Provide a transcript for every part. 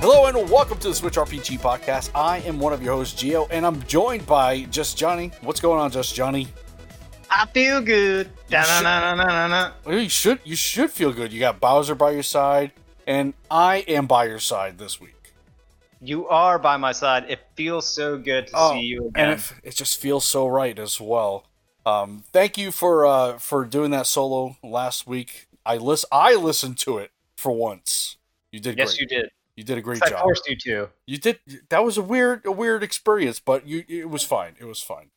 Hello and welcome to the Switch RPG podcast. I am one of your hosts, Geo, and I'm joined by Just Johnny. What's going on, Just Johnny? I feel good. You should- Well, you should you should feel good. You got Bowser by your side, and I am by your side this week. You are by my side. It feels so good to Oh, see you and again. it, it just feels so right as well. Um, thank you for uh, for doing that solo last week. I lis- I listened to it for once. You did yes, great. you did. You did a great 'Cause I job. forced you to. You did. That was a weird, a weird experience, but you, it was fine. It was fine.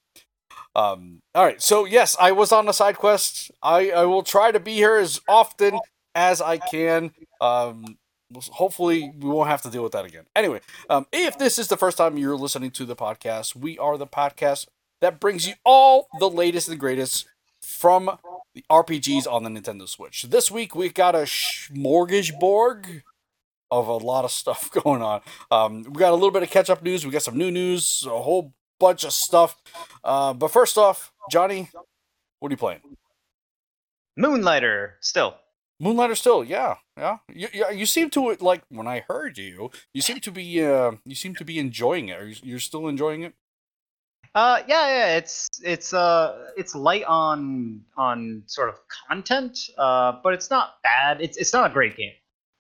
Um. All right. So yes, I was on the side quest. I, I will try to be here as often as I can. Um. Hopefully, we won't have to deal with that again. Anyway, um, if this is the first time you're listening to the podcast, we are the podcast that brings you all the latest and greatest from the RPGs on the Nintendo Switch. This week we got a smorgasbord of a lot of stuff going on. Um, we got a little bit of catch up news. We got some new news, a whole bunch of stuff. Uh, but first off, Johnny, what are you playing? Moonlighter, still. Moonlighter still, yeah, yeah. You, you, seem to like when I heard you. You seem to be uh, you seem to be enjoying it. Are you, you're still enjoying it? Uh, yeah, yeah. It's it's uh it's light on on sort of content. Uh, but it's not bad. It's it's not a great game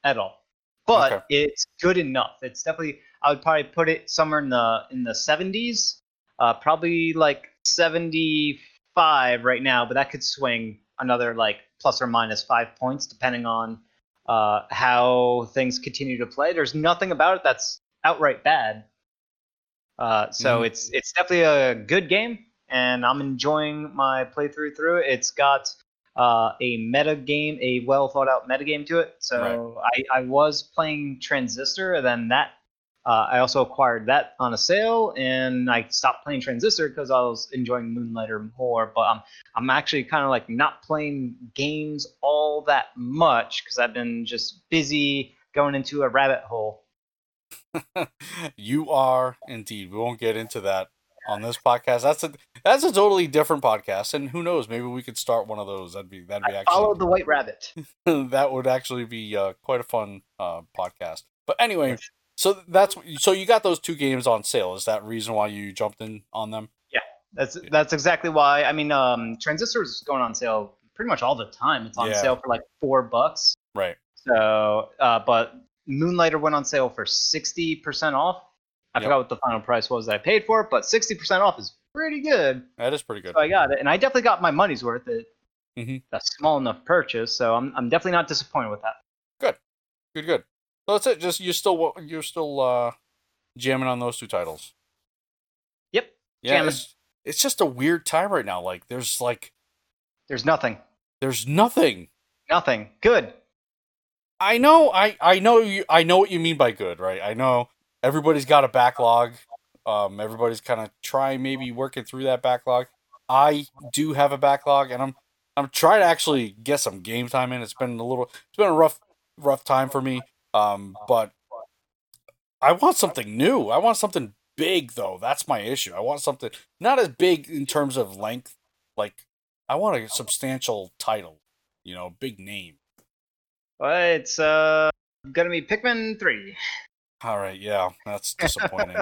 at all. But Okay. it's good enough. It's definitely. I would probably put it somewhere in the in the seventies. Uh, probably like seventy five right now. But that could swing another like plus or minus five points depending on uh how things continue to play. There's nothing about it that's outright bad. Uh, so Mhm. it's it's definitely a good game, and I'm enjoying my playthrough through it. It's got uh, a meta game, a well thought out meta game to it. So I, I was playing Transistor, and then that uh, I also acquired that on a sale, and I stopped playing Transistor because I was enjoying Moonlighter more. But I'm I'm actually kind of like not playing games all that much because I've been just busy going into a rabbit hole. you are indeed. We won't get into that on this podcast. That's a that's a totally different podcast, and who knows? Maybe we could start one of those. That'd be that'd be I actually followed the White Rabbit. that would actually be uh, quite a fun uh, podcast. But anyway, so that's so you got those two games on sale. Is that reason why you jumped in on them? Yeah, that's that's exactly why. I mean, um, Transistor is going on sale pretty much all the time. It's on Yeah. sale for like four bucks. Right. So, uh, but Moonlighter went on sale for sixty percent off. I Yep. forgot what the final price was that I paid for it, but sixty percent off is pretty good. That is pretty good. So I got it, and I definitely got my money's worth. It Mhm. a small enough purchase, so I'm I'm definitely not disappointed with that. Good, good, good. So that's it. Just you're still you're still uh, jamming on those two titles. Yep. Yeah, it's, it's just a weird time right now. Like there's like There's nothing, there's nothing. nothing good. I know, I I know you. I know what you mean by good, right? I know everybody's got a backlog. Um, everybody's kind of trying, maybe working through that backlog. I do have a backlog, and I'm I'm trying to actually get some game time in. It's been a little, it's been a rough rough time for me. Um, but I want something new. I want something big, though. That's my issue. I want something not as big in terms of length. Like I want a substantial title, you know, big name. But it's uh gonna be Pikmin three. All right, yeah, that's disappointing.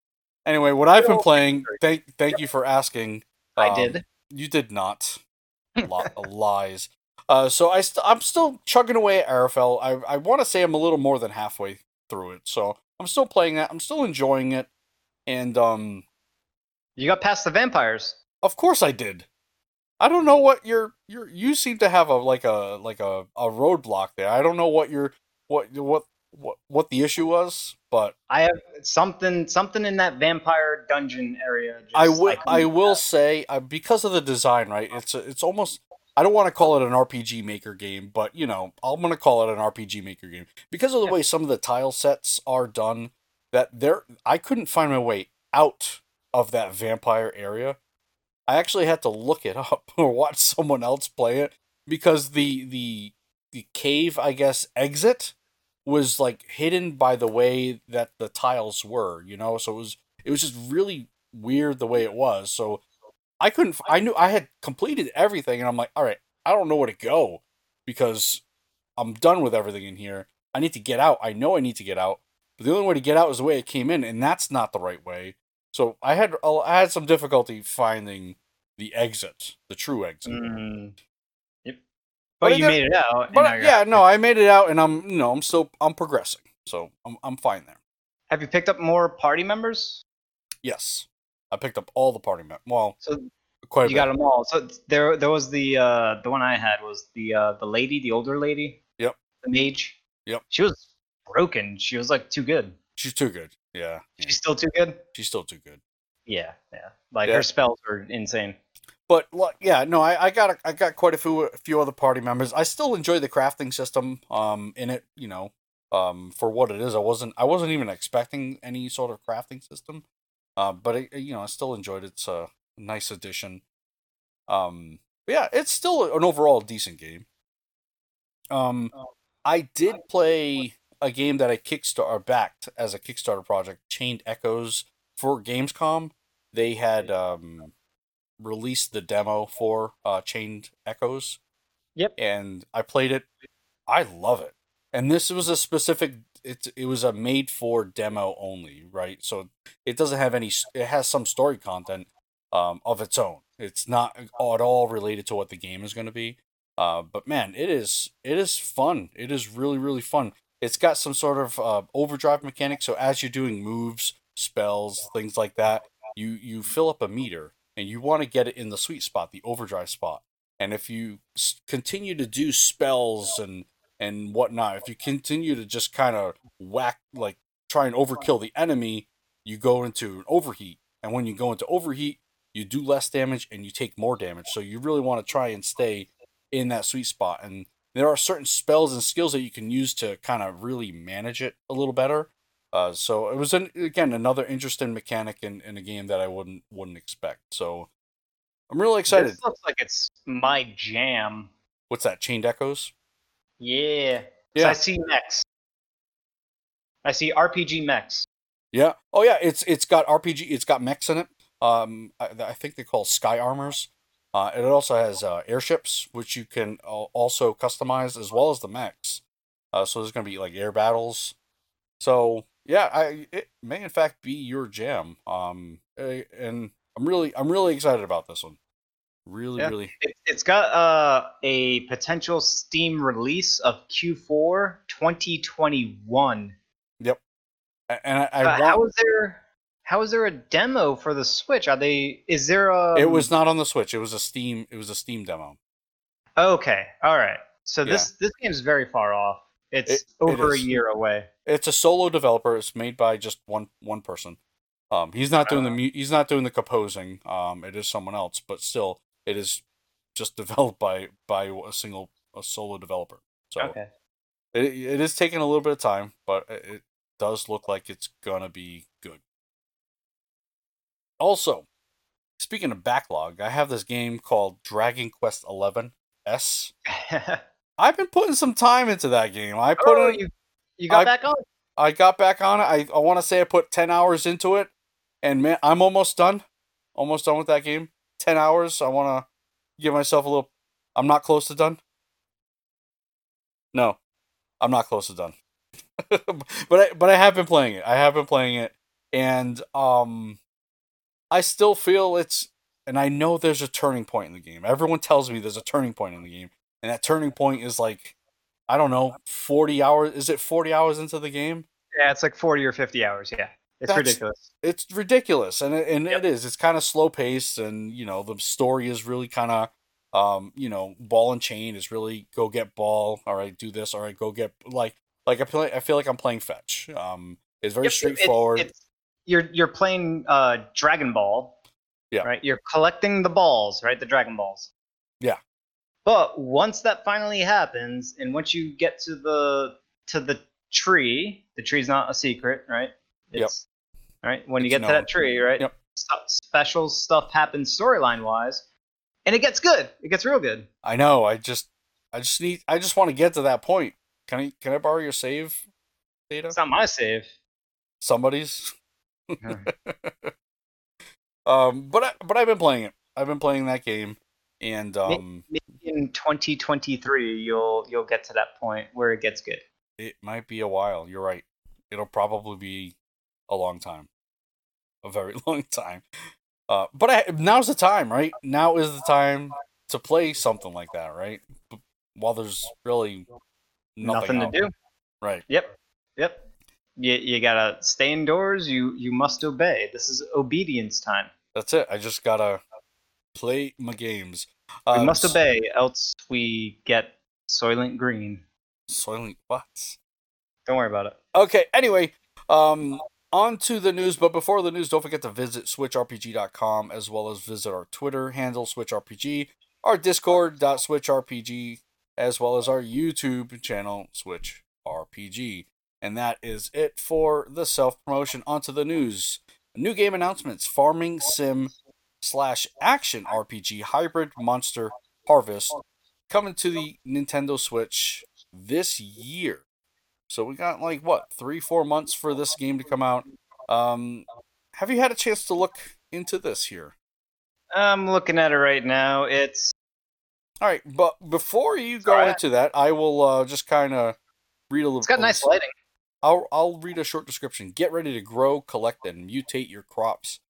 anyway, what I've been playing, thank thank you for asking. I Um, did. You did not. Li- lies. Uh, so I st- I'm still chugging away at Arafel. I I want to say I'm a little more than halfway through it. So I'm still playing that. I'm still enjoying it, and um, You got past the vampires. of course I did. I don't know what your your you seem to have a like a like a, a roadblock there. I don't know what your what what what what the issue was, but I have something something in that vampire dungeon area. Just, I will. I couldn't- will say uh, because of the design, right? It's a, it's almost. I don't want to call it an RPG Maker game, but you know, I'm gonna call it an RPG Maker game because of the way some of the tile sets are done. That there, I couldn't find my way out of that vampire area. I actually had to look it up or watch someone else play it because the the the cave, I guess, exit was like hidden by the way that the tiles were, you know. So it was it was just really weird the way it was. So I couldn't. I knew I had completed everything, and I'm like, all right, I don't know where to go because I'm done with everything in here. I need to get out. I know I need to get out, but the only way to get out is the way it came in, and that's not the right way. So I had I had some difficulty finding the exit, the true exit. Mm. Yep. But But, you made it out. But yeah, no, I made it out, and I'm you know I'm still I'm progressing, so I'm I'm fine there. Have you picked up more party members? Yes, I picked up all the party members. Well, So quite you got them all. So there, there was the uh, the one I had was the uh, the lady, the older lady. Yep. The mage. Yep. She was broken. She was like too good. She's too good. Yeah, yeah, She's still too good. she's still too good. Yeah, yeah. Like Yeah. her spells are insane. But like, yeah, no, I, I got a, I got quite a few a few other party members. I still enjoy the crafting system um in it, you know, um for what it is. I wasn't I wasn't even expecting any sort of crafting system, uh, but it, you know I still enjoyed it. It's a nice addition. Um, yeah, it's still an overall decent game. Um, I did play a game that I kickstart backed as a Kickstarter project, Chained Echoes for Gamescom. They had um released the demo for uh, Chained Echoes. Yep. And I played it. I love it. And this was a specific. It it was a made for demo only, right? So it doesn't have any. It has some story content um, of its own. It's not at all related to what the game is going to be. Uh, but man, it is it is fun. It is really really fun. It's got some sort of uh, overdrive mechanic. So as you're doing moves, spells, things like that, you you fill up a meter and you want to get it in the sweet spot, the overdrive spot. And if you continue to do spells and and whatnot, if you continue to just kind of whack like try and overkill the enemy, you go into an overheat. And when you go into overheat, you do less damage and you take more damage. So you really want to try and stay in that sweet spot. And there are certain spells and skills that you can use to kind of really manage it a little better. Uh, so it was an, again another interesting mechanic in, in a game that I wouldn't wouldn't expect. So I'm really excited. This looks like it's my jam. What's that? Chained Echoes? Yeah. So I see mechs. I see RPG mechs. Yeah. Oh yeah. It's it's got RPG. It's got mechs in it. Um, I, I think they call sky armors. Uh, and it also has uh, airships, which you can also customize as well as the mechs. Uh, so there's gonna be like air battles. So yeah, I it may in fact be your jam. Um, eh, and I'm really I'm really excited about this one. Really, Yeah. really. It, it's got uh, a potential Steam release of Q4 2021. A- And I, I Uh, want. how is there? How is there a demo for the Switch? Are they? Is there a? it was not on the Switch. It was a Steam. It was a Steam demo. Okay. All right. So this this game's very far off. It's It- it over a year away. It's a solo developer. It's made by just one one person. Um, he's not doing the he's not doing the composing. Um, it is someone else, but still, it is just developed by by a single a solo developer. So Okay. it it is taking a little bit of time, but it does look like it's gonna be good. Also, speaking of backlog, I have this game called Dragon Quest Eleven S. I've been putting some time into that game. I put oh, in, you you got I- back on. I got back on it. I, I want to say I put 10 hours into it. And man, I'm almost done. Almost done with that game. 10 hours. I want to give myself a little. I'm not close to done. No, I'm not close to done. but I, but I have been playing it. I have been playing it. And um, I still feel it's. And I know there's a turning point in the game. Everyone tells me there's a turning point in the game. And that turning point is like, I don't know, 40 hours. Is it 40 hours into the game? Yeah, it's like 40 or 50 hours. Yeah. It's That's- ridiculous. it's ridiculous and it, and Yep. it is it's kind of slow paced and you know the story is really kind of um you know ball and chain is really go get ball all right do this all right go get like like i play i feel like i'm playing fetch um it's very Yep, it- straightforward It's, you're you're playing uh, Dragon Ball. Yeah. Right. You're collecting the balls, right? The Dragon Balls. Yeah. But once that finally happens, and once you get to the to the tree, the tree's not a secret, right? Yep. It's, Right. When you It's get to that tree, right? Yep. stu- special stuff happens storyline wise, and it gets good. It gets real good. i know i just I just need. I just want to get to that point. Can I? Can I borrow your save data? It's not my save. Somebody's. Um, but I, but I've been playing it. I've been playing that game, and um, Maybe in 2023, you'll you'll get to that point where it gets good. it might be a while. You're right. It'll probably be a long time, a very long time. Uh, but I, now's the time, right? Now is the time to play something like that, right? While there's really nothing, Nothing, to do. right? Yep. Yep. You, you gotta stay indoors. You you must obey. This is obedience time. That's it. I just gotta play my games. We Um, must obey, else we get Soylent Green. Soylent what? Don't worry about it. Okay, anyway, um, on to the news. But before the news, don't forget to visit switchrpg.com as well as visit our Twitter handle, switchrpg, our discord.switchrpg, as well as our YouTube channel, switchrpg. And that is it for the self promotion. Onto the news. New game announcements Farming Sim slash Action RPG Hybrid Monster Harvest coming to the Nintendo Switch this year. So we got like what three, four months for this game to come out. Um, have you had a chance to look into this here? I'm looking at it right now. It's All right, but before you go Alright. into that, I will uh, just kind of read a little. it's got nice lighting. I'll I'll read a short description. Get ready to grow, collect, and mutate your crops,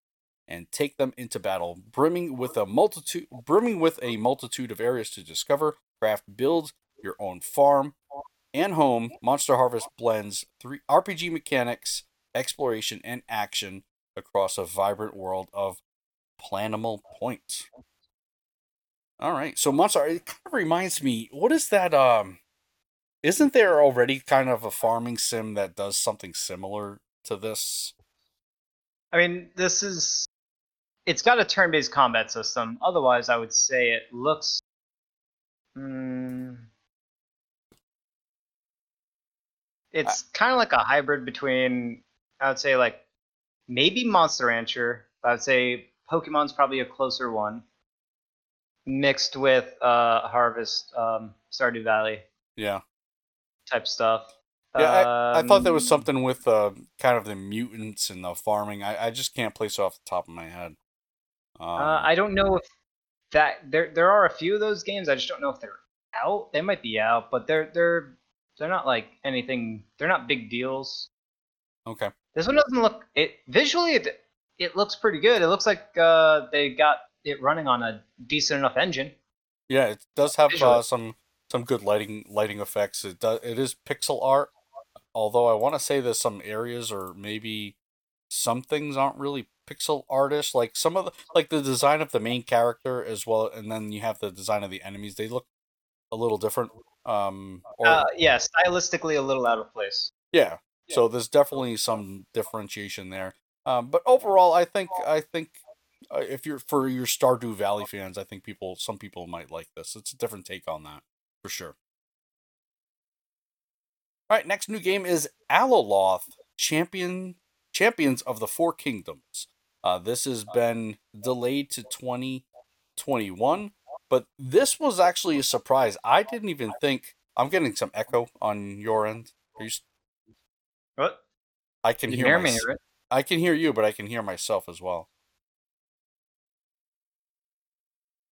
and take them into battle, brimming with a multitude, brimming with a multitude of areas to discover, craft, build your own farm and home. Monster Harvest blends three RPG mechanics, exploration, and action across a vibrant world of plannable points. All right, so Monster, it kind of reminds me. What is that? Um, isn't there already kind of a farming sim that does something similar to this? I mean, this is. It's got a turn-based combat system. Otherwise, I would say it looks. Mm, it's kind of like a hybrid between, I would say, like maybe Monster Rancher. But I would say Pokemon's probably a closer one. Mixed with uh, Harvest, um, Stardew Valley Yeah, type stuff. yeah. I, I thought there was Um, something with uh, kind of the mutants and the farming. I, I just can't place it off the top of my head. Um, Uh, I don't know if that there there are a few of those games. I just don't know if they're out. They might be out, but they're they're they're not like anything. They're not big deals. okay. This one doesn't look it visually. It it looks pretty good. It looks like uh, they got it running on a decent enough engine. Yeah, it does have uh, some some good lighting lighting effects. It does. It is pixel art, although I want to say there's some areas or maybe some things aren't really pixel artists. Like some of the like the design of the main character as well, and then you have the design of the enemies. They look a little different. Um, or Uh, yeah, stylistically a little out of place. yeah. So there's definitely some differentiation there. Um, but overall, I think I think uh, if you're for your Stardew Valley fans, I think people some people might like this. It's a different take on that for sure. All right, next new game is Alaloth Champion Champions of the Four Kingdoms. Uh, this has been delayed to 2021, but this was actually a surprise. I didn't even think. I'm getting some echo on your end. Are you? What? I can You hear, hear my, me, right? I can hear you, but I can hear myself as well.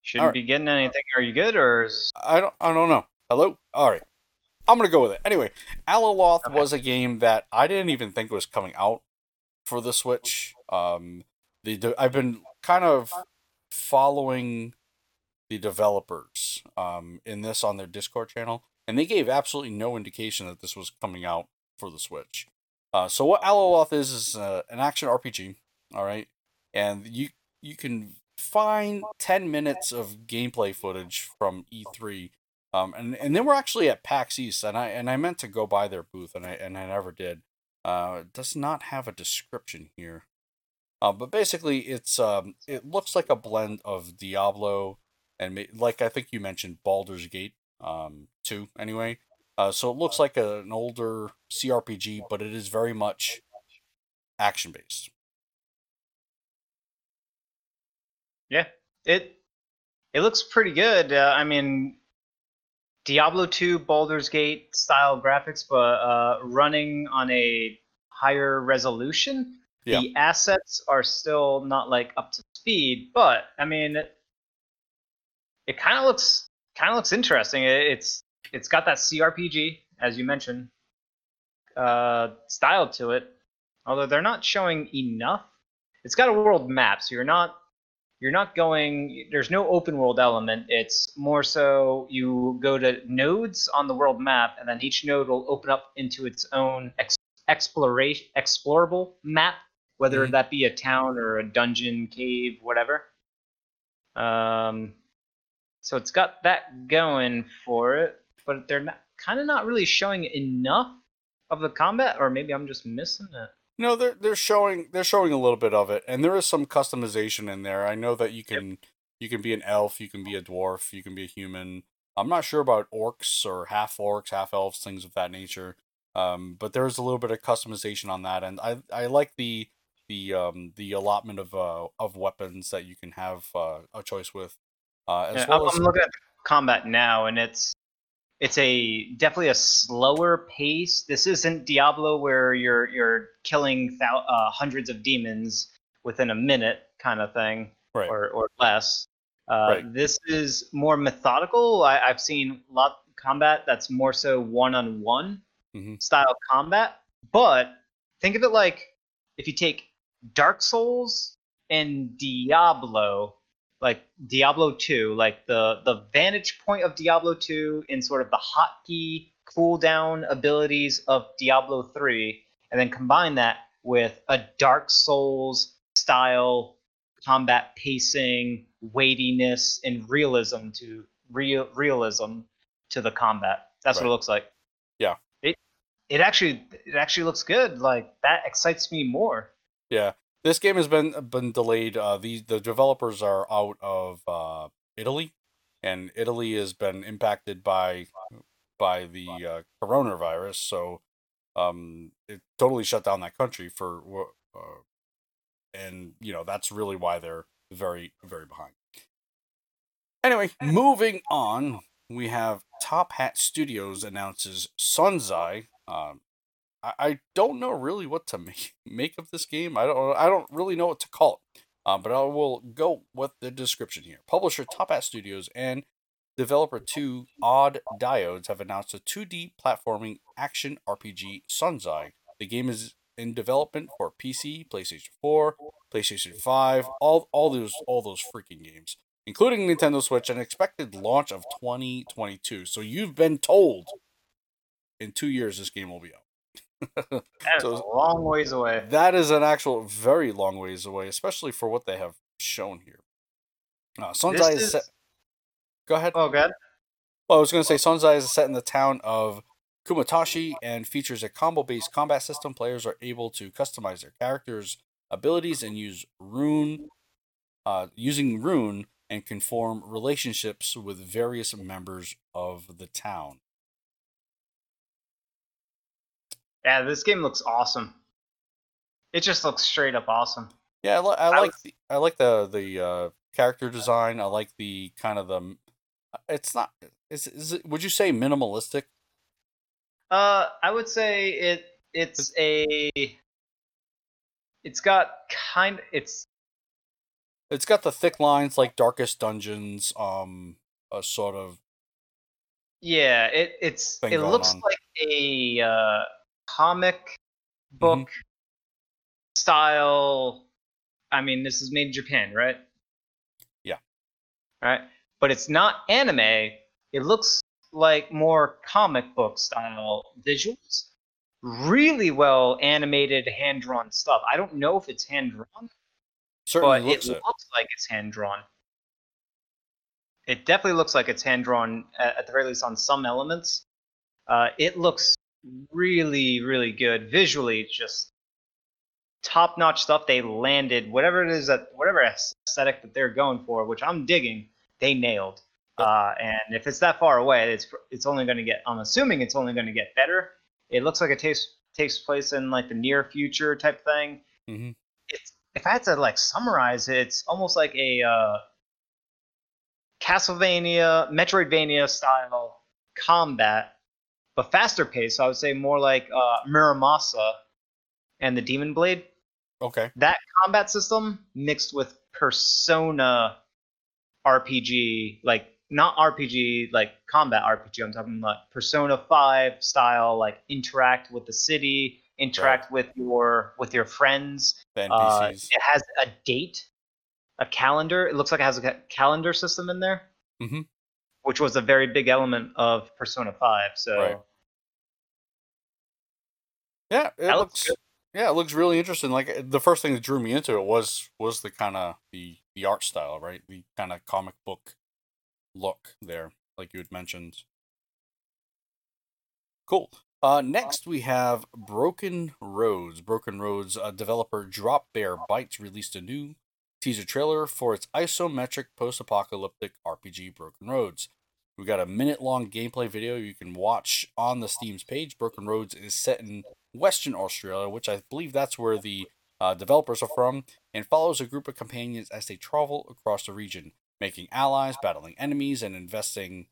Shouldn't Alright. be getting anything. Are you good or is I don't I don't know. Hello? All right. I'm going to go with it. Anyway, Alaloth Okay. was a game that I didn't even think was coming out for the Switch. Um the I've been kind of following the developers um in this on their Discord channel and they gave absolutely no indication that this was coming out for the Switch. Uh so what Alaloth is is uh, an action RPG, all right? And you you can find 10 minutes of gameplay footage from E3 um, and and then we're actually at PAX East, and I and I meant to go by their booth, and I and I never did. Uh, does not have a description here, uh, but basically it's um it looks like a blend of Diablo and like I think you mentioned Baldur's Gate um two anyway. Uh, so it looks like a, an older CRPG, but it is very much action based. Yeah, it it looks pretty good. Uh, I mean, Diablo 2 Baldur's Gate style graphics, but uh, running on a higher resolution. Yeah. The assets are still not like up to speed, but I mean, it, kind of looks kind of looks interesting. It, it's it's got that CRPG as you mentioned uh, style to it, although they're not showing enough. It's got a world map, so you're not you're not going there's no open world element it's more so you go to nodes on the world map and then each node will open up into its own ex- exploration explorable map whether Mhm. that be a town or a dungeon cave whatever um so it's got that going for it but they're not kind of not really showing enough of the combat or maybe i'm just missing it No, they're they're showing they're showing a little bit of it, and there is some customization in there. I know that you can you can be an elf, you can be a dwarf, you can be a human. I'm not sure about orcs or half orcs, half elves, things of that nature. Um, but there is a little bit of customization on that, and I I like the the um the allotment of uh of weapons that you can have uh, a choice with. Uh, as Yeah, well I'm, as I'm looking at combat now, and it's it's a definitely a slower pace. This isn't Diablo where you're you're killing thou, uh, hundreds of demons within a minute kind of thing, right. or or less. Uh, Right. This is more methodical. I, I've seen a lot combat that's more so one on one style combat. But think of it like if you take Dark Souls and Diablo, like Diablo 2, like the the vantage point of Diablo 2 in sort of the hotkey cooldown abilities of Diablo 3, and then combine that with a Dark Souls style combat pacing, weightiness, and realism to real realism to the combat. That's what it looks like. Yeah. It it actually it actually looks good. Like that excites me more. Yeah, this game has been been delayed. Uh, the the developers are out of uh, Italy, and Italy has been impacted by by the uh, coronavirus. So, um, it totally shut down that country for, uh, and you know that's really why they're very very behind. Anyway, moving on, we have Top Hat Studios announces Sunzai. Um, I, don't know really what to make make of this game. I don't I don't really know what to call it. Um, but I will go with the description here. Publisher Top Hat Studios and developer two Odd Diodes have announced a 2D platforming action RPG Sunzai. The game is in development for PC, PlayStation 4, PlayStation 5, all all those all those freaking games, including Nintendo Switch, and expected launch of 2022. So you've been told in two years this game will be out. That is So- a long ways away. That is an actual very long ways away, especially for what they have shown here. Uh, Sunzai is, is- set. Go ahead. Oh god. Well, I was going to say Sunzai is set in the town of Kumatashi and features a combo-based combat system. Players are able to customize their characters' abilities and use rune, uh, using rune and can form relationships with various members of the town. Yeah, this game looks awesome. It just looks straight up awesome. Yeah, I, li- I I like was- the, I like the the uh, character design. I like the kind of the. It's not. Is is it? Would you say minimalistic? Uh, I would say it. It's a. It's got kind. It's It's got the thick lines like Darkest Dungeons. Um, a sort of yeah. It it's it looks on. like a uh, comic book style. I mean, this is made in Japan, right? Yeah. Right, but it's not anime. It looks like more comic book style visuals. Really well animated, hand drawn stuff. I don't know if it's hand drawn, certainly but looks it it. looks like it's hand drawn. It definitely looks like it's hand drawn at, at the very least on some elements. Uh, it looks really, really good visually. It's just top notch stuff. They landed whatever it is that whatever aesthetic that they're going for, which I'm digging. They nailed. Uh, and if it's that far away, it's it's only going to get. I'm assuming it's only going to get better. It looks like it takes takes place in like the near future type thing Mm-hmm. it's if I had to like summarize it, it's almost like a uh, Castlevania, Metroidvania style combat, but faster pace. So I would say more like uh, Muramasa and the Demon Blade. Okay. That combat system mixed with Persona RPG, like not RPG, like combat RPG. I'm talking like Persona 5 style, like interact with the city, interact with your with your friends. The Uh, it has a date, a calendar. It looks like it has a calendar system in there, Mhm. Which was a very big element of Persona 5. So Right. yeah, it that looks looks. Yeah, it looks really interesting. Like the first thing that drew me into it was was the kind of the the art style, right? The kind of comic book look there, like you had mentioned. Cool. Uh, next we have Broken Roads. Broken Roads uh, developer Drop Bear Bytes released a new teaser trailer for its isometric post-apocalyptic RPG Broken Roads. We've got a minute-long gameplay video you can watch on the Steam's page. Broken Roads is set in Western Australia, which I believe that's where the uh, developers are from, and follows a group of companions as they travel across the region, making allies, battling enemies, and investing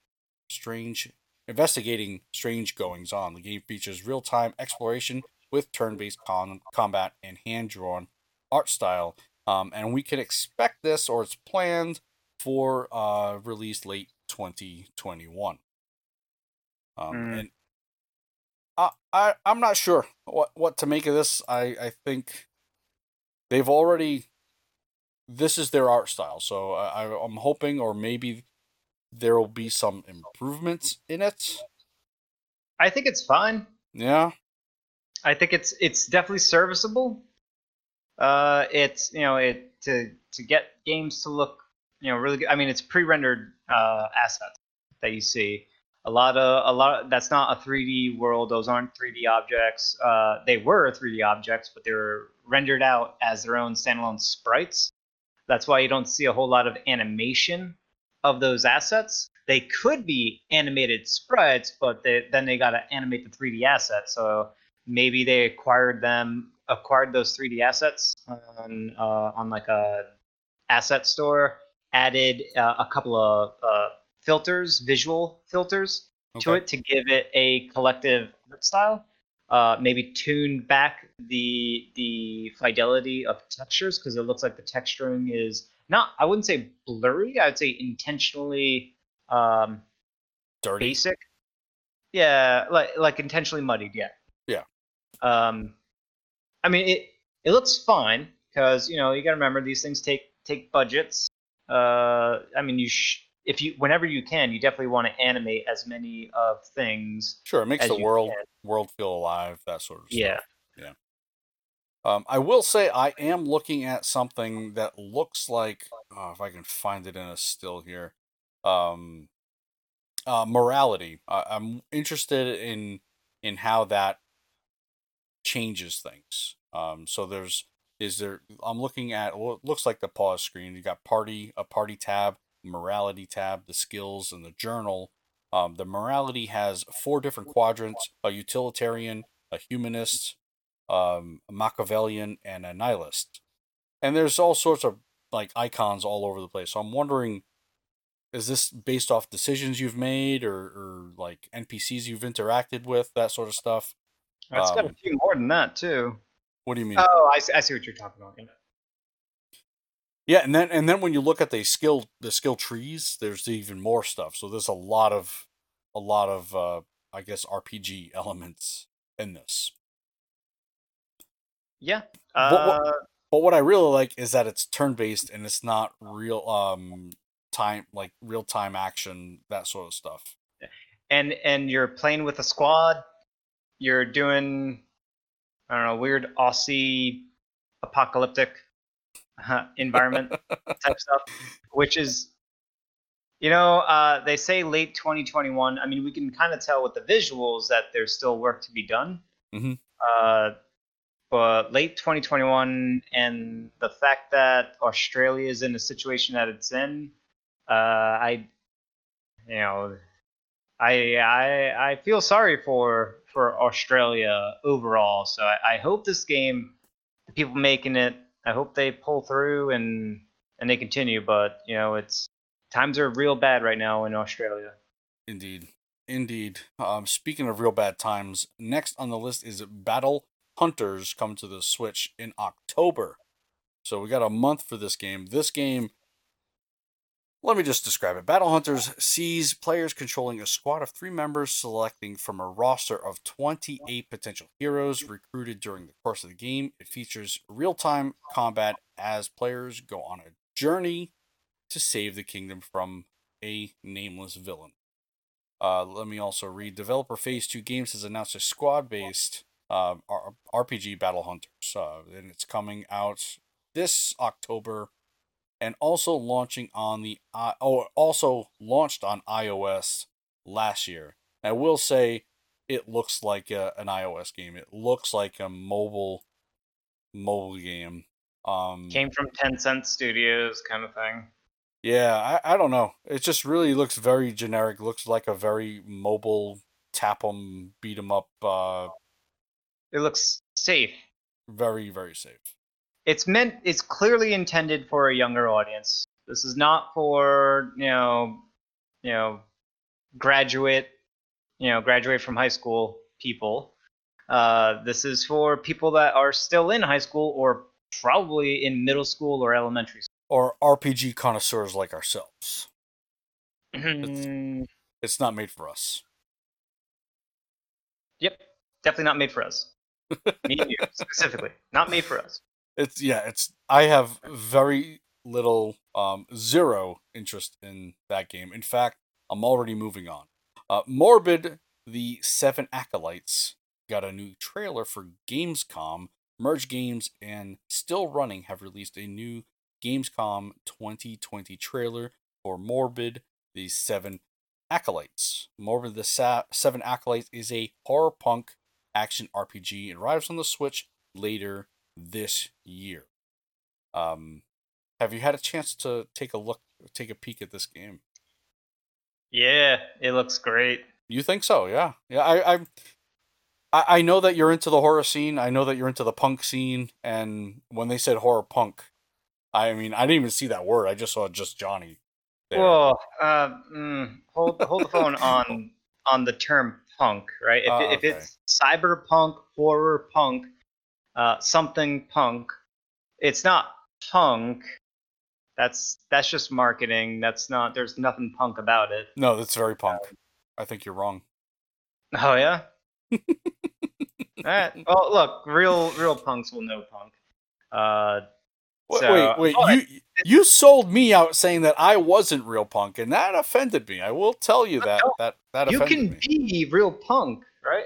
strange investigating strange goings on. The game features real-time exploration with turn-based con- combat and hand-drawn art style, um, and we can expect this, or it's planned for uh, release late 2021. Um, Mm. And I, I I'm not sure what what to make of this. I I think they've already this is their art style, so I I- I'm hoping, or maybe there will be some improvements in it. I think it's fine. Yeah, I think it's it's definitely serviceable. Uh, it's you know it to to get games to look you know really good. I mean, it's pre-rendered uh, assets that you see. A lot of a lot. that's not a 3D world. Those aren't 3D objects. Uh, they were 3D objects, but they were rendered out as their own standalone sprites. That's why you don't see a whole lot of animation of those assets. They could be animated sprites, but they, then they got to animate the 3D assets. So maybe they acquired them, acquired those 3D assets on uh, on like a asset store, added uh, a couple of uh, filters, visual filters to it to give it a collective art style. Uh, maybe tune back the the fidelity of textures because it looks like the texturing is not. I wouldn't say blurry. I'd say intentionally um, dirty. basic. Yeah, like like intentionally muddied. Yeah. Yeah. Um, I mean it. It looks fine because you know you got to remember these things take take budgets. Uh, I mean you sh- if you whenever you can you definitely want to animate as many of things. Sure, it makes the world can. world feel alive. That sort of stuff. Yeah. Um, I will say I am looking at something that looks like, oh, if I can find it in a still here, um, uh, morality. I I'm interested in in how that changes things. Um, so there's is there? I'm looking at what looks like the pause screen. You got party, a party tab, morality tab, the skills, and the journal. Um, the morality has four different quadrants: a utilitarian, a humanist, um, a Machiavellian, and a nihilist. And there's all sorts of like icons all over the place. So I'm wondering, is this based off decisions you've made, or, or like NPCs you've interacted with, that sort of stuff? It's got a Um, few more than that too. What do you mean? Oh, I see, I see what you're talking about. yeah. And then and then when you look at the skill the skill trees, there's even more stuff. So there's a lot of a lot of uh I guess RPG elements in this. Yeah. What- what- Uh, But what I really like is that it's turn based and it's not real um time like real time action that sort of stuff. and and you're playing with a squad. You're doing I don't know weird Aussie apocalyptic uh, environment type stuff, which is you know uh, they say late 2021. I mean we can kind of tell with the visuals that there's still work to be done. Mhm. Uh, but late 2021 and the fact that Australia is in the situation that it's in, uh, I you know I I I feel sorry for for Australia overall. So I, I hope this game, the people making it, I hope they pull through and and they continue. But you know, it's times are real bad right now in Australia. Indeed. Indeed. Um, speaking of real bad times, next on the list is Battle Hunters coming to the Switch in October. So we got a month for this game. This game, let me just describe it. Battle Hunters sees players controlling a squad of three members, selecting from a roster of 28 potential heroes recruited during the course of the game. It features real time combat as players go on a journey to save the kingdom from a nameless villain. Uh, let me also read. Developer Phase 2 Games has announced a squad based uh, RPG Battle Hunters, uh, and it's coming out this October and also launching on the uh, oh also launched on iOS last year. I will say it looks like a, an iOS game. It looks like a mobile mobile game. Um, Came from Tencent Studios, kind of thing. Yeah, I, I don't know. It just really looks very generic. Looks like a very mobile tap 'em, beat 'em up. Uh, it looks safe. Very, very safe. It's meant. It's clearly intended for a younger audience. This is not for you know, you know, graduate, you know, graduate from high school people. Uh, this is for people that are still in high school or probably in middle school or elementary school or RPG connoisseurs like ourselves. it's, Mm, it's not made for us. yep, definitely not made for us. Me and you specifically, not made for us. It's yeah, it's I have very little um zero interest in that game. In fact, I'm already moving on. Uh Morbid the Seven Acolytes got a new trailer for Gamescom. Merge Games and Still Running have released a new Gamescom 2020 trailer for Morbid the Seven Acolytes. Morbid the Sa- Seven Acolytes is a horror punk action RPG and arrives on the Switch later this year. Um, have you had a chance to take a look, take a peek at this game? Yeah, it looks great. You think so? Yeah, yeah. I, I, I know that you're into the horror scene. I know that you're into the punk scene. And when they said horror punk, I mean, I didn't even see that word. I just saw just Johnny. there. Whoa, uh, mm, hold hold the phone on on the term punk, right? If, Oh, it- if it's cyberpunk, horror punk, uh, something punk, it's not punk. That's that's just marketing. That's not. There's nothing punk about it. No, that's very punk. I think you're wrong. Oh yeah. All right. Well, look, real real punks will know punk. Uh, Wait, So- wait, wait. Oh, you you sold me out saying that I wasn't real punk, and that offended me. I will tell you that No, that that you offended can me. be real punk, right?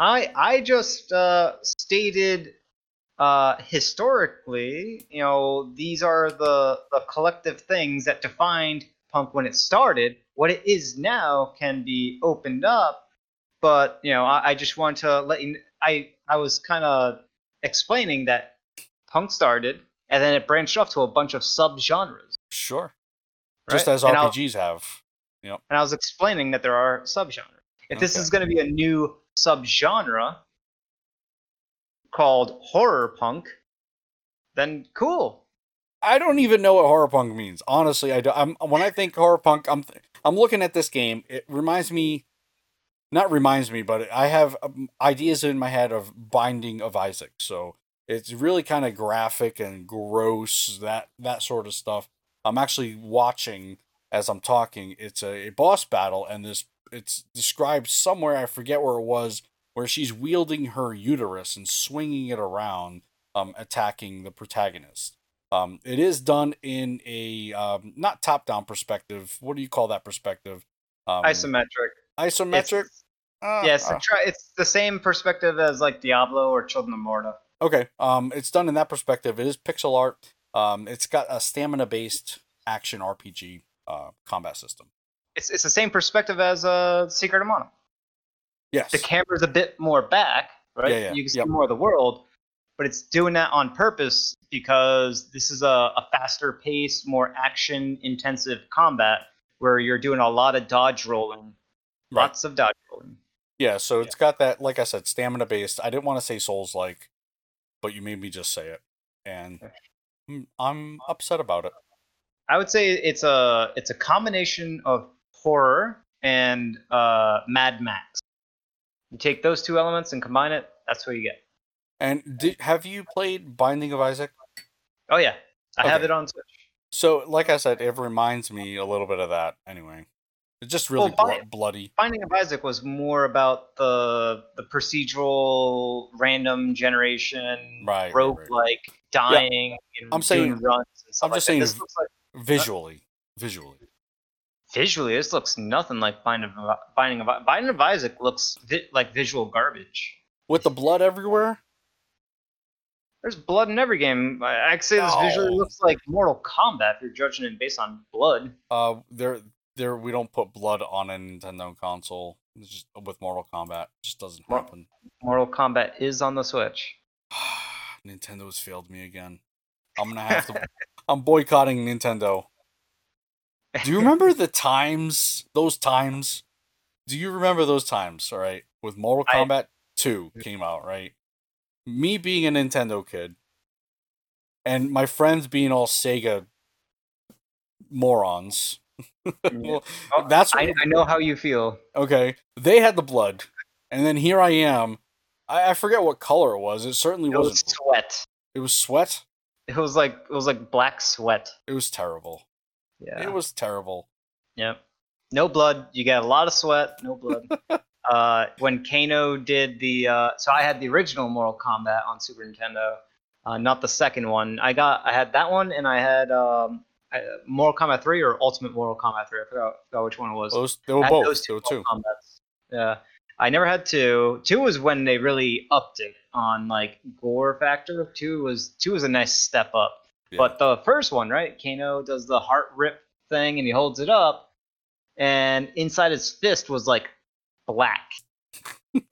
I I just uh, stated uh, historically, you know, these are the the collective things that defined punk when it started. What it is now can be opened up, but you know, I, I just want to let you. I I was kind of explaining that punk started, and then it branched off to a bunch of subgenres. Sure, Right? just as RPGs have. Yep. and I was explaining that there are subgenres. If this is going to be a new subgenre called horror punk, then cool. I don't even know what horror punk means. Honestly, I do. I'm when I think horror punk, I'm th- I'm looking at this game. It reminds me, not reminds me, but I have um, ideas in my head of Binding of Isaac. So it's really kind of graphic and gross that that sort of stuff. I'm actually watching as I'm talking. It's a, a boss battle, and this it's described somewhere. I forget where it was, where she's wielding her uterus and swinging it around, um, attacking the protagonist. Um, it is done in a um, not top-down perspective. What do you call that perspective? Um, Isometric. Isometric. It's, Uh, yeah, it's, uh, the it's the same perspective as like Diablo or Children of Morta. okay. Um, it's done in that perspective. It is pixel art. Um, it's got a stamina-based action RPG uh, combat system. It's it's the same perspective as uh, Secret of Mana. Yes. The camera's a bit more back, right? Yeah, yeah, You can see yep. more of the world, but it's doing that on purpose because this is a, a faster pace, more action intensive combat where you're doing a lot of dodge rolling. Right. Lots of dodge rolling. Yeah, so it's got that, like I said, stamina based. I didn't want to say Souls like, but you made me just say it, and I'm- I'm upset about it. I would say it's a it's a combination of horror and uh, Mad Max. You take those two elements and combine it. That's what you get. And did, have you played Binding of Isaac? Oh yeah, I have it on Switch. So, like I said, it reminds me a little bit of that. Anyway, it's just really Well, blo- bloody. Binding of Isaac was more about the the procedural random generation Right, right, rogue right. like dying and I'm saying- runs I'm just that. saying This v- looks like Visually, visually. Visually this looks nothing like Binding of Binding of Binding of Isaac looks vi- like visual garbage. With the blood everywhere. There's blood in every game. I- I'd say this visually looks like Mortal Kombat if you're judging it based on blood. Uh, there, there. We don't put blood on a Nintendo console. It's just with Mortal Kombat, it just doesn't Mor- happen. Mortal Kombat is on the Switch. Nintendo's failed me again. I'm gonna have to. I'm boycotting Nintendo. Do you remember the times? Those times? Do you remember those times? All right, with Mortal I- Kombat Two came out, right? Me being a Nintendo kid, and my friends being all Sega morons. well, Oh, that's I, I know how you feel. okay. They had the blood, and then here I am. I, I forget what color it was. It certainly It was wasn't. sweat. It was sweat. It was like it was like black sweat. It was terrible. Yeah. It was terrible. Yep. No blood. You got a lot of sweat. No blood. uh, when Kano did the, uh, so I had the original Mortal Kombat on Super Nintendo, uh, not the second one. I got, I had that one, and I had um, I, Mortal Kombat 3 or Ultimate Mortal Kombat 3. I forgot, forgot which one it was. Those they were both. those There were two. Yeah. I never had two. Two was when they really upped it on like gore factor. Two was two was a nice step up. Yeah. But the first one, right? Kano does the heart rip thing and he holds it up, and inside his fist was like black.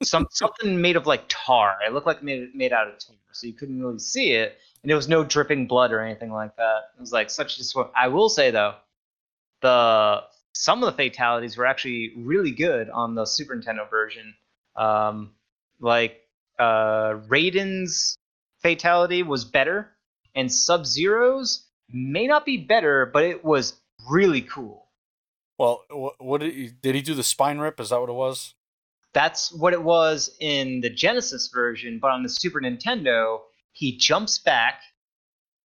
Some something made of like tar. It looked like made made out of tar, so you couldn't really see it, and there was no dripping blood or anything like that. It was like such a disappointment. I will say though, the some of the fatalities were actually really good on the Super Nintendo version. Um, like uh, Raiden's fatality was better, and Sub Zero's may not be better, but it was really cool. Well, what, did he did he do the spine rip? Is that what it was? That's what it was in the Genesis version, but on the Super Nintendo, he jumps back,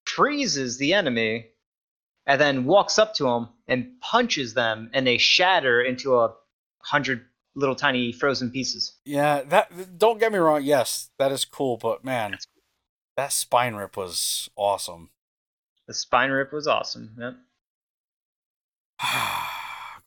freezes the enemy, and then walks up to them and punches them, and they shatter into a hundred little tiny frozen pieces. Yeah, that. Don't get me wrong. Yes, that is cool, but man, that spine rip was awesome. The spine rip was awesome. Yep.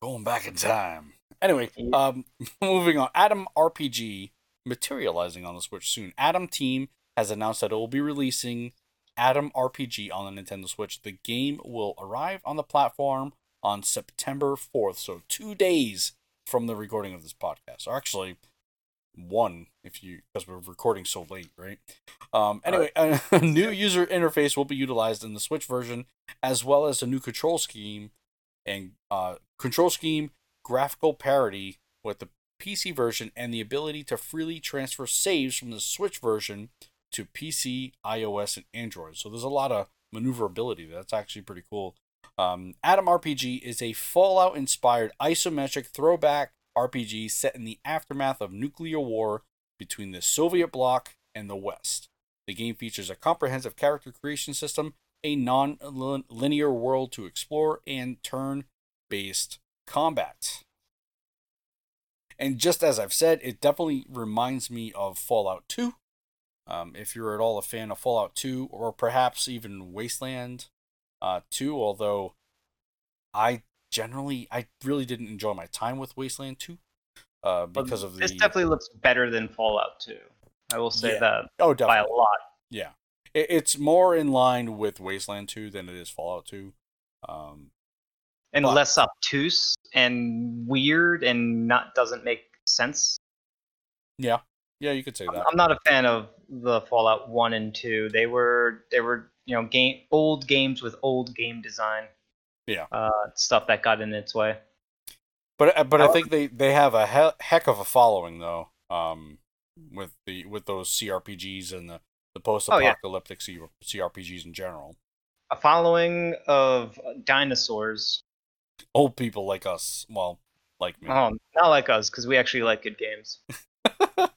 Going back in time. Anyway, um, moving on. ATOM RPG materializing on the Switch soon. Atom Team has announced that it will be releasing ATOM RPG on the Nintendo Switch. The game will arrive on the platform on September 4th, so two days from the recording of this podcast. Or actually, one if you because we're recording so late, right? Um, anyway, a, a new user interface will be utilized in the Switch version, as well as a new control scheme and uh, control scheme graphical parity with the PC version and the ability to freely transfer saves from the Switch version to PC, iOS, and Android. So there's a lot of maneuverability. That's actually pretty cool. Um, ATOM RPG is a Fallout inspired isometric throwback RPG set in the aftermath of nuclear war between the Soviet bloc and the West. The game features a comprehensive character creation system, a non linear world to explore, and turn based combat. And just as I've said, it definitely reminds me of Fallout 2. Um, if you're at all a fan of Fallout 2, or perhaps even Wasteland uh, 2, although I generally, I really didn't enjoy my time with Wasteland 2 uh, because of the. This definitely looks better than Fallout 2. I will say Yeah. that oh, definitely. by a lot. Yeah, it, it's more in line with Wasteland 2 than it is Fallout 2. Um, And But- less obtuse and weird and not doesn't make sense. yeah, yeah, you could say that. I'm not a fan of the Fallout 1 and 2. They were they were, you know, game old games with old game design. Yeah. Uh, stuff that got in its way. But uh, but I think they, they have a he- heck of a following though. Um, with the with those CRPGs and the the post Oh, yeah. apocalyptic C- CRPGs in general. A following of dinosaurs. Old people like us, well, like me. Oh, not like us, because we actually like good games.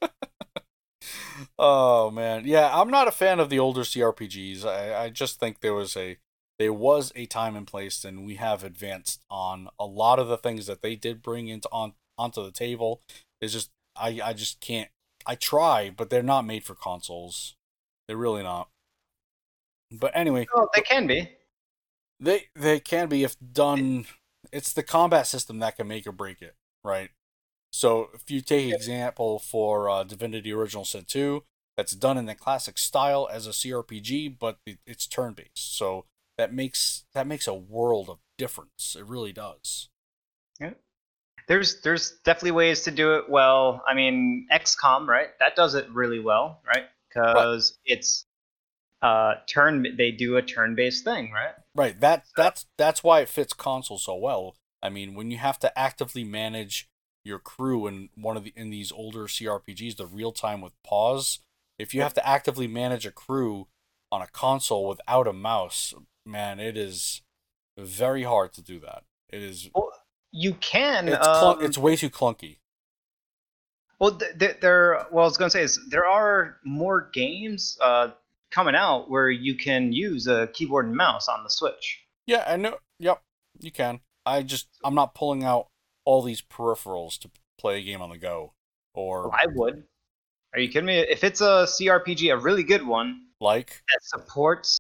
oh man, yeah, I'm not a fan of the older CRPGs. I, I just think there was a there was a time and place, and we have advanced on a lot of the things that they did bring into on onto the table. It's just I I just can't. I try, but they're not made for consoles. They're really not. But anyway, Oh, they can be. they they can be if done. It's the combat system that can make or break it, right? So if you take example for uh, Divinity Original Sin 2, that's done in the classic style as a CRPG, but it, it's turn based. So that makes that makes a world of difference. It really does. Yeah. There's there's definitely ways to do it well. I mean, XCOM, right? That does it really well, right? Because it's uh turn they do a turn-based thing, right? Right. That that's that's why it fits console so well. I mean, when you have to actively manage your crew in one of the in these older CRPGs, the real time with pause, if you have to actively manage a crew on a console without a mouse, man, it is very hard to do that. It is Well, you can. it's clunk, um, it's way too clunky. Well, th- th- there. Well, I was gonna say is there are more games uh, coming out where you can use a keyboard and mouse on the Switch. Yeah, I know. Yep, you can. I just I'm not pulling out all these peripherals to play a game on the go or I would. Are you kidding me? If it's a CRPG, a really good one like that supports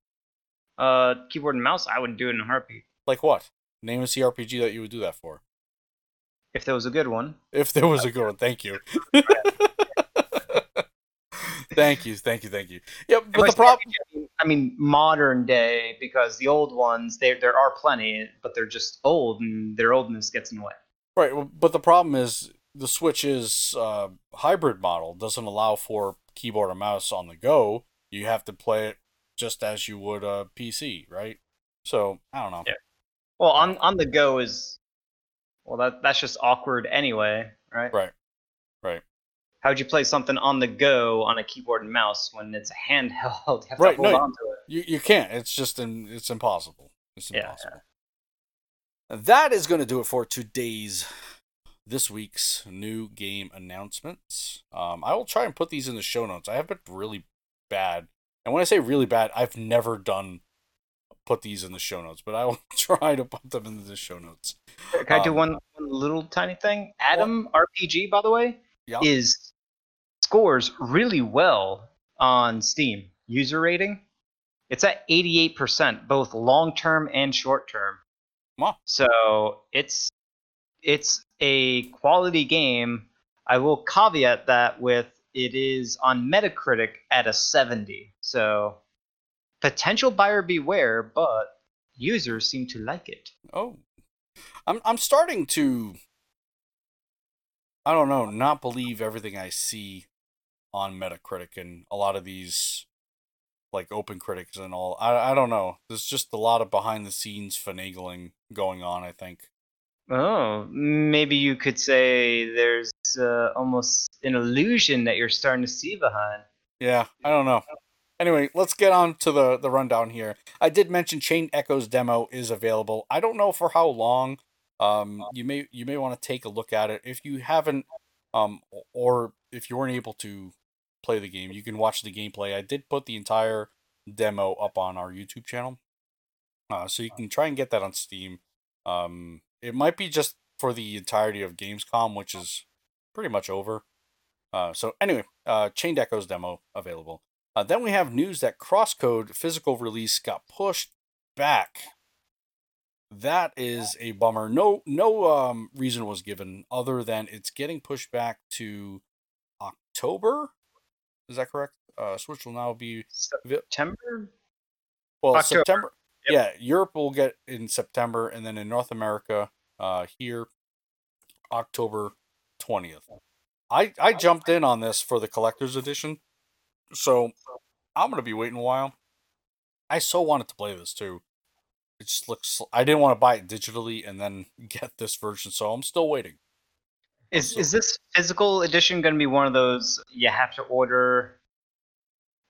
uh, keyboard and mouse, I would do it in a heartbeat. like what? Name a CRPG that you would do that for. If there was a good one. If there was a good one, thank you. thank you, thank you, thank you. Yeah, but the problem, I mean- modern day, because the old ones, there there are plenty, but they're just old, and their oldness gets in the way. right? But the problem is the Switch's uh, hybrid model doesn't allow for keyboard and mouse on the go. You have to play it just as you would a PC, right? So I don't know. Yeah. Well, on on the go is, well, that that's just awkward anyway, right? Right, right, How'd you play something on the go on a keyboard and mouse when it's a handheld? You have Right, to hold no, on to it. You you can't. It's just in, it's impossible. It's Yeah, impossible. That is going to do it for today's this week's new game announcements. Um, I will try and put these in the show notes. I have been really bad, and when I say really bad, I've never done put these in the show notes, but I will try to put them in the show notes. Can I do Um, one, one little tiny thing? ATOM RPG, by the way, Yeah. is scores really well on Steam user rating. It's at 88%, both long term and short term. Wow. So it's it's a quality game. I will caveat that with it is on Metacritic at a 70. So potential buyer beware, but users seem to like it. Oh, I'm I'm starting to. I don't know, not believe everything I see on Metacritic and a lot of these, like open critics and all. I I don't know. There's just a lot of behind the scenes finagling going on. I think. Oh, maybe you could say there's uh, almost an illusion that you're starting to see behind. Yeah, I don't know. Anyway, let's get on to the the rundown here. I did mention Chained Echoes demo is available. I don't know for how long. Um, you may you may want to take a look at it if you haven't, um, or if you weren't able to play the game, you can watch the gameplay. I did put the entire demo up on our YouTube channel, uh, so you can try and get that on Steam. Um, it might be just for the entirety of Gamescom, which is pretty much over. Uh, so anyway, uh, Chained Echoes demo available. Uh, then we have news that Crosscode physical release got pushed back. That is a bummer. No, no um, reason was given other than it's getting pushed back to October. Is that correct? Uh, Switch will now be September? well October. September. Yep. Yeah, Europe will get in September, and then in North America, uh, here, October twentieth. I I jumped in on this for the collector's edition, so I'm gonna be waiting a while. I so wanted to play this too. It just looks. I didn't want to buy it digitally and then get this version, so I'm still waiting. Is is this physical edition going to be one of those you have to order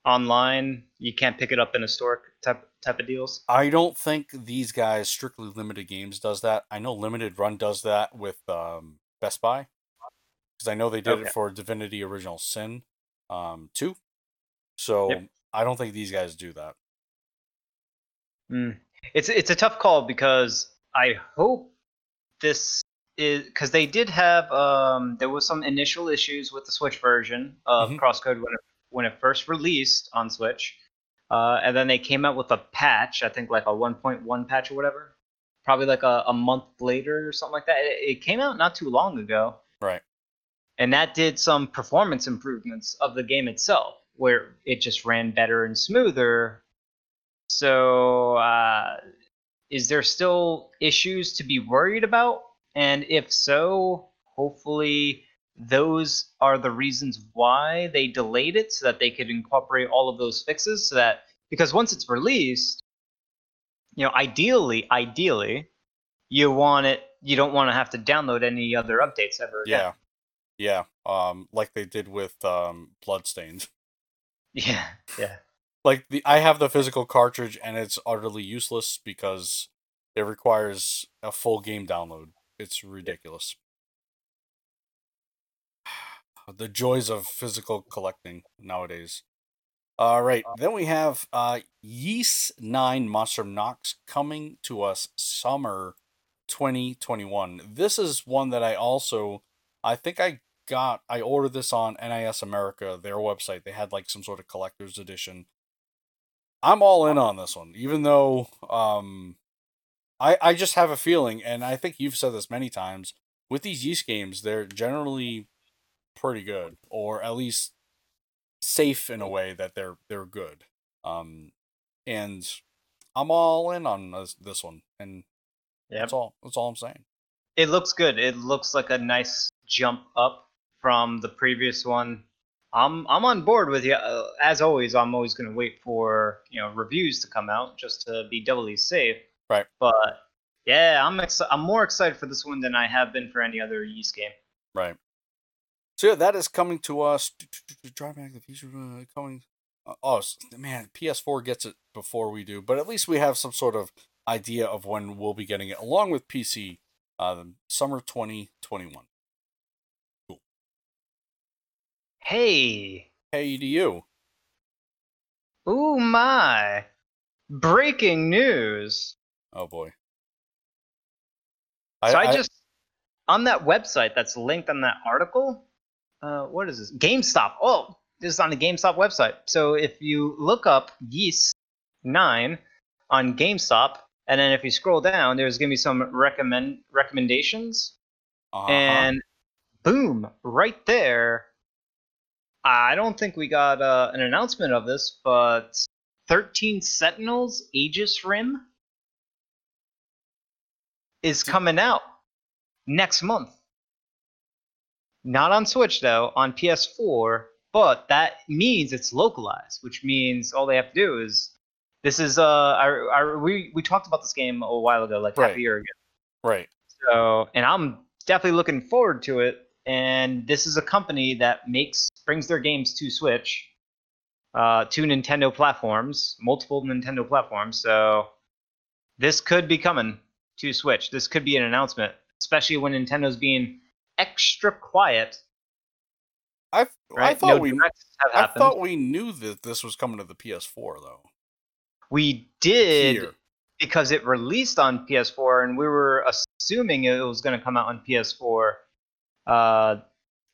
online? You can't pick it up in a store type type of deals. I don't think these guys strictly limited games does that. I know limited run does that with um, Best Buy because I know they did Okay. it for Divinity Original Sin um, two. So Yep. I don't think these guys do that. Mm. It's it's a tough call because I hope this is because they did have um there was some initial issues with the Switch version of Mhm. Crosscode when it when it first released on Switch, uh, and then they came out with a patch. I think like a 1.1 patch or whatever. Probably like a, a month later or something like that. It, it came out not too long ago. Right. and that did some performance improvements of the game itself where it just ran better and smoother so uh, is there still issues to be worried about and if so hopefully those are the reasons why they delayed it so that they could incorporate all of those fixes so that because once it's released you know ideally ideally you want it you don't want to have to download any other updates ever again. Yeah. Yeah. Um, like they did with um. Yeah, yeah. Like the I have the physical cartridge and it's utterly useless because it requires a full game download. It's ridiculous. The joys of physical collecting nowadays. All right, then we have uh, Ys Nine Monstrum Nox coming to us summer 2021. This is one that I also, I think I got, I ordered this on NIS America, their website. They had like some sort of collector's edition. I'm all in on this one, even though um, I I just have a feeling, and I think you've said this many times with these Ys games, they're generally pretty good, or at least safe in a way that they're they're good. Um, and I'm all in on this, this one, and Yep. that's all. That's all I'm saying. It looks good. It looks like a nice jump up from the previous one. I'm I'm on board with you. Uh, as always, I'm always going to wait for you know reviews to come out just to be doubly safe. Right. But yeah, I'm exci- I'm more excited for this one than I have been for any other Ys game. Right. So yeah, that is coming to us. Drive Back the Future uh, coming. uh, Oh man, PS4 gets it before we do, but at least we have some sort of idea of when we'll be getting it, along with PC. Uh, summer 2021. Hey, Hey to you. ooh my! Breaking news. Oh boy. So I, just on that website that's linked on that article. Uh, what is this? GameStop. Oh, this is on the GameStop website. So if you look up Ys Nine on GameStop, and then if you scroll down, there's gonna be some recommend recommendations, uh-huh. and boom, right there. I don't think we got uh, an announcement of this, but 13 Sentinels Aegis Rim is coming out next month. Not on Switch though, on PS4, but that means it's localized, which means all they have to do is this is uh I, I, we we talked about this game a while ago, like half a year ago. right. So, and I'm definitely looking forward to it. And this is a company that makes brings their games to Switch, uh, to Nintendo platforms, multiple Nintendo platforms. So, this could be coming to Switch. This could be an announcement, especially when Nintendo's being extra quiet. I I Right? thought no we I thought we knew that this was coming to the PS4 though. we did Here. because it released on PS4, and we were assuming it was going to come out on PS4, uh,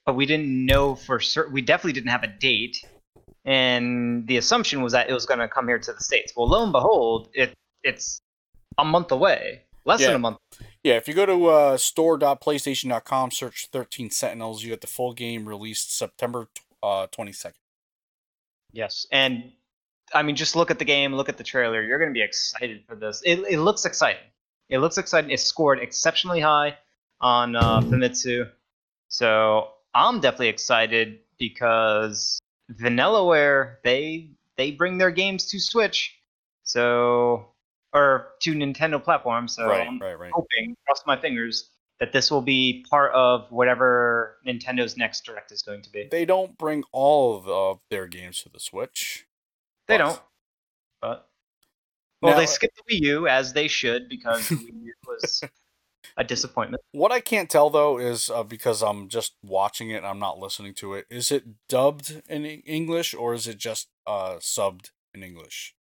but we didn't know for certain. We definitely didn't have a date, and the assumption was that it was going to come here to the states. Well, lo and behold, it it's a month away, less Yeah. than a month. Yeah, if you go to uh, store.playstation.com, search 13 Sentinels, you get the full game released September uh, 22nd. Yes, and I mean, just look at the game, look at the trailer. You're going to be excited for this. It, it looks exciting. It looks exciting. It scored exceptionally high on uh, Famitsu, so I'm definitely excited because Vanillaware they they bring their games to Switch, so or to Nintendo platforms. So right, I'm right, right. hoping, cross my fingers, that this will be part of whatever Nintendo's next direct is going to be. They don't bring all of, their games to the Switch. They but- don't, but Well, Now- they skipped the Wii U as they should because the Wii U was a disappointment. What I can't tell though is uh, because I'm just watching it, and I'm not listening to it. Is it dubbed in English or is it just uh, subbed in English?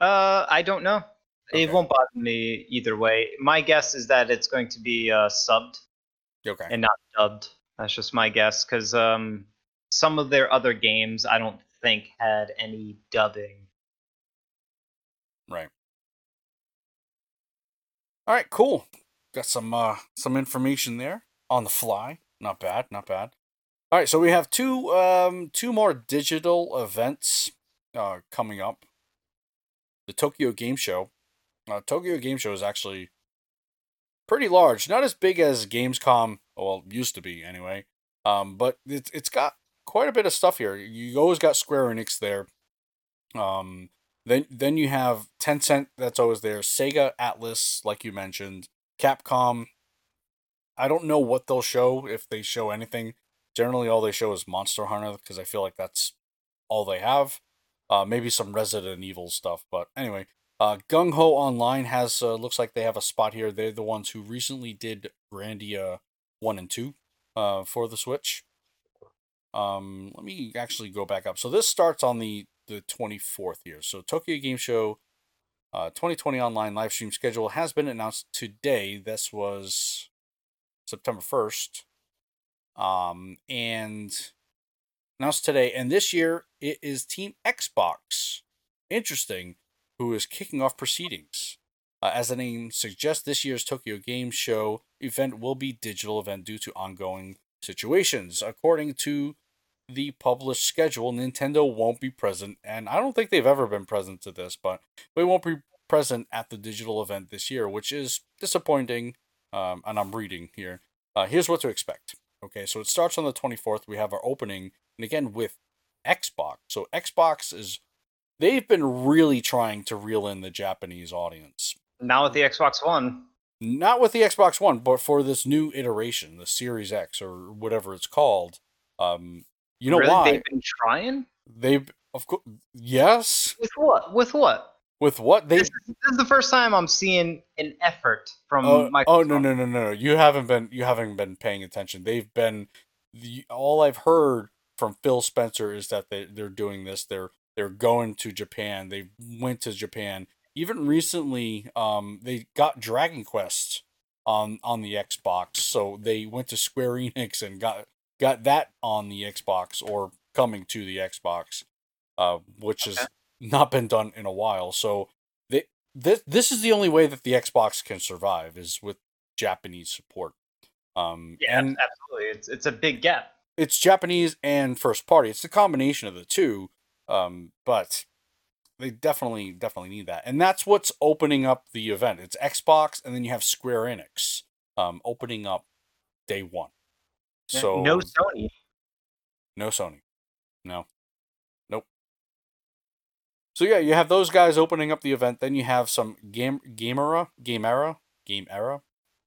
Uh, I don't know. Okay. It won't bother me either way. My guess is that it's going to be uh, subbed Okay. and not dubbed. That's just my guess because um, some of their other games I don't think had any dubbing. Right. All right, cool. Got some uh some information there on the fly. Not bad, not bad. All right, so we have two um two more digital events uh coming up. The Tokyo Game Show. Uh, Tokyo Game Show is actually pretty large, not as big as Gamescom, well, used to be anyway. Um, but it's it's got quite a bit of stuff here. You always got Square Enix there. Um, then then you have Tencent that's always there, Sega, Atlus, like you mentioned, Capcom. I don't know what they'll show if they show anything. Generally, all they show is Monster Hunter because I feel like that's all they have. Uh, maybe some Resident Evil stuff, but anyway. Uh, Gung Ho Online has uh, looks like they have a spot here. They're the ones who recently did Grandia one and two uh, for the Switch. Um, let me actually go back up. So this starts on the the 24th here. So Tokyo Game Show uh, 2020 online live stream schedule has been announced today. This was September 1st. Um, and announced today. And this year it is Team Xbox. Interesting, who is kicking off proceedings. Uh, as the name suggests, this year's Tokyo Game Show event will be digital event due to ongoing situations. According to the published schedule, Nintendo won't be present, and I don't think they've ever been present to this, but they won't be present at the digital event this year, which is disappointing. Um, and I'm reading here. Uh, here's what to expect. Okay, so it starts on the 24th. We have our opening, and again with Xbox. So Xbox is they've been really trying to reel in the Japanese audience. Now with the Xbox One, Not with the Xbox One, but for this new iteration, the Series X or whatever it's called. Um, you know really, why? they've been trying They've of course yes. with what? With what? With what they This is, this is the first time I'm seeing an effort from oh, Microsoft. oh no no no no you haven't been you haven't been paying attention. They've been the all I've heard from Phil Spencer is that they they're doing this. They're they're going to Japan. They went to Japan. Even recently, um, they got Dragon Quest on on the Xbox. So they went to Square Enix and got got that on the Xbox or coming to the Xbox, uh, which has not been done in a while. So they this this is the only way that the Xbox can survive is with Japanese support. Um, Yeah, and absolutely. It's it's a big gap. it's Japanese and first party. It's the combination of the two. Um, but they definitely definitely need that, and that's what's opening up the event. It's Xbox, and then you have Square Enix um, opening up day one. So no Sony. no Sony. No. Nope. So yeah, you have those guys opening up the event. Then you have some game Gamera, Gamera, Game Era. Game era.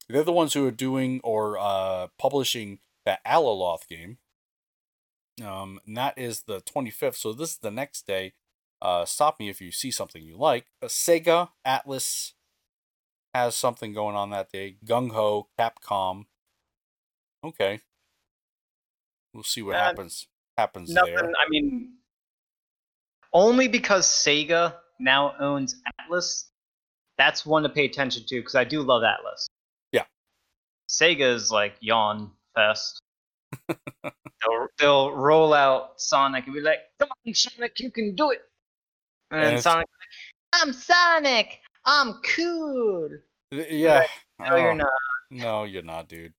They're the ones who are doing or uh, publishing that Alaloth game. Um, and that is the 25th. So this is the next day. Uh, stop me if you see something you like. Uh, Sega, Atlus has something going on that day. Gung Ho, Capcom. Okay. We'll see what Uh, happens happens Nothing. there. I mean, only because Sega now owns Atlus. That's one to pay attention to because I do love Atlus. Yeah. Sega is like yawn fest. they'll they'll roll out Sonic and be like, "Come on, Sonic, you can do it." And, And Sonic, "I'm Sonic. I'm cool." Yeah. No, you're Oh. not. No, you're not, dude.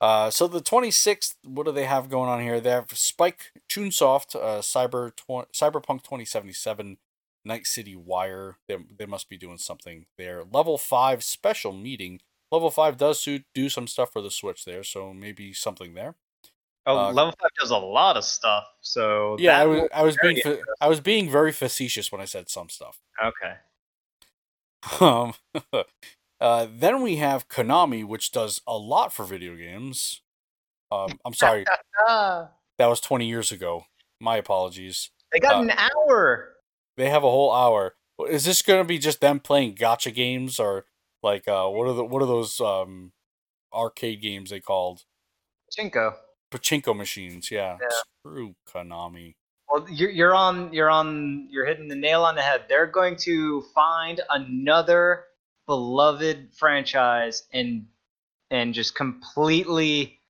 Uh, so the 26th, what do they have going on here? They have Spike Chunsoft, uh, Cyber tw- Cyberpunk 2077, Night City Wire. They, they must be doing something there. Level 5 special meeting. Level 5 does do, do some stuff for the Switch there, so maybe something there. Oh, Uh, level five does a lot of stuff. So Yeah, I was I was being fa- I was being very facetious when I said some stuff. okay. Um, uh, then we have Konami, which does a lot for video games. Um, I'm sorry, Ah, that was 20 years ago. My apologies. they got Uh, an hour. They have a whole hour. Is this going to be just them playing gacha games or like uh what are the what are those um arcade games they called Chinko. pachinko machines? Yeah. Yeah. Screw Konami. Well, you're, you're on you're on you're hitting the nail on the head. They're going to find another beloved franchise and and just completely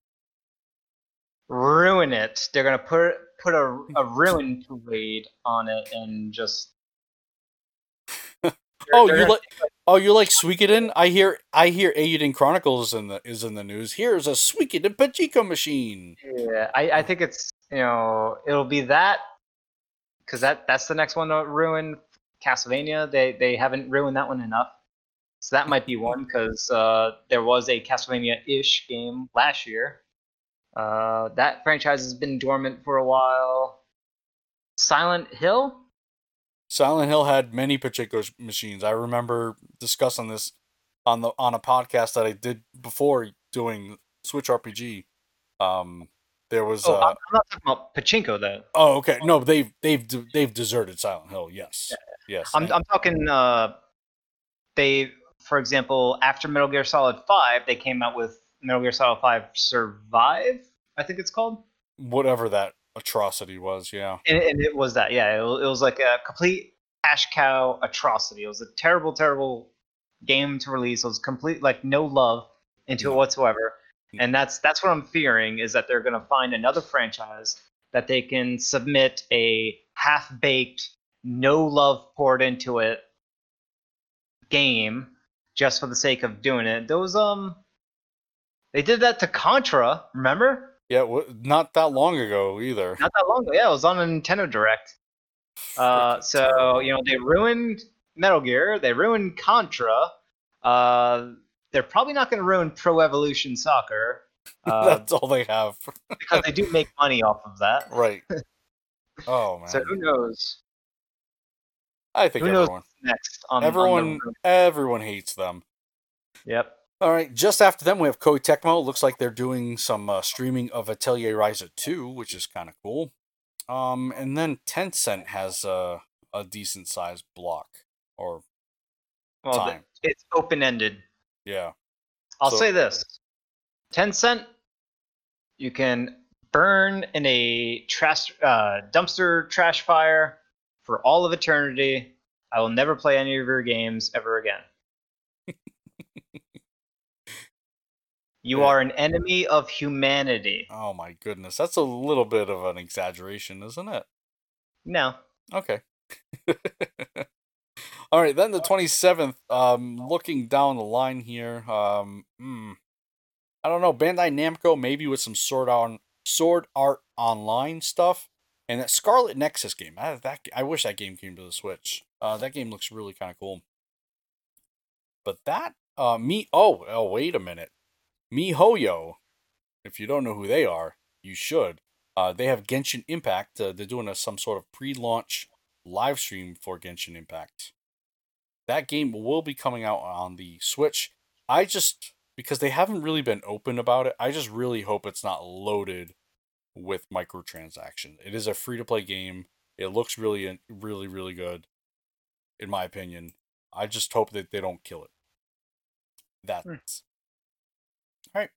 ruin it. They're gonna put put a, a ruin parade on it and just. Oh, they're you gonna- like oh you like Suikoden? I hear I hear Eiyuden Chronicles in the is in the news. Here's a Suikoden pachinko machine. Yeah, I, I think it's you know it'll be that because that that's the next one to ruin Castlevania. They they haven't ruined that one enough, so that might be one because uh, there was a Castlevania-ish game last year. Uh, that franchise has been dormant for a while. Silent Hill. Silent Hill had many pachinko sh- machines. I remember discussing this on the on a podcast that I did before doing Switch RPG. Um, there was Oh, uh, I'm not talking about pachinko though. oh okay no they've they've they've deserted Silent Hill. Yes, yes. I'm, I'm talking. Uh, they, for example, after Metal Gear Solid Five, they came out with Metal Gear Solid Five Survive. I think it's called, whatever that atrocity was. Yeah, and, and it was that. Yeah, it, it was like a complete cash cow atrocity. It was a terrible, terrible game to release. It was complete, like no love into it whatsoever. No. And that's that's what I'm fearing is that they're going to find another franchise that they can submit a half-baked, no love poured into it game just for the sake of doing it. Those um, they did that to Contra. Remember? yeah. W- not that long ago either. Not that long ago. Yeah, it was on a Nintendo Direct. Uh, so you know they ruined Metal Gear. They ruined Contra. Uh, they're probably not going to ruin Pro Evolution Soccer uh, that's all they have. because they do make money off of that. right. Oh man. So who knows? I think Who everyone next? On, on the everyone everyone hates them. Yep. All right, just after them, we have Koei Tecmo. Looks like they're doing some uh, streaming of Atelier Ryza 2, which is kind of cool. Um, and then Tencent has uh, a decent sized block. Or, Well, Time. th- it's open ended. yeah. I'll So- say this: Tencent, you can burn in a trash uh, dumpster trash fire for all of eternity. I will never play any of your games ever again. you Yeah. are an enemy of humanity. Oh my goodness. That's a little bit of an exaggeration, isn't it? No. Okay. All right, then the 27th, um, looking down the line here, um, hmm, I don't know, Bandai Namco maybe with some Sword on Sword Art Online stuff, and that Scarlet Nexus game. I, that I wish that game came to the Switch. Uh, that game looks really kind of cool. But that, uh, me, oh, oh, wait a minute, MiHoYo. If you don't know who they are, you should. Uh, they have Genshin Impact. Uh, they're doing a, some sort of pre-launch live stream for Genshin Impact. That game will be coming out on the Switch. I just because they haven't really been open about it. I just really hope it's not loaded with microtransactions. It is a free-to-play game. It looks really, really, really good, in my opinion. I just hope that they don't kill it. That's all right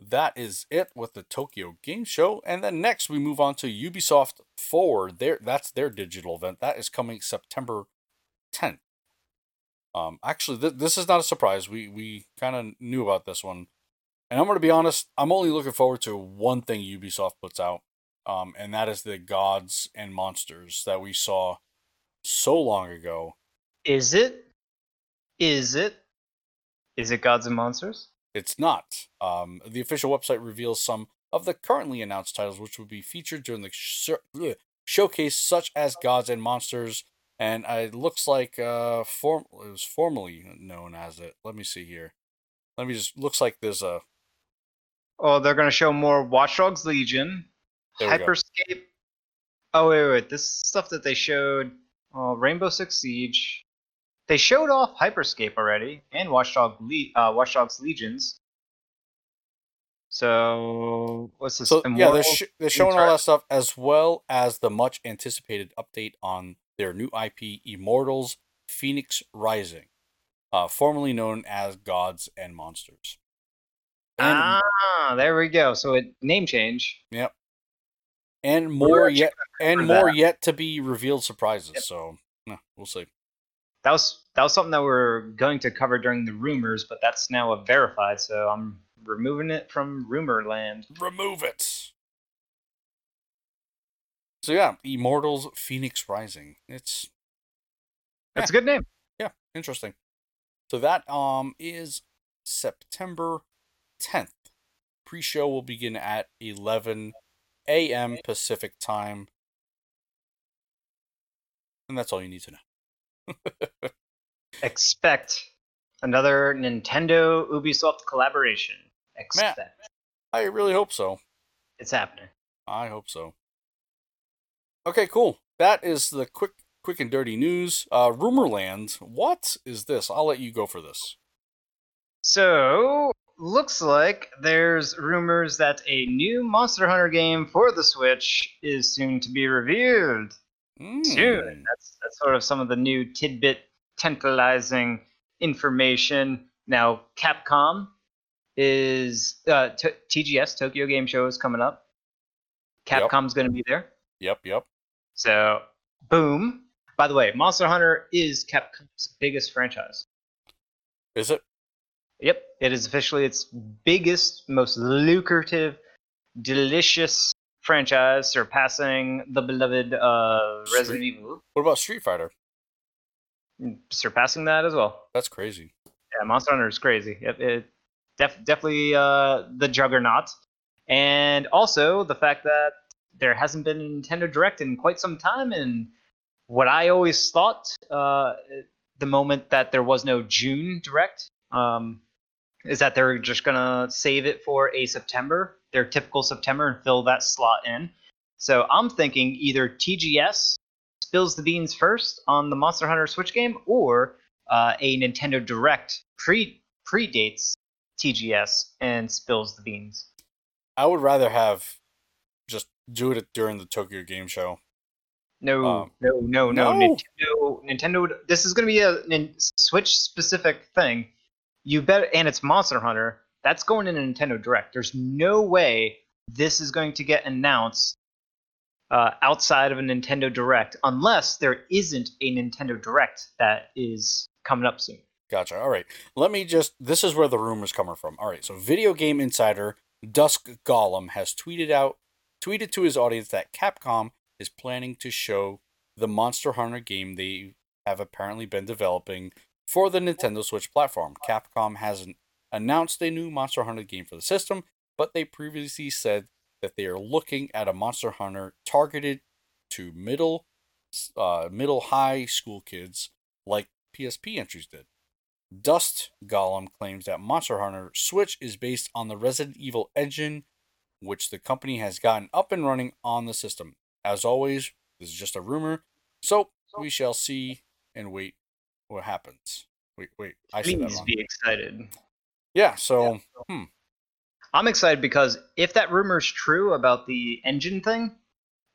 that is it with the Tokyo Game Show. And then next we move on to Ubisoft Forward. Their that's their digital event. That is coming September 10th. Um, actually, th- this is not a surprise. We we kind of knew about this one, and I'm gonna be honest. I'm only looking forward to one thing Ubisoft puts out, um, and that is the Gods and Monsters that we saw so long ago. Is it? Is it? Is it Gods and Monsters? It's not. Um, the official website reveals some of the currently announced titles, which will be featured during the sh- showcase, such as Gods and Monsters. And it looks like uh, form it was formerly known as it. Let me see here. Let me just looks like there's a Oh, they're gonna show more Watch Dogs Legion, There we go. Hyperscape. Oh wait, wait, wait, this stuff that they showed, uh, Rainbow Six Siege. They showed off Hyperscape already and Watch, Dog Le- uh, Watch Dogs Legions. So what's this? so yeah. They're sh- they're showing all that stuff as well as the much anticipated update on their new IP, Immortals Phoenix Rising, uh, formerly known as Gods and Monsters. And, ah, there we go. So it name change. Yep. And more yet, and more that. yet to be revealed surprises. Yep. So, no, we'll see. That was that was something that we are going to cover during the rumors, but that's now a verified. So I'm removing it from rumor land. Remove it. So yeah, Immortals Phoenix Rising. It's that's yeah. a good name. Yeah, interesting. So that um is September 10th. Pre-show will begin at 11 a.m. Pacific time. And that's all you need to know. Expect another Nintendo Ubisoft collaboration. Expect. Man, I really hope so. It's happening. I hope so. Okay, cool. That is the quick quick and dirty news. Uh Rumorland, what is this? I'll let you go for this. So, looks like there's rumors that a new Monster Hunter game for the Switch is soon to be revealed. Mm. Soon. That's that's sort of some of the new tidbit tantalizing information. Now, Capcom is uh, t- TGS Tokyo Game Show is coming up. Capcom's yep. going to be there. Yep, yep. So, boom. By the way, Monster Hunter is Capcom's biggest franchise. Is it? Yep, it is officially its biggest, most lucrative, delicious franchise, surpassing the beloved uh, Resident Street? Evil. What about Street Fighter? Mm, surpassing that as well. That's crazy. Yeah, Monster Hunter is crazy. It, it def- definitely uh, the juggernaut, and also the fact that there hasn't been a Nintendo Direct in quite some time, and what I always thought uh, the moment that there was no June Direct. Um, is that they're just gonna save it for a September, their typical September, and fill that slot in. So I'm thinking either TGS spills the beans first on the Monster Hunter Switch game, or uh, a Nintendo Direct pre predates TGS and spills the beans. I would rather have just do it during the Tokyo Game Show. No, um, no, no, no, no. Nintendo, Nintendo. This is going to be a Switch specific thing you bet, and it's Monster Hunter. That's going in a Nintendo Direct. There's no way this is going to get announced uh, outside of a Nintendo Direct, unless there isn't a Nintendo Direct that is coming up soon. Gotcha. All right. Let me just. This is where the rumors coming from. All right. So, Video Game Insider Dusk Golem has tweeted out, tweeted to his audience that Capcom is planning to show the Monster Hunter game they have apparently been developing for the Nintendo Switch platform. Capcom hasn't announced a new Monster Hunter game for the system, but they previously said that they are looking at a Monster Hunter targeted to middle uh, middle high school kids like PSP entries did. Dusk Golem claims that Monster Hunter Switch is based on the Resident Evil engine, which the company has gotten up and running on the system. As always, this is just a rumor, so we shall see and wait what happens. Wait, wait. I Please be excited. Yeah. So, yeah. Hmm. I'm excited because if that rumor is true about the engine thing,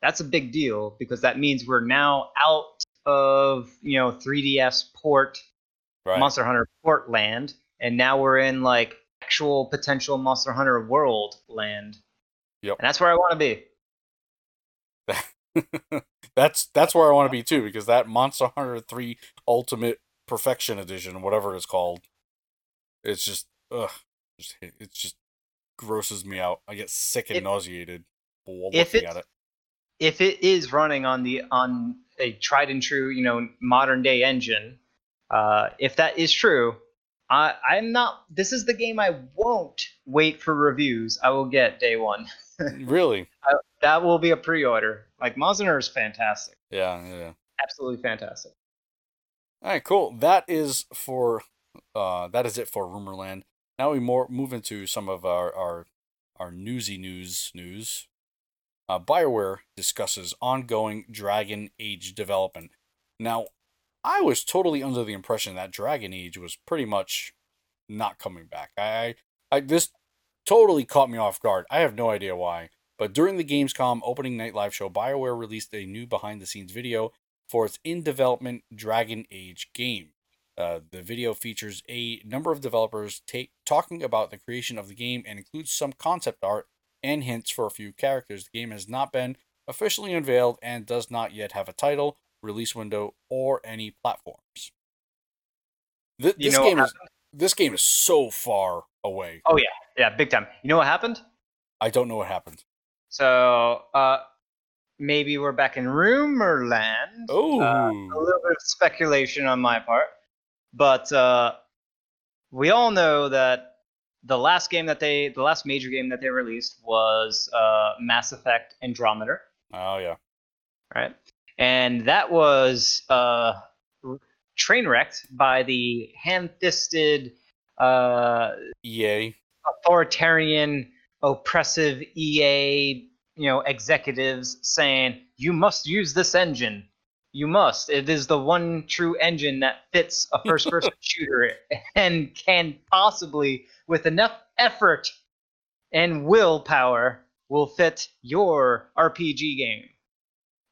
that's a big deal because that means we're now out of you know 3DS port, right. Monster Hunter port land, and now we're in like actual potential Monster Hunter world land. Yep. And that's where I want to be. that's that's where I want to be too because that Monster Hunter 3 Ultimate Perfection Edition, whatever it's called, it's just ugh, just, it just grosses me out. I get sick and if, nauseated while looking at it. If it is running on the on a tried and true, you know, modern day engine, uh, if that is true, I I'm not. This is the game I won't wait for reviews. I will get day one. really? I, that will be a pre-order. Like Monster is fantastic. Yeah, yeah, absolutely fantastic. All right, cool. That is for uh, that is it for Rumorland. Now we more move into some of our our, our newsy news news. Uh, Bioware discusses ongoing Dragon Age development. Now, I was totally under the impression that Dragon Age was pretty much not coming back. I, I this totally caught me off guard. I have no idea why. But during the Gamescom opening night live show, BioWare released a new behind the scenes video for its in development Dragon Age game. Uh, the video features a number of developers take, talking about the creation of the game and includes some concept art and hints for a few characters. The game has not been officially unveiled and does not yet have a title, release window, or any platforms. Th- this game is this game is so far away. Oh yeah, yeah, big time. You know what happened? I don't know what happened. So uh, maybe we're back in rumor land. Oh, Uh, a little bit of speculation on my part, but uh, we all know that the last game that they, the last major game that they released was uh, Mass Effect Andromeda, oh yeah. right? And that was uh, train wrecked by the ham-fisted, uh, EA. authoritarian, oppressive EA, you know, executives saying you must use this engine. You must. It is the one true engine that fits a first-person shooter and can possibly, with enough effort and willpower, will fit your RPG game.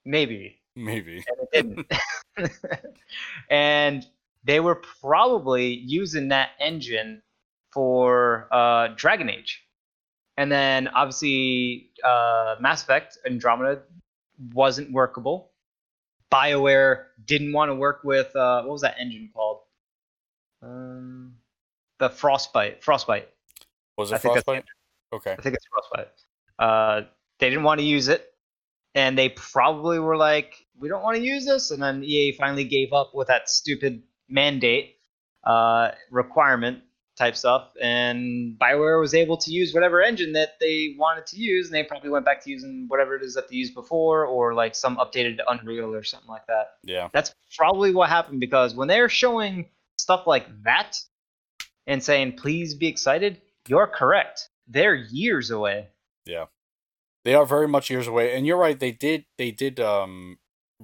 Maybe Maybe. and it didn't. and they were probably using that engine for uh, Dragon Age. And then obviously uh, Mass Effect Andromeda wasn't workable. BioWare didn't want to work with uh, what was that engine called? Um, the Frostbite. Frostbite. Was I it think Frostbite? Okay. I think it's Frostbite. Uh, they didn't want to use it, and they probably were like, "We don't want to use this." And then EA finally gave up with that stupid mandate uh, requirement type stuff, and Bioware was able to use whatever engine that they wanted to use, and they probably went back to using whatever it is that they used before, or like some updated Unreal or something like that. Yeah. That's probably what happened because when they're showing stuff like that and saying, please be excited, you're correct. They're years away. Yeah, they are very much years away, and you're right. They did. They did. Um,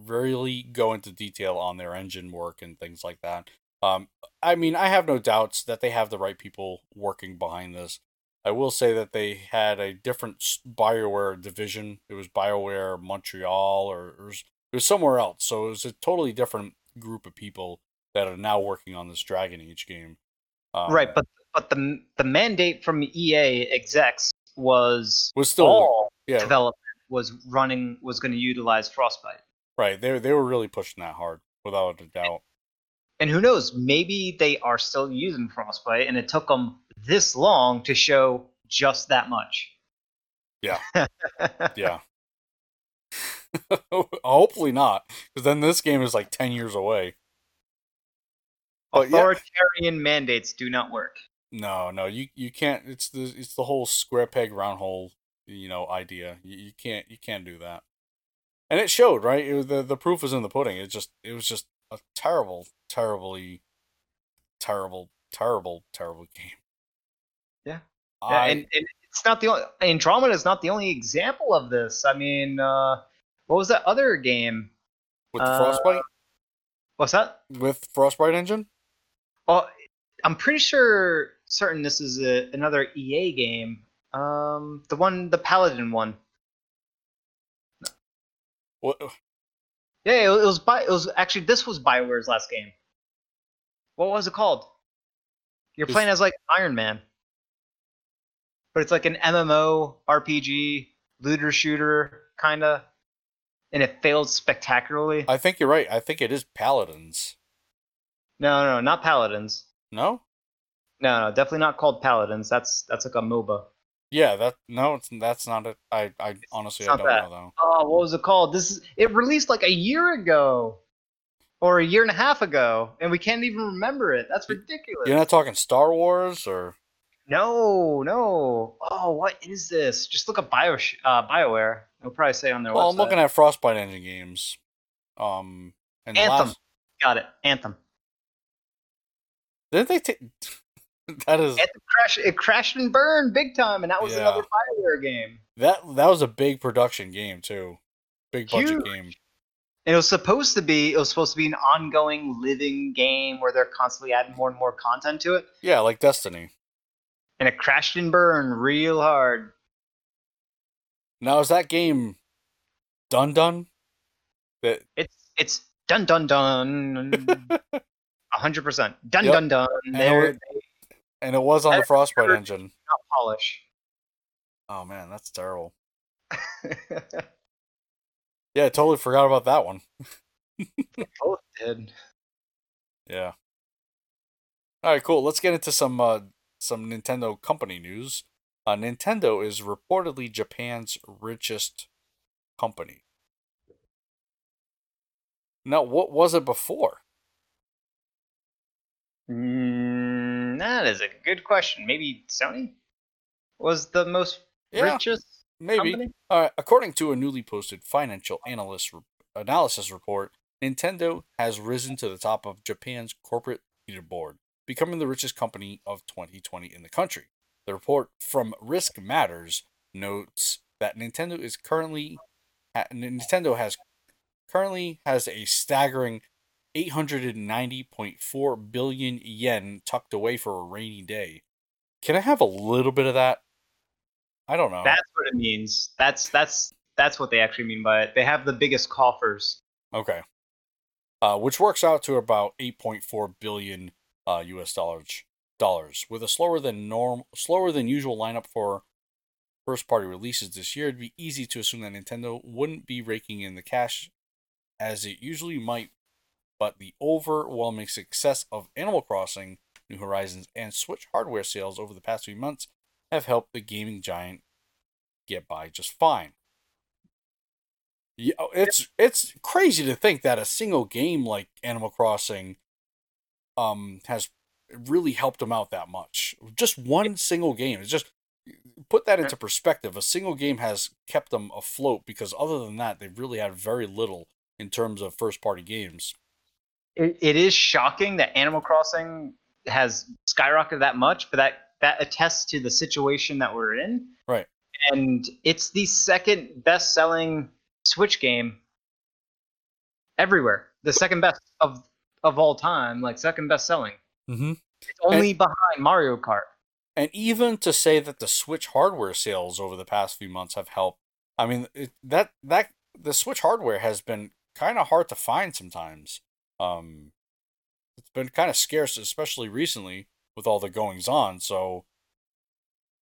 really go into detail on their engine work and things like that. Um, I mean, I have no doubts that they have the right people working behind this. I will say that they had a different Bioware division. It was Bioware Montreal, or, or it was somewhere else. So it was a totally different group of people that are now working on this Dragon Age game. Um, right, but but the the mandate from EA execs was was still all yeah development was running was going to utilize Frostbite. right. They they were really pushing that hard without a doubt. And who knows, maybe they are still using Frostbite and it took them this long to show just that much. Yeah. Yeah. Hopefully not, because then this game is like ten years away. But yeah. Authoritarian mandates do not work. No, no, you you can't. It's the it's the whole square peg round hole, you know, idea. You, you can't you can't do that. And it showed, right? It the the proof was in the pudding. It just it was just a terrible, terribly, terrible, terrible, terrible game. Yeah. Yeah, I, and, and it's not the only Andromeda is not the only example of this. I mean, uh, what was that other game? with the uh, frostbite What's that? with frostbite engine. Oh, I'm pretty sure certain this is a, another EA game. Um, the one, the Paladin one. What? Yeah, it, was by. It was actually this was Bioware's last game. What was it called? You're playing as like Iron Man, but it's like an MMO RPG looter shooter kind of, and it failed spectacularly. I think you're right. I think it is paladins. no, no, not Paladins. No. No, no, definitely not called Paladins. That's that's like a MOBA. Yeah, that no, it's that's not it. I I honestly I don't that. know though. Oh, what was it called? This is it released like a year ago, or a year and a half ago, and we can't even remember it. That's ridiculous. You're not talking Star Wars or No, no. Oh, what is this? Just look at Bio uh, Bioware. They'll probably say on their well, website. I'm looking at Frostbite engine games. Um, and Anthem. last Got it. Anthem. didn't they take? that is Anthem crashed. It crashed and burned big time, and that was Yeah. another Bioware game. that that was a big production game too, big budget Huge. game. And it was supposed to be. It was supposed to be an ongoing, living game where they're constantly adding more and more content to it. Yeah, like Destiny. And it crashed and burned real hard. Now is that game done done? That It's it's done done dun. hundred percent. Dun Yep. dun dun. They're it- and it was on the Frostbite engine. not polish. Oh man, that's terrible. Yeah, I totally forgot about that one. Both did. Yeah. All right, cool. Let's get into some uh, some Nintendo company news. Uh, Nintendo is reportedly Japan's richest company. Now, what was it before? Mm, that is a good question. Maybe Sony was the most Yeah, richest maybe. company. Uh, according to a newly posted financial analyst re- analysis report, Nintendo has risen to the top of Japan's corporate leaderboard, becoming the richest company of 2020 in the country. The report from Risk Matters notes that Nintendo is currently Nintendo has currently has a staggering 890.4 billion yen tucked away for a rainy day. Can I have a little bit of that? I don't know. That's what it means. That's that's that's what they actually mean by it. They have the biggest coffers. Okay. Uh, which works out to about 8.4 billion uh, US dollars. Dollars with a slower than norm, slower than usual lineup for first party releases this year. It'd be easy to assume that Nintendo wouldn't be raking in the cash as it usually might. But the overwhelming success of Animal Crossing, New Horizons, and Switch hardware sales over the past few months have helped the gaming giant get by just fine. Yeah, oh, it's it's crazy to think that a single game like Animal Crossing um has really helped them out that much. Just one single game. It's just put that into perspective. A single game has kept them afloat because other than that, they've really had very little in terms of first party games. It, it is shocking that Animal Crossing has skyrocketed that much, but that that attests to the situation that we're in. Right. And it's the second best selling Switch game everywhere. The second best of of all time, like second best selling. Mm-hmm. It's only behind Mario Kart. And even to say that the Switch hardware sales over the past few months have helped, I mean it, that that the Switch hardware has been kind of hard to find sometimes. Um, it's been kind of scarce, especially recently with all the goings on. So,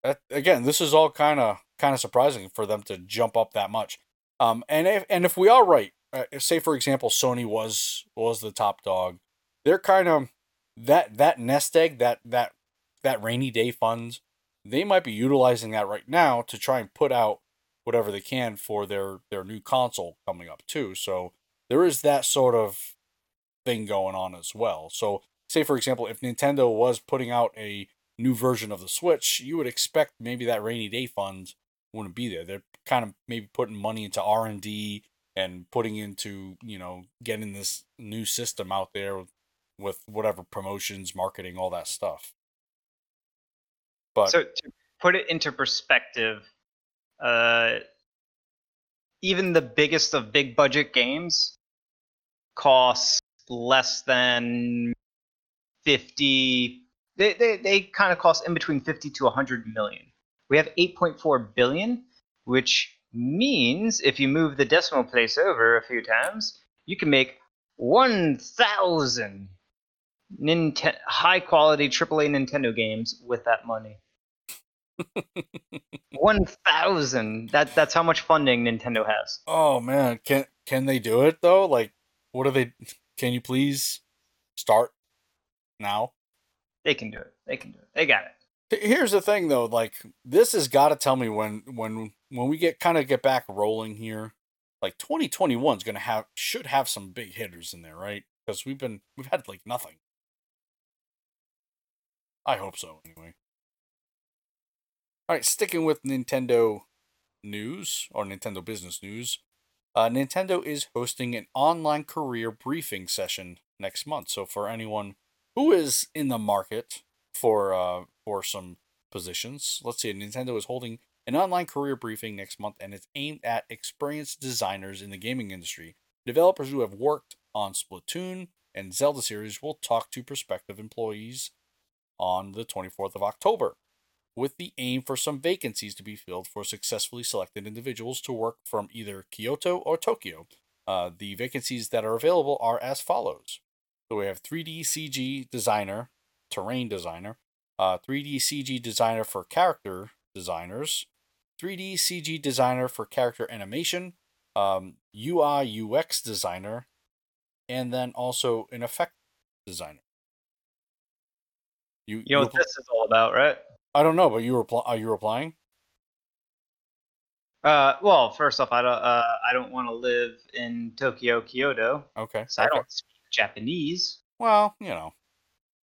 that, again, this is all kind of kind of surprising for them to jump up that much. Um, and if and if we are right, uh, say for example, Sony was was the top dog, they're kind of that that nest egg that that that rainy day funds, they might be utilizing that right now to try and put out whatever they can for their their new console coming up too. So there is that sort of thing going on as well. So say for example, if Nintendo was putting out a new version of the Switch, you would expect maybe that rainy day fund wouldn't be there. They're kind of maybe putting money into R and D and putting into you know getting this new system out there with, whatever promotions, marketing, all that stuff. But So to put it into perspective, uh, even the biggest of big budget games costs less than 50 they, they, they kind of cost in between 50 to 100 million we have 8.4 billion which means if you move the decimal place over a few times you can make 1000 Ninten- high quality AAA Nintendo games with that money. 1000 that that's how much funding Nintendo has. oh man, can can they do it though? Like, what are they? Can you please start now? They can do it. They can do it. They got it. Here's the thing though, like this has got to tell me when when when we get kind of get back rolling here, like 2021 is gonna have should have some big hitters in there, right? Because we've been we've had like nothing. I hope so, anyway. All right, sticking with Nintendo news or Nintendo business news, uh, Nintendo is hosting an online career briefing session next month. So for anyone who is in the market for uh, for some positions, let's see, Nintendo is holding an online career briefing next month, and it's aimed at experienced designers in the gaming industry. Developers who have worked on Splatoon and Zelda series will talk to prospective employees on the 24th of October, with the aim for some vacancies to be filled for successfully selected individuals to work from either Kyoto or Tokyo. Uh, the vacancies that are available are as follows. So we have 3D CG designer, terrain designer, uh, 3D CG designer for character designers, 3D CG designer for character animation, um, UI UX designer, and then also an effect designer. You, you know what this is all about, right? I don't know, but you were are you replying? Uh, well, first off, I don't uh, I don't want to live in Tokyo, Kyoto. Okay. So okay. I don't speak Japanese. Well, you know,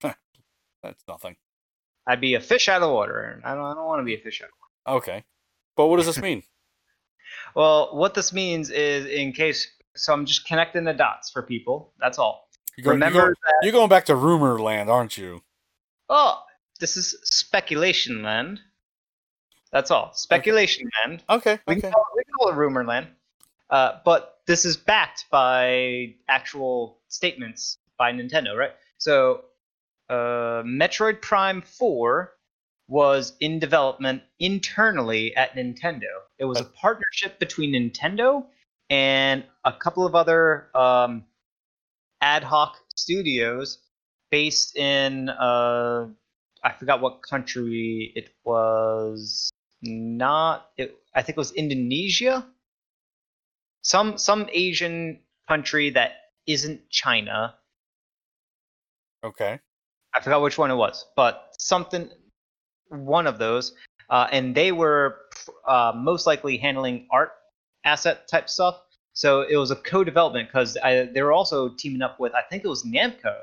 that's nothing. I'd be a fish out of water, and I don't I don't want to be a fish out of water. Okay, but what does this mean? well, what this means is, in case, so I'm just connecting the dots for people. That's all. You go, Remember, you're, that, you're going back to rumor land, aren't you? Oh, this is speculation land. That's all. Speculation okay. land. Okay. We, okay. Can, call, we can call it rumor land. Uh, but this is backed by actual statements by Nintendo, right? So, uh, Metroid Prime 4 was in development internally at Nintendo. It was a partnership between Nintendo and a couple of other um, ad hoc studios based in uh, I forgot what country it was. Not it. I think it was Indonesia. Some some Asian country that isn't China. Okay. I forgot which one it was, but something, one of those, uh, and they were uh, most likely handling art asset type stuff. So it was a co-development because they were also teaming up with I think it was Namco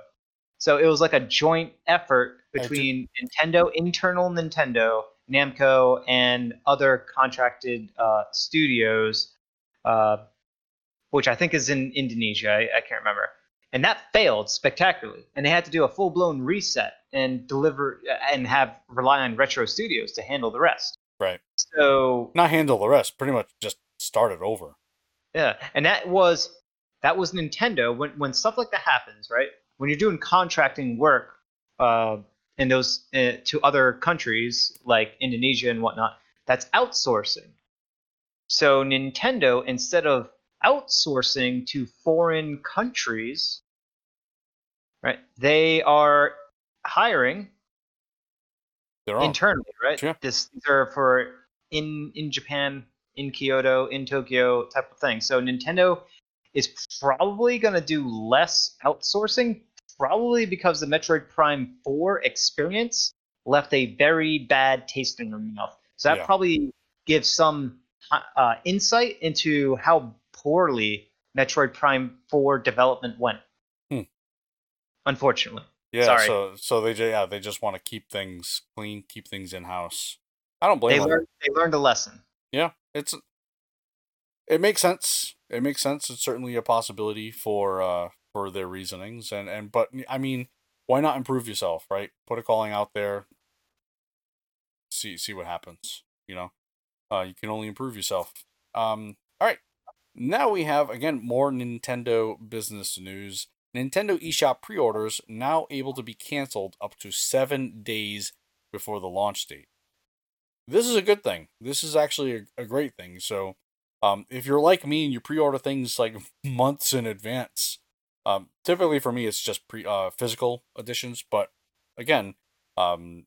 so it was like a joint effort between Nintendo, internal Nintendo, Namco, and other contracted uh, studios, uh, which I think is in Indonesia. I, I, can't remember. And that failed spectacularly, and they had to do a full blown reset and deliver and have rely on Retro Studios to handle the rest. Right. So not handle the rest, pretty much just start it over. Yeah, and that was that was Nintendo when when stuff like that happens, right? When you're doing contracting work uh, in those uh, to other countries like Indonesia and whatnot, that's outsourcing. So Nintendo, instead of outsourcing to foreign countries, right, they are hiring internally, right? Yeah. This these are for in in Japan, in Kyoto, in Tokyo type of thing. So Nintendo is probably going to do less outsourcing, probably because the Metroid Prime 4 experience left a very bad taste in your mouth. So that yeah. probably gives some uh, insight into how poorly Metroid Prime 4 development went. Hmm. Unfortunately. Yeah, Sorry. so so they yeah they just want to keep things clean, keep things in house. I don't blame they them. Learned, they learned a lesson. Yeah, it's it makes sense. It makes sense. It's certainly a possibility for uh for their reasonings and and but I mean, why not improve yourself, right? Put a calling out there. See see what happens, you know. Uh you can only improve yourself. Um all right. Now we have again more Nintendo business news. Nintendo eShop pre-orders now able to be canceled up to 7 days before the launch date. This is a good thing. This is actually a, a great thing. So um, if you're like me and you pre-order things like months in advance, um, typically for me it's just pre uh, physical editions, but again, um,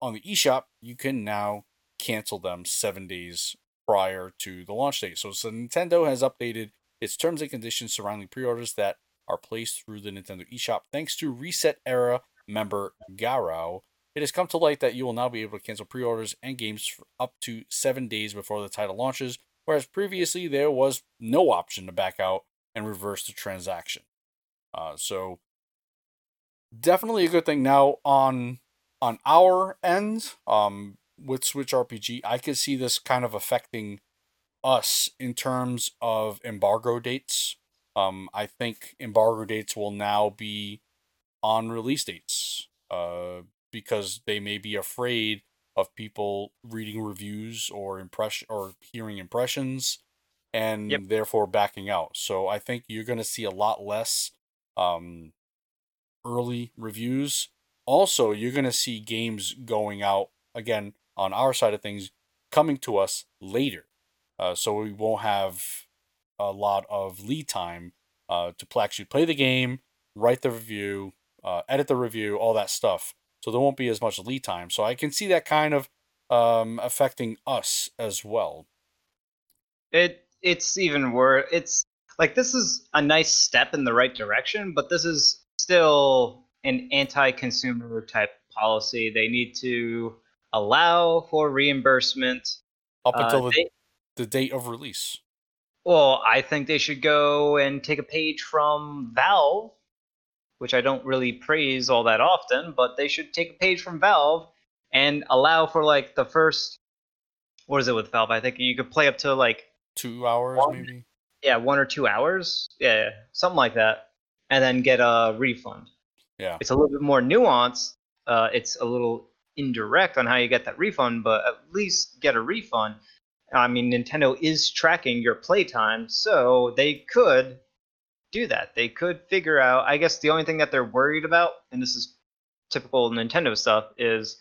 on the eShop you can now cancel them seven days prior to the launch date. So, so Nintendo has updated its terms and conditions surrounding pre-orders that are placed through the Nintendo eShop. Thanks to ResetEra member Garou, it has come to light that you will now be able to cancel pre-orders and games for up to seven days before the title launches whereas previously there was no option to back out and reverse the transaction. Uh, so definitely a good thing. Now on on our end, um, with Switch RPG, I could see this kind of affecting us in terms of embargo dates. Um, I think embargo dates will now be on release dates, uh, because they may be afraid of people reading reviews or impression or hearing impressions and yep. therefore backing out. So I think you're going to see a lot less um, early reviews. Also, you're going to see games going out again on our side of things coming to us later. Uh, so we won't have a lot of lead time uh, to actually play the game, write the review, uh, edit the review, all that stuff. So there won't be as much lead time. So I can see that kind of um, affecting us as well. It it's even worse. It's like this is a nice step in the right direction, but this is still an anti-consumer type policy. They need to allow for reimbursement up Uh, until the, they- the date of release. Well, I think they should go and take a page from Valve, which I don't really praise all that often, but they should take a page from Valve and allow for like the first what is it with Valve? I think you could play up to like Two hours, One- maybe. yeah, one or two hours. Yeah, something like that. And then get a refund. Yeah. It's a little bit more nuanced. Uh, it's a little indirect on how you get that refund, but at least get a refund. I mean, Nintendo is tracking your playtime, so they could do that. They could figure out. I guess the only thing that they're worried about, and this is typical Nintendo stuff, is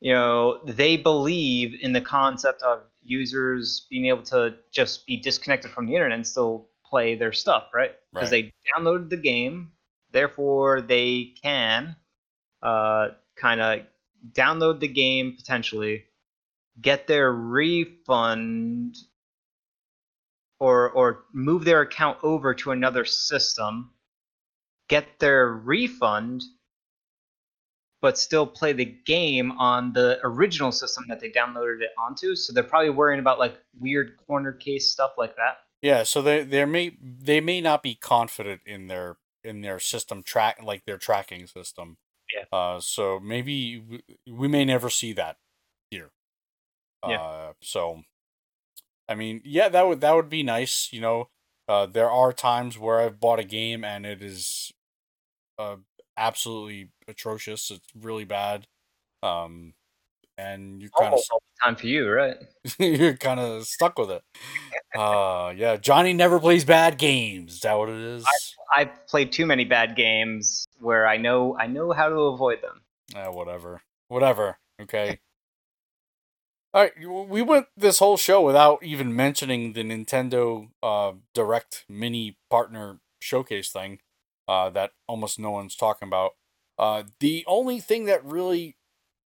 you know they believe in the concept of users being able to just be disconnected from the internet and still play their stuff, right? Because Right. they downloaded the game, therefore they can uh, kind of download the game potentially, get their refund, or or move their account over to another system, get their refund, but still play the game on the original system that they downloaded it onto. So they're probably worrying about like weird corner case stuff like that. Yeah, so they they may they may not be confident in their in their system track like their tracking system. Yeah. Uh, so maybe we, we may never see that here. Yeah. Uh, so, I mean, yeah, that would that would be nice. You know, uh, there are times where I've bought a game and it is, uh, absolutely atrocious. It's really bad. Um, and you kind of all the time for you, right? you're kind of stuck with it. Uh, yeah, Johnny never plays bad games. Is that what it is? I've played too many bad games where I know I know how to avoid them. Eh, whatever, whatever. Okay. All right, we went this whole show without even mentioning the Nintendo uh, Direct Mini Partner Showcase thing uh, that almost no one's talking about. Uh, the only thing that really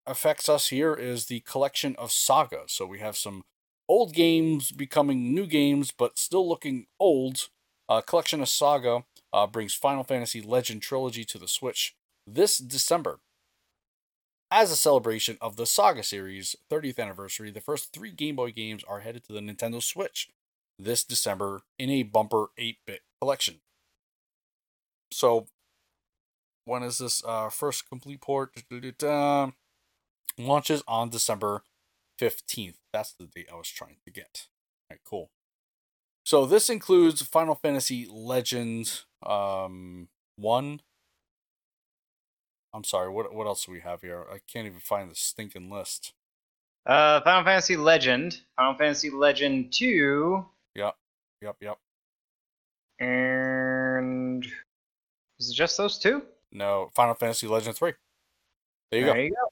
affects us here is the collection of Saga. So we have some old games becoming new games, but still looking old. Uh, collection of Saga uh, brings Final Fantasy Legend Trilogy to the Switch this December. As a celebration of the Saga series' 30th anniversary, the first three Game Boy games are headed to the Nintendo Switch this December in a bumper 8 bit collection. So, when is this uh, first complete port? Launches on December 15th. That's the date I was trying to get. All right, cool. So, this includes Final Fantasy Legends um, 1, I'm sorry. What what else do we have here? I can't even find the stinking list. Uh, Final Fantasy Legend, Final Fantasy Legend Two, Yep, yep. Yep. And is it just those two? No, Final Fantasy Legend Three. There you go. There you go.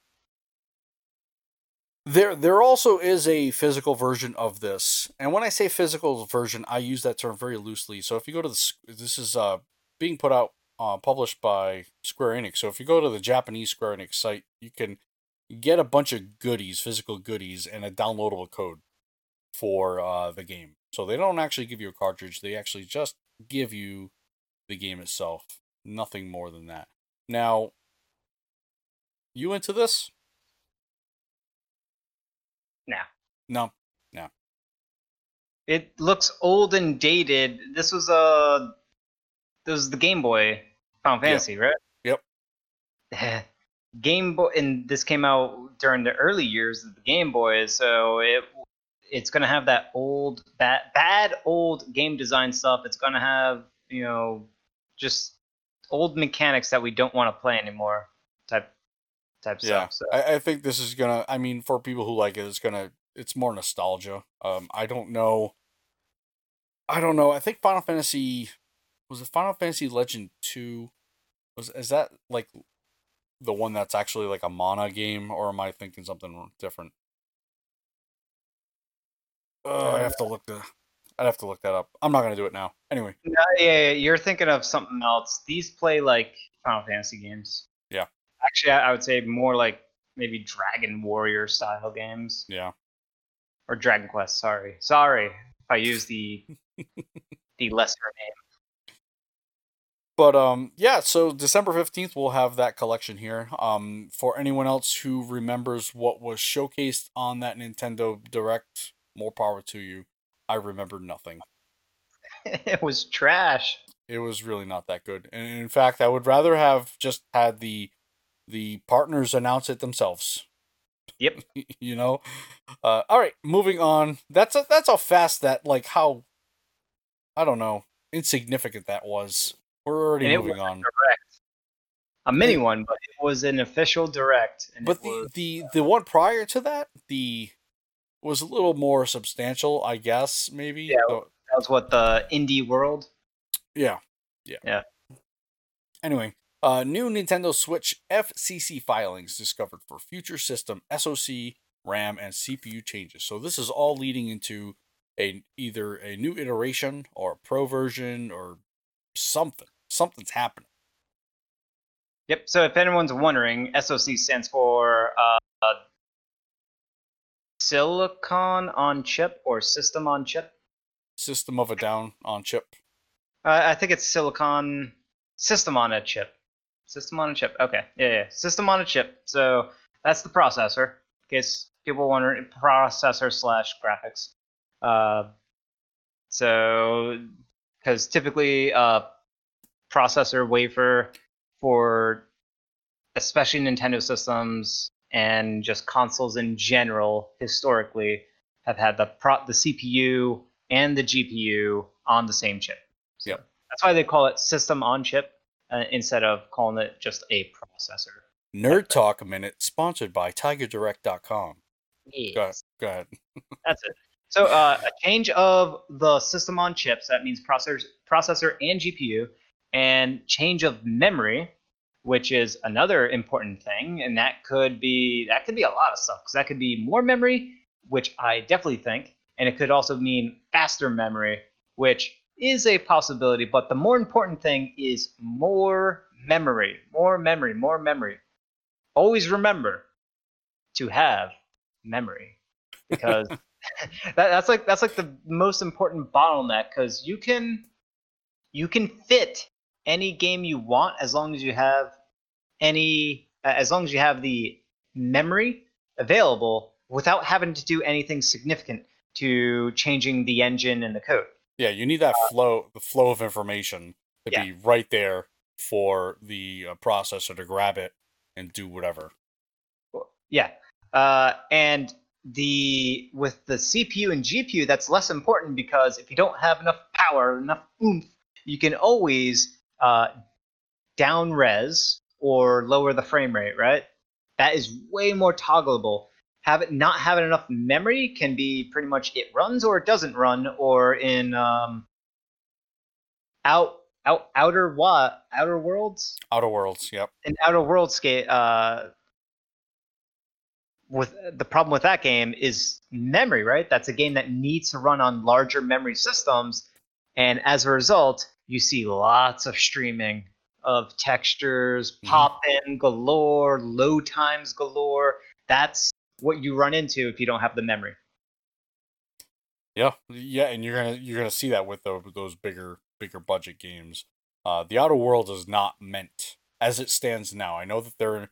There there also is a physical version of this, and when I say physical version, I use that term very loosely. So if you go to the this is uh being put out uh, published by Square Enix. So if you go to the Japanese Square Enix site, you can get a bunch of goodies, physical goodies, and a downloadable code for uh, the game. So they don't actually give you a cartridge; they actually just give you the game itself. Nothing more than that. Now, you into this? No. No. No. It looks old and dated. This was uh this was the Game Boy Final Fantasy, right? Yep. Game Boy, and this came out during the early years of the Game Boy, so it it's gonna have that old bad bad old game design stuff. It's gonna have you know just old mechanics that we don't want to play anymore type type Yeah, stuff. So I, I think this is gonna. I mean, for people who like it, it's gonna. It's more nostalgia. Um, I don't know. I don't know. I think Final Fantasy was it Final Fantasy Legend Two. Was is that like the one that's actually like a mana game, or am I thinking something different? Oh, I have to look the. I'd have to look that up. I'm not gonna do it now. Anyway. No, yeah, yeah, you're thinking of something else. These play like Final Fantasy games. Yeah. Actually, I I would say more like maybe Dragon Warrior style games Yeah. or Dragon Quest. Sorry, sorry if I use the the lesser name. But um yeah, so December 15th we'll have that collection here. Um for anyone else who remembers what was showcased on that Nintendo Direct, more power to you. I remember nothing. it was trash. It was really not that good. And in fact, I would rather have just had the the partners announce it themselves. Yep. you know. Uh all right, moving on. That's a, that's how fast that like how I don't know, insignificant that was. We're already And moving on. Direct. A mini one, but it was an official direct. And But the, was, the the one prior to that, the was a little more substantial, I guess, maybe. Yeah. So- that was what the indie world. yeah. Yeah. Yeah. Anyway, uh new Nintendo Switch FCC filings discovered for future system SoC, RAM, and CPU changes. So this is all leading into a either a new iteration or a pro version or something. Something's happening. Yep. So if anyone's wondering, SoC stands for uh, uh, Silicon on Chip or System on Chip. System of a down on chip. Uh, I think it's Silicon System on a Chip. System on a Chip. Okay. Yeah, yeah. System on a Chip. So that's the processor. In case people wondering, processor slash graphics. Uh, so because typically uh, processor wafer for especially Nintendo systems and just consoles in general historically have had the pro- the CPU and the GPU on the same chip. So Yep. That's why they call it system on chip uh, instead of calling it just a processor. Nerd Talk Minute sponsored by TigerDirect.com. Go ahead. Go ahead. That's it. So uh, a change of the system on chips. That means processor, processor and GPU, and change of memory, which is another important thing. And that could be that could be a lot of stuff because that could be more memory, which I definitely think, and it could also mean faster memory, which is a possibility. But the more important thing is more memory, more memory, more memory. Always remember to have memory because that, that's like that's like the most important bottleneck because you can you can fit any game you want as long as you have any uh, as long as you have the memory available without having to do anything significant to changing the engine and the code. Yeah, you need that flow, the flow of information to Yeah. be right there for the uh, processor to grab it and do whatever. Yeah, uh, and the with the CPU and GPU, that's less important because if you don't have enough power, enough oomph, you can always uh, down res or lower the frame rate. Right? That is way more toggleable. Have it not having enough memory can be pretty much it runs or it doesn't run, or in um, out out outer what outer worlds Outer Worlds, yep. in Outer Worlds skate uh with the problem with that game is memory, right? That's a game that needs to run on larger memory systems and as a result, you see lots of streaming of textures, Mhm. pop in galore, load times galore. That's what you run into if you don't have the memory. Yeah, yeah, and you're gonna you're gonna see that with the, those bigger bigger budget games. Uh, the Outer Worlds is not meant as it stands now. I know that they're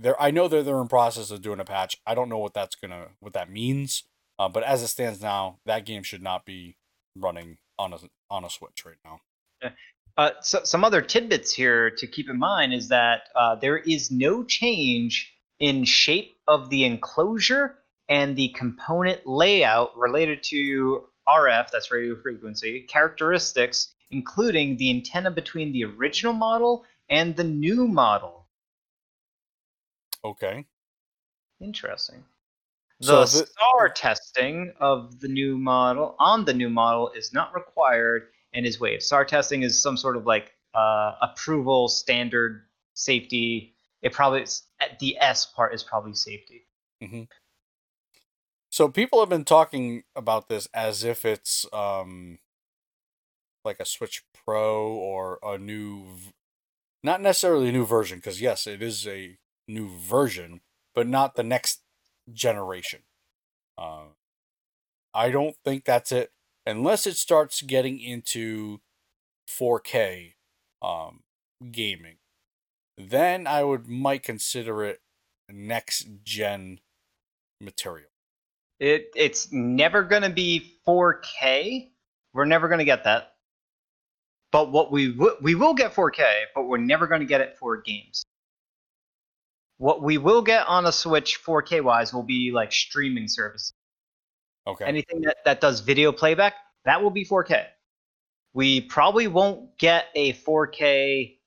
they're I know that they're in process of doing a patch. I don't know what that's gonna what that means. Uh, but as it stands now, that game should not be running on a on a Switch right now. Uh, so, some other tidbits here to keep in mind is that uh, there is no change in shape of the enclosure and the component layout related to RF, that's radio frequency, characteristics, including the antenna between the original model and the new model. Okay. Interesting. So The the- STAR testing of the new model on the new model is not required and is waived. STAR testing is some sort of like uh, approval standard safety. It probably is, the S part is probably safety. So people have been talking about this as if it's um like a Switch Pro or a new not necessarily a new version because yes, it is a new version, but not the next generation. Uh, I don't think that's it unless it starts getting into 4K um gaming. Then I would might consider it next gen material. It it's never gonna be 4K. We're never gonna get that. But what we w- we will get 4K, but we're never gonna get it for games. What we will get on a Switch 4K wise will be like streaming services. Okay. Anything that, that does video playback, that will be 4K. We probably won't get a 4K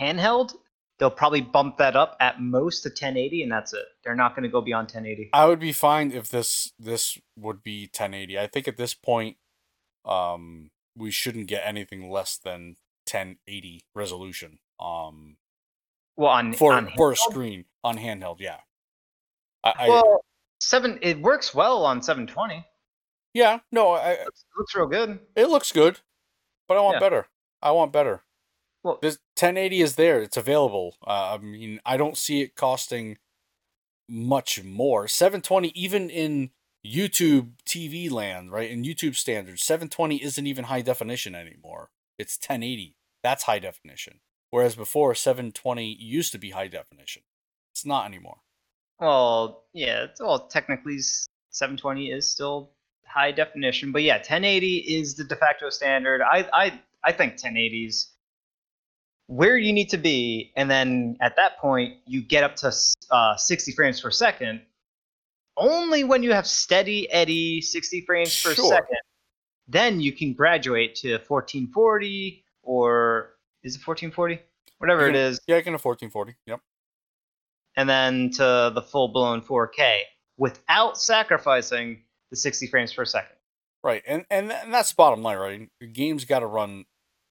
handheld. They'll probably bump that up at most to 1080, and that's it. They're not going to go beyond 1080. I would be fine if this this would be 1080. I think at this point, um, we shouldn't get anything less than 1080 resolution. Um, Well, on for on for a screen on handheld, yeah. I, I well, seven. It works well on 720. yeah no, I It looks, it looks real good. it looks good, but I want Yeah. better. I want better. Well, This 1080 is there. It's available. Uh, I mean, I don't see it costing much more. 720, even in YouTube TV land, right? In YouTube standards, 720 isn't even high definition anymore. It's 1080. That's high definition. Whereas before, 720 used to be high definition. It's not anymore. well, yeah. Well, technically, 720 is still high definition, but yeah, 1080 is the de facto standard. I I I think 1080s where you need to be, and then at that point you get up to uh, 60 frames per second. Only when you have steady eddy 60 frames per Sure. second, then you can graduate to 1440 or is it 1440? Whatever it Yeah. Yeah, I can a 1440. Yep. and then to the full blown 4K without sacrificing the 60 frames per second. Right, and and, and that's the bottom line, right? The game's got to run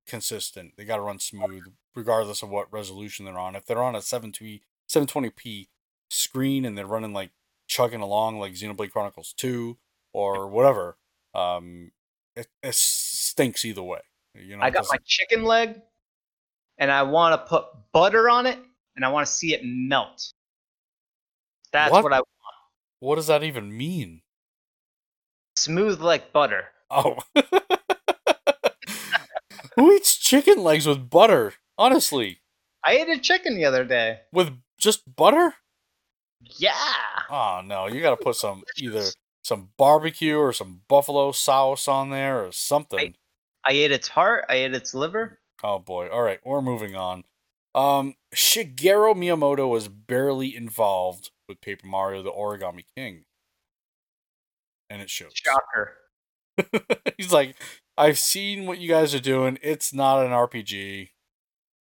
consistent. They got to run smooth, regardless of what resolution they're on. If they're on a 720 720p screen and they're running like chugging along like Xenoblade Chronicles 2 or whatever, um, it, it stinks either way. You know, I got my chicken leg, and I want to put butter on it, and I want to see it melt. That's What? what, I want. what does that even mean? smooth like butter. Oh, who eats chicken legs with butter? Honestly, I ate a chicken the other day. with just butter? Yeah. Oh no, you gotta put some either some barbecue or some buffalo sauce on there or something. I ate its heart. I ate its liver. Oh boy. All right, we're moving on. Um, Shigeru Miyamoto was barely involved with Paper Mario: The Origami King, and it shows. Shocker. He's like, I've seen what you guys are doing. It's not an RPG.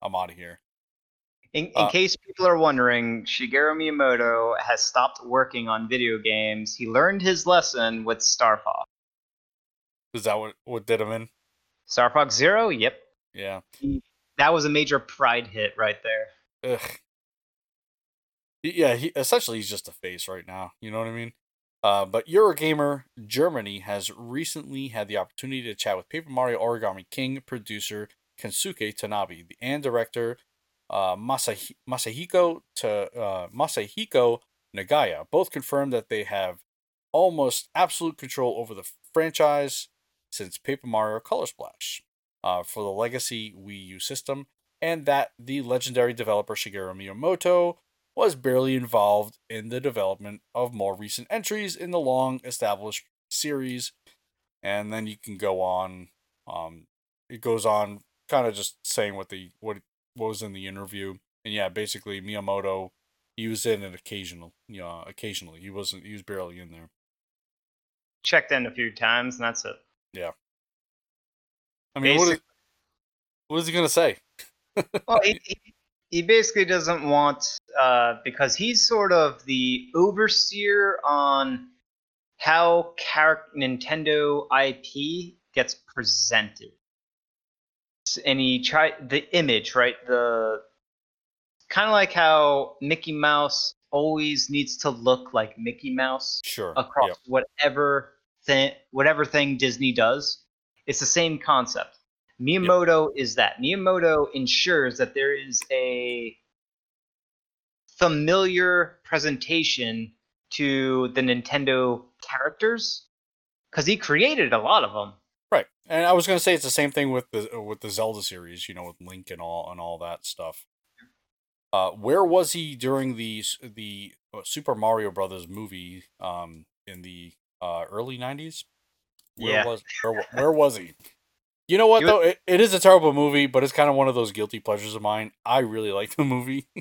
I'm out of here. In, in Uh, case people are wondering, Shigeru Miyamoto has stopped working on video games. He learned his lesson with Star Fox. Is that what what did him in? Star Fox Zero? Yep. Yeah. That was a major pride hit right there. Ugh. Yeah, he essentially he's just a face right now. You know what I mean? Uh, but Eurogamer Germany has recently had the opportunity to chat with Paper Mario Origami King producer Kensuke Tanabe the and director uh, Masahi- Masahiko to uh, Masahiko Nagaya. Both confirmed that they have almost absolute control over the franchise since Paper Mario Color Splash uh, for the legacy Wii U system, and that the legendary developer Shigeru Miyamoto was barely involved in the development of more recent entries in the long established series. And then you can go on. Um, it goes on, kind of just saying what the what what was in the interview, and yeah, basically Miyamoto he was in it occasional, you know, occasionally. He wasn't. He was barely in there. Checked in a few times, and that's it. I mean, what is, what is, he gonna say? well, he, he, basically doesn't want uh, because he's sort of the overseer on how char- Nintendo IP gets presented, and he try the image right the kind of like how Mickey Mouse always needs to look like Mickey Mouse Sure. across Yep. whatever thing whatever thing Disney does. It's the same concept. Miyamoto is that. Miyamoto ensures that there is a familiar presentation to the Nintendo characters because he created a lot of them. Right. And I was gonna say it's the same thing with the with the Zelda series, you know, with Link and all and all that stuff. Uh, where was he during the the uh, Super Mario Brothers movie um, in the uh, early '90s? Where Yeah. was where, where was he? You know what He was- though, it, it is a terrible movie, but it's kind of one of those guilty pleasures of mine. I really like the movie.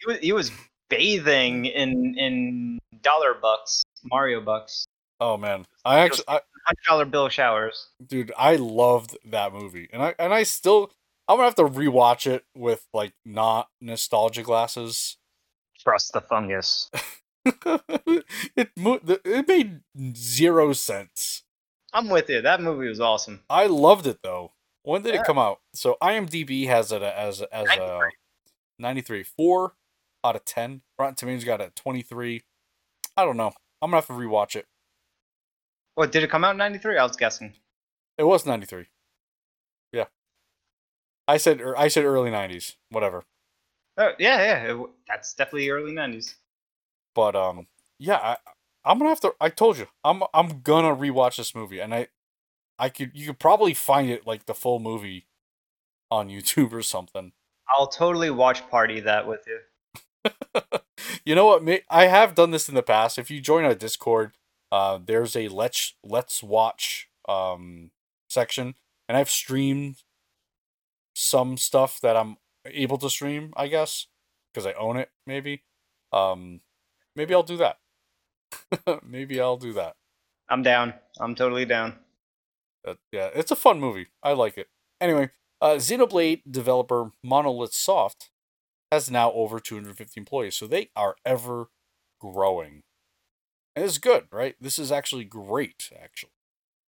He was, he was bathing mm. in in dollar bucks, Mario bucks, oh man, I actually, I, hundred dollar bill showers. dude, I loved that movie, and I and I still, I'm gonna have to rewatch it with like not nostalgia glasses. Trust the fungus. it it made zero sense. I'm with you. That movie was awesome. I loved it though. When did Yeah. it come out? So IMDb has it as as a 93. 93, four out of ten. Rotten Tomatoes got a 23. I don't know. I'm gonna have to rewatch it. What did it come out in '93? I was guessing. It was 93. Yeah. I said er, I said early 90s. Whatever. Oh yeah, yeah. it that's definitely early '90s. But um, yeah, I, I'm gonna have to. I told you, I'm I'm gonna rewatch this movie, and I, I could you could probably find it like the full movie, on YouTube or something. I'll totally watch party that with you. you know what? I have done this in the past. If you join our Discord, uh, there's a let's let's watch um section, and I've streamed some stuff that I'm able to stream. I guess because I own it. Maybe, um, maybe I'll do that. maybe I'll do that. I'm down. I'm totally down. But yeah, it's a fun movie. I like it. Anyway, uh, Xenoblade developer Monolith Soft has now over 250 employees, so they are ever growing. And it's good, right? This is actually great, actually.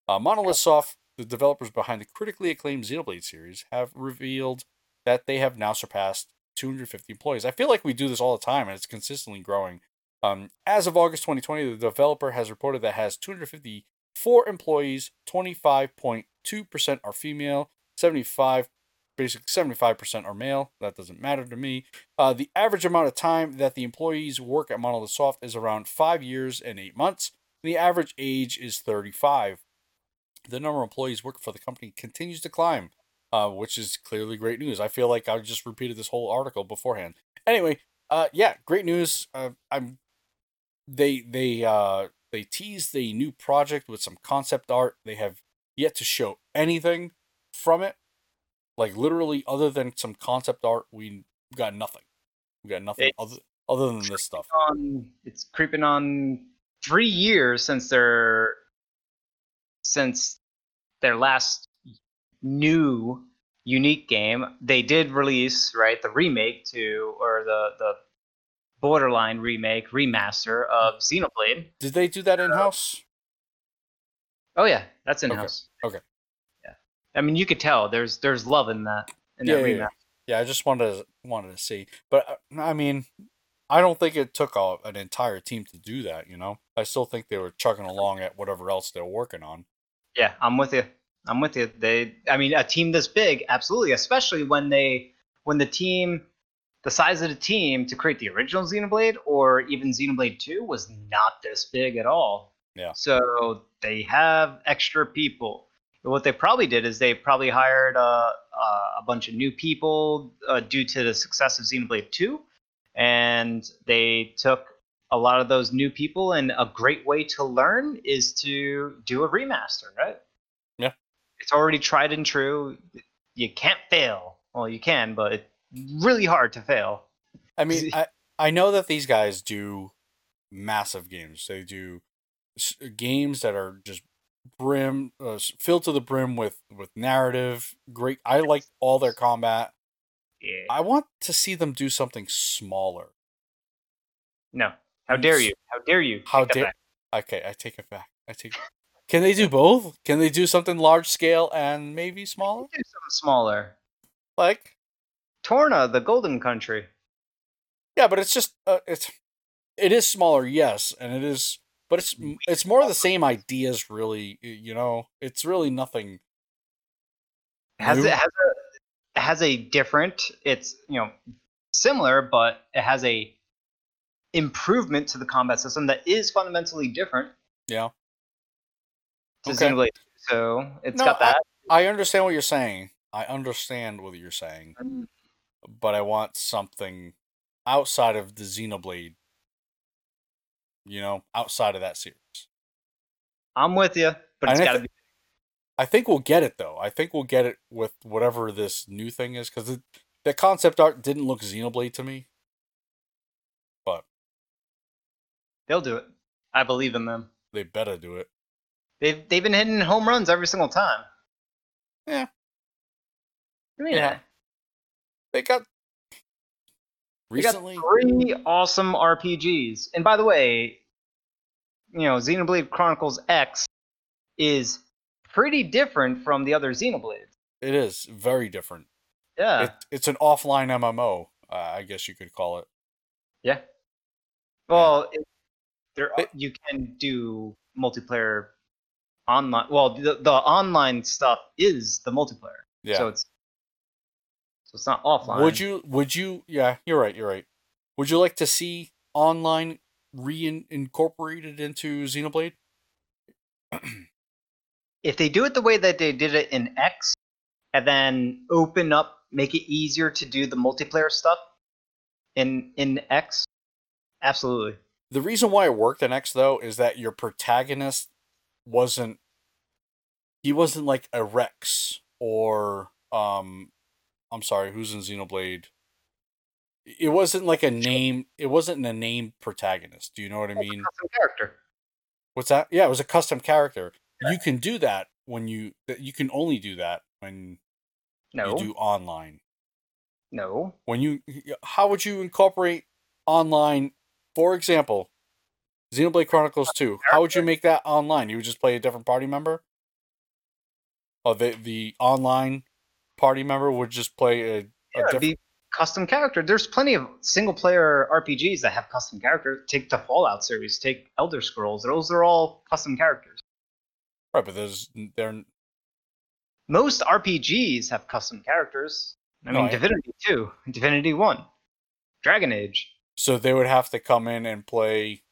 Uh, Monolith Soft, the developers behind the critically acclaimed Xenoblade series, have revealed that they have now surpassed 250 employees. I feel like we do this all the time, and it's consistently growing. Um, as of August 2020, the developer has reported that has 254 employees, 25.2% are female, 75 basically 75% are male. That doesn't matter to me. Uh, the average amount of time that the employees work at Monolith Soft is around five years and eight months. The average age is 35. The number of employees working for the company continues to climb, uh, which is clearly great news. I feel like I just repeated this whole article beforehand. Anyway, uh, yeah, great news. Uh, I'm they they uh they teased the new project with some concept art. They have yet to show anything from it. Like literally, other than some concept art, we got nothing. We got nothing It's- other other than this stuff. On it's creeping on three years since their since their last new unique game. They did release right the remake to or the the borderline remake remaster of Xenoblade. Did they do that in house? Oh yeah, that's in house. okay. okay. Yeah, I mean you could tell there's there's love in that in Yeah, that yeah, remaster. yeah. Yeah, I just wanted to, wanted to see, but uh, I mean, I don't think it took a, an entire team to do that. You know, I still think they were chugging along at whatever else they're working on. Yeah, I'm with you. I'm with you. They, I mean, a team this big, absolutely, especially when they, when the team, the size of the team to create the original Xenoblade or even Xenoblade 2 was not this big at all. Yeah. So they have extra people. What they probably did is they probably hired uh, uh, a bunch of new people uh, due to the success of Xenoblade 2, and they took a lot of those new people. And a great way to learn is to do a remaster, right? Yeah. It's already tried and true. You can't fail. Well, you can, but it's really hard to fail. I mean, I I know that these guys do massive games. They do s- games that are just brim uh, filled to the brim with with narrative. Great. I like all their combat. Yeah. I want to see them do something smaller. no. How dare you? How dare you? How dare? Okay, I take it back. I take. Can they do both? Can they do something large scale and maybe smaller? Do something smaller. Like Torna, the Golden Country. yeah, but it's just uh, it's it is smaller, yes, and it is, but it's it's more the same ideas, really. You know, it's really nothing. has new. it has a it has a different it's you know similar but it has a improvement to the combat system that is fundamentally different Yeah. Okay. So it's No, got that. I understand what you're saying. I understand what you're saying, but I want something outside of the Xenoblade. You know, outside of that series. I'm with you, but it's got to be. I think we'll get it though. I think we'll get it with whatever this new thing is because the concept art didn't look Xenoblade to me. But They'll do it. I believe in them. they better do it. They've they've been hitting home runs every single time. Yeah. I mean, Yeah. They got We got recently. three awesome RPGs. And by the way, you know, Xenoblade Chronicles X is pretty different from the other Xenoblades. It is very different. Yeah. It, it's an offline MMO. Uh, I guess you could call it. yeah. Well, it, there It- you can do multiplayer online. Well, the, the online stuff is the multiplayer. Yeah. So it's so it's not offline. Would you? Would you? Yeah, you're right. You're right. Would you like to see online reincorporated into Xenoblade? if they do it the way that they did it in X, and then open up, make it easier to do the multiplayer stuff in in X, absolutely. The reason why it worked in X though is that your protagonist wasn't he wasn't like a Rex or um I'm sorry, who's in Xenoblade? It wasn't like a name it wasn't a name protagonist. Do you know what I mean? Custom character. What's that? Yeah, it was a custom character. You can do that when you that you can only do that when No, you do online. no. When you how would you incorporate online for example, Xenoblade Chronicles 2. How would you make that online? You would just play a different party member? Oh, the the online party member would just play a, a Yeah, different be custom character. There's plenty of single player RPGs that have custom characters. Take the Fallout series. Take Elder Scrolls. Those are all custom characters. Right, but there's they're Most RPGs have custom characters. I No, mean, I- Divinity 2, Divinity 1, Dragon Age. so they would have to come in and play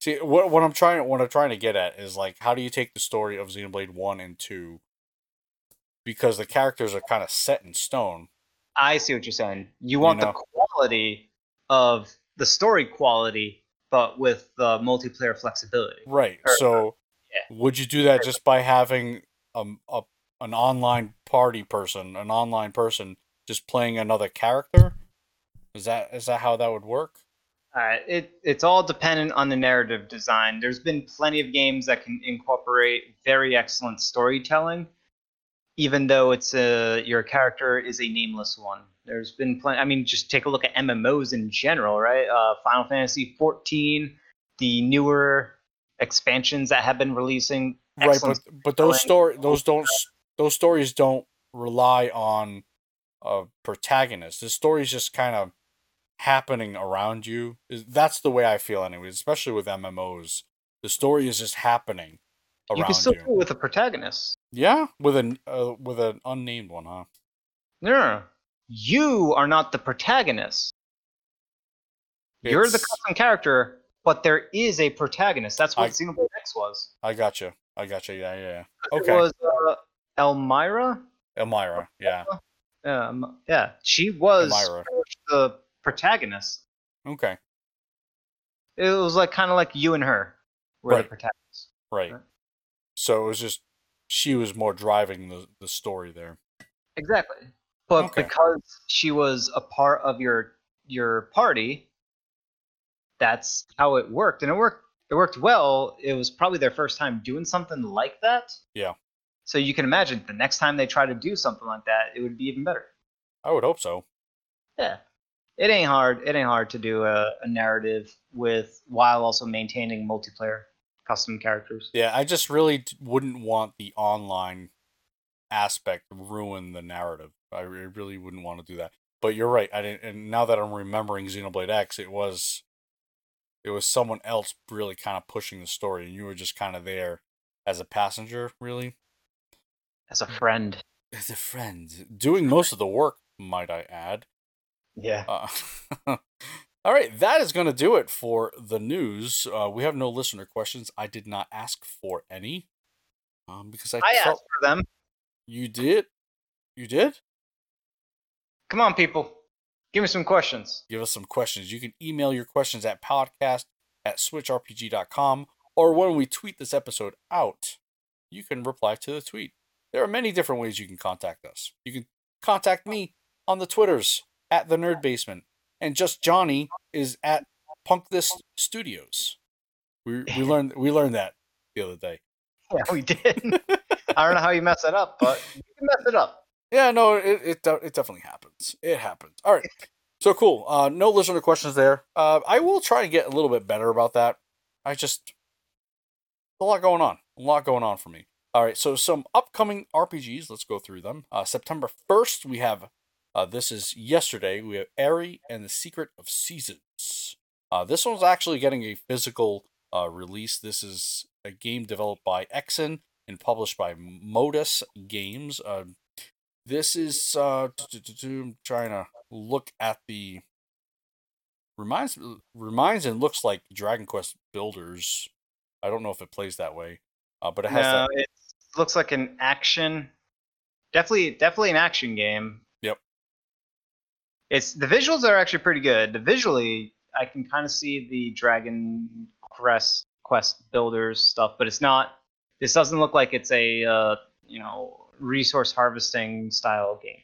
See what what I'm trying what I'm trying to get at is like how do you take the story of Xenoblade 1 and 2 because the characters are kind of set in stone. I see what you're saying. You want know. the quality of the story quality, but with the multiplayer flexibility. Right. Or- So yeah. would you do that just by having um a an online party person, an online person just playing another character? Is that is that how that would work? Uh, it it's all dependent on the narrative design. There's been plenty of games that can incorporate very excellent storytelling, even though it's a your character is a nameless one. There's been plenty. I mean, just take a look at MMOs in general, right? Uh, Final Fantasy 14, the newer expansions that have been releasing. Right, but but those story those don't those stories don't rely on a protagonist. The story's just kind of happening around you. That's the way I feel anyway, especially with MMOs. The story is just happening you you. can still do it with a protagonist. Yeah, with an uh, with an unnamed one, huh? No. You are not the protagonist. You're the It's- custom character, but there is a protagonist. That's what I- Xenoblade X was. I gotcha. I gotcha. Yeah, yeah, yeah. It Okay. was uh, Elmira. Elmira. Yeah. Um, yeah, she was Elmira. the protagonist. Okay. It was like kind of like you and her were Right. the protagonists. Right. Right. So it was just she was more driving the the story there. Exactly. But Okay. because she was a part of your your party, that's how it worked, and it worked. It worked well. It was probably their first time doing something like that. Yeah. So you can imagine the next time they try to do something like that, it would be even better. I would hope so. Yeah. It ain't hard. It ain't hard to do a, a narrative with while also maintaining multiplayer custom characters. Yeah, I just really wouldn't want the online aspect ruin the narrative. I really wouldn't want to do that. But you're right. I didn't. And now that I'm remembering Xenoblade X, it was it was someone else really kind of pushing the story, and you were just kind of there as a passenger, really. As a friend. As a friend, doing most of the work, might I add. Yeah. Uh, all right, that is going to do it for the news. Uh, we have no listener questions. I did not ask for any um, because I, I felt asked for them. you did. You did. Come on, people. Give me some questions. Give us some questions. You can email your questions at podcast at switchrpg.com or when we tweet this episode out, you can reply to the tweet. There are many different ways you can contact us. You can contact me on the Twitters at the Nerd Basement, and just Johnny is at Punk This Studios. We we learned we learned that the other day. Yeah, we did. I don't know how you mess it up, but you can mess it up. Yeah, no, it it, it definitely happens. It happens. All right. So cool. Uh, no listener questions there. Uh, I will try to get a little bit better about that. I just a lot going on. A lot going on for me. All right. So some upcoming RPGs. Let's go through them. Uh, September first, we have. Uh, this is yesterday. We have Ary and the Secret of Seasons. Uh, this one's actually getting a physical uh, release. This is a game developed by eXiin and published by Modus Games. Uh, this is uh, I'm trying to look at the reminds reminds and looks like Dragon Quest Builders. I don't know if it plays that way, uh, but it has No, that. it looks like an action. Definitely, definitely an action game. It's the visuals are actually pretty good. The visually, I can kind of see the Dragon Quest Quest Builders stuff, but it's not. This doesn't look like it's a uh, you know resource harvesting style game.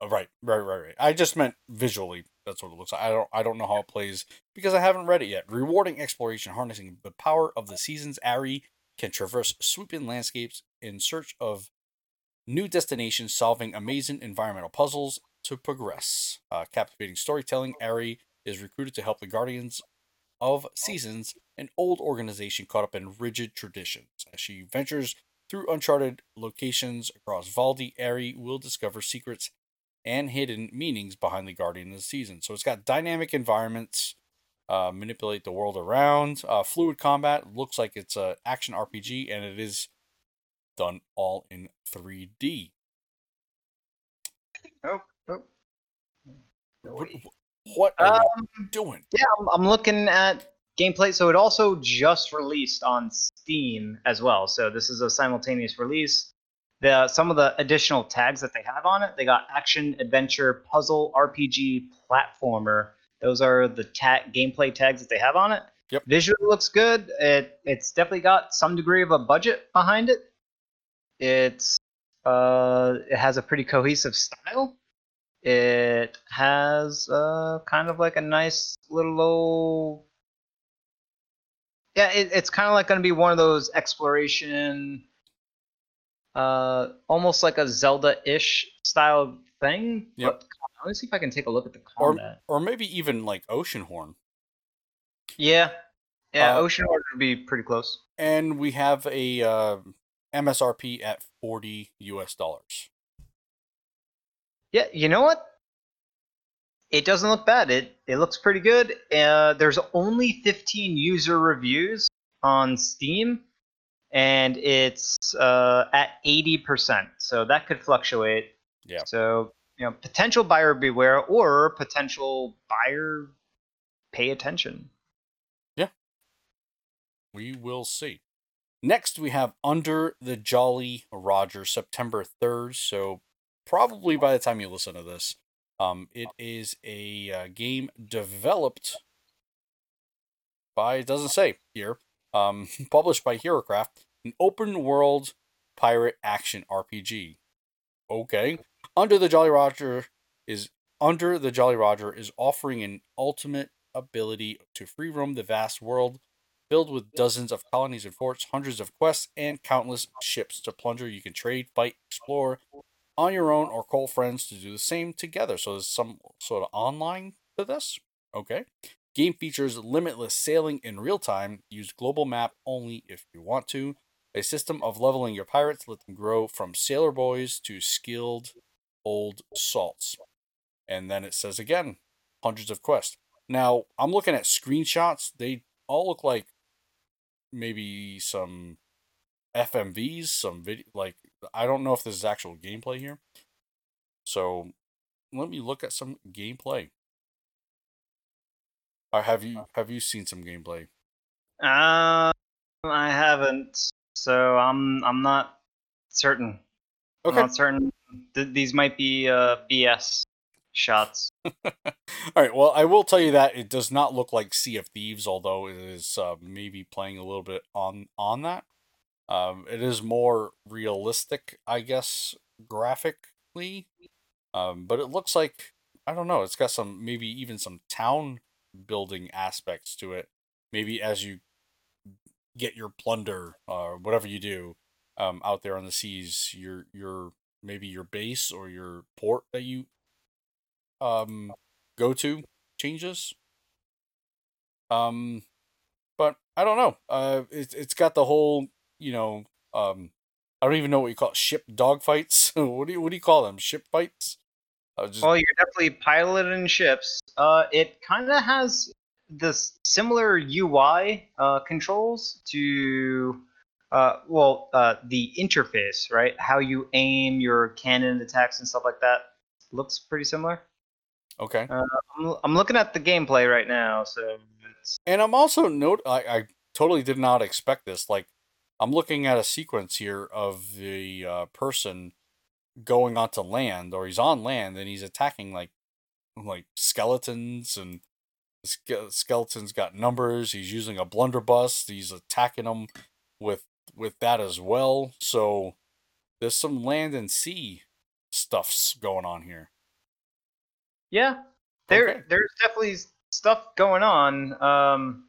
Oh, right, right, right, right. I just meant visually. That's what it looks like. I don't I don't know how it plays because I haven't read it yet. Rewarding exploration, harnessing the power of the seasons. Ary can traverse sweeping landscapes in search of new destinations, solving amazing environmental puzzles to progress. Uh, captivating storytelling. Ary is recruited to help the Guardians of Seasons, an old organization caught up in rigid traditions. As she ventures through uncharted locations across Valdi, Ary will discover secrets and hidden meanings behind the Guardian of the. So it's got dynamic environments, uh, manipulate the world around, uh, fluid combat. Looks like it's a action RPG, and it is done all in 3D. Oh, oh. What, what are Um, you doing? Yeah, I'm, I'm looking at gameplay. So it also just released on Steam as well. So this is a simultaneous release. The some of the additional tags that they have on it, they got action, adventure, puzzle, RPG, platformer. Those are the tag gameplay tags that they have on it. Yep. Visually looks good. It it's definitely got some degree of a budget behind it. It's uh it has a pretty cohesive style. It has uh, kind of like a nice little old. Yeah, it, it's kind of like going to be one of those exploration, uh, almost like a Zelda-ish style thing. Yep. But let me see if I can take a look at the Or, combat. or maybe even like Oceanhorn. yeah, yeah, Uh, Oceanhorn would be pretty close. And we have a uh, MSRP at 40 US dollars. Yeah, you know what? It doesn't look bad. It it looks pretty good. Uh, there's only 15 user reviews on Steam, and it's uh, at 80%. So that could fluctuate. Yeah. So you know, potential buyer beware, or potential buyer pay attention. Yeah. We will see. Next, we have Under the Jolly Roger, September 3rd. So, probably by the time you listen to this, um, it is a uh, game developed by, it doesn't say here, um, published by HeroCraft, an open world pirate action RPG. Okay. Under the Jolly Roger is Under the Jolly Roger is offering an ultimate ability to free roam the vast world filled with dozens of colonies and forts, hundreds of quests, and countless ships to plunder. You can trade, fight, explore on your own, or call friends to do the same together. So there's some sort of online to this. Okay. Game features limitless sailing in real time. Use global map only if you want to. A system of leveling your pirates, let them grow from sailor boys to skilled old salts. And then it says again, hundreds of quests. Now, I'm looking at screenshots. They all look like maybe some FMVs, some video. Like I don't know if this is actual gameplay here. So let me look at some gameplay. Or have you have you seen some gameplay? Uh, I haven't, so I'm I'm not certain. I'm not certain. Th- these might be uh, BS shots. All right. Well, I will tell you that it does not look like Sea of Thieves, although it is uh, maybe playing a little bit on on that. Um, it is more realistic, I guess, graphically. Um, but it looks like I don't know. It's got some maybe even some town building aspects to it. Maybe as you get your plunder or whatever you do um, out there on the seas, your your maybe your base or your port that you um go to changes. Um, but I don't know. Uh, it's it's got the whole you know um, I don't even know what you call it, ship dogfights. what do you what do you call them? Ship fights. Uh, just, Well, you're definitely piloting ships. Uh, it kind of has this similar UI uh, controls to, uh, well, uh, the interface, right? How you aim your cannon attacks and stuff like that looks pretty similar. okay. I'm, I'm looking at the gameplay right now, so it's And I'm also note I, I totally did not expect this. Like I'm looking at a sequence here of the uh, person going onto land, or he's on land and he's attacking like like skeletons and the ske- skeletons got numbers. He's using a blunderbuss. He's attacking them with with that as well. So there's some land and sea stuffs going on here. yeah. There, Okay. there's definitely stuff going on. Um,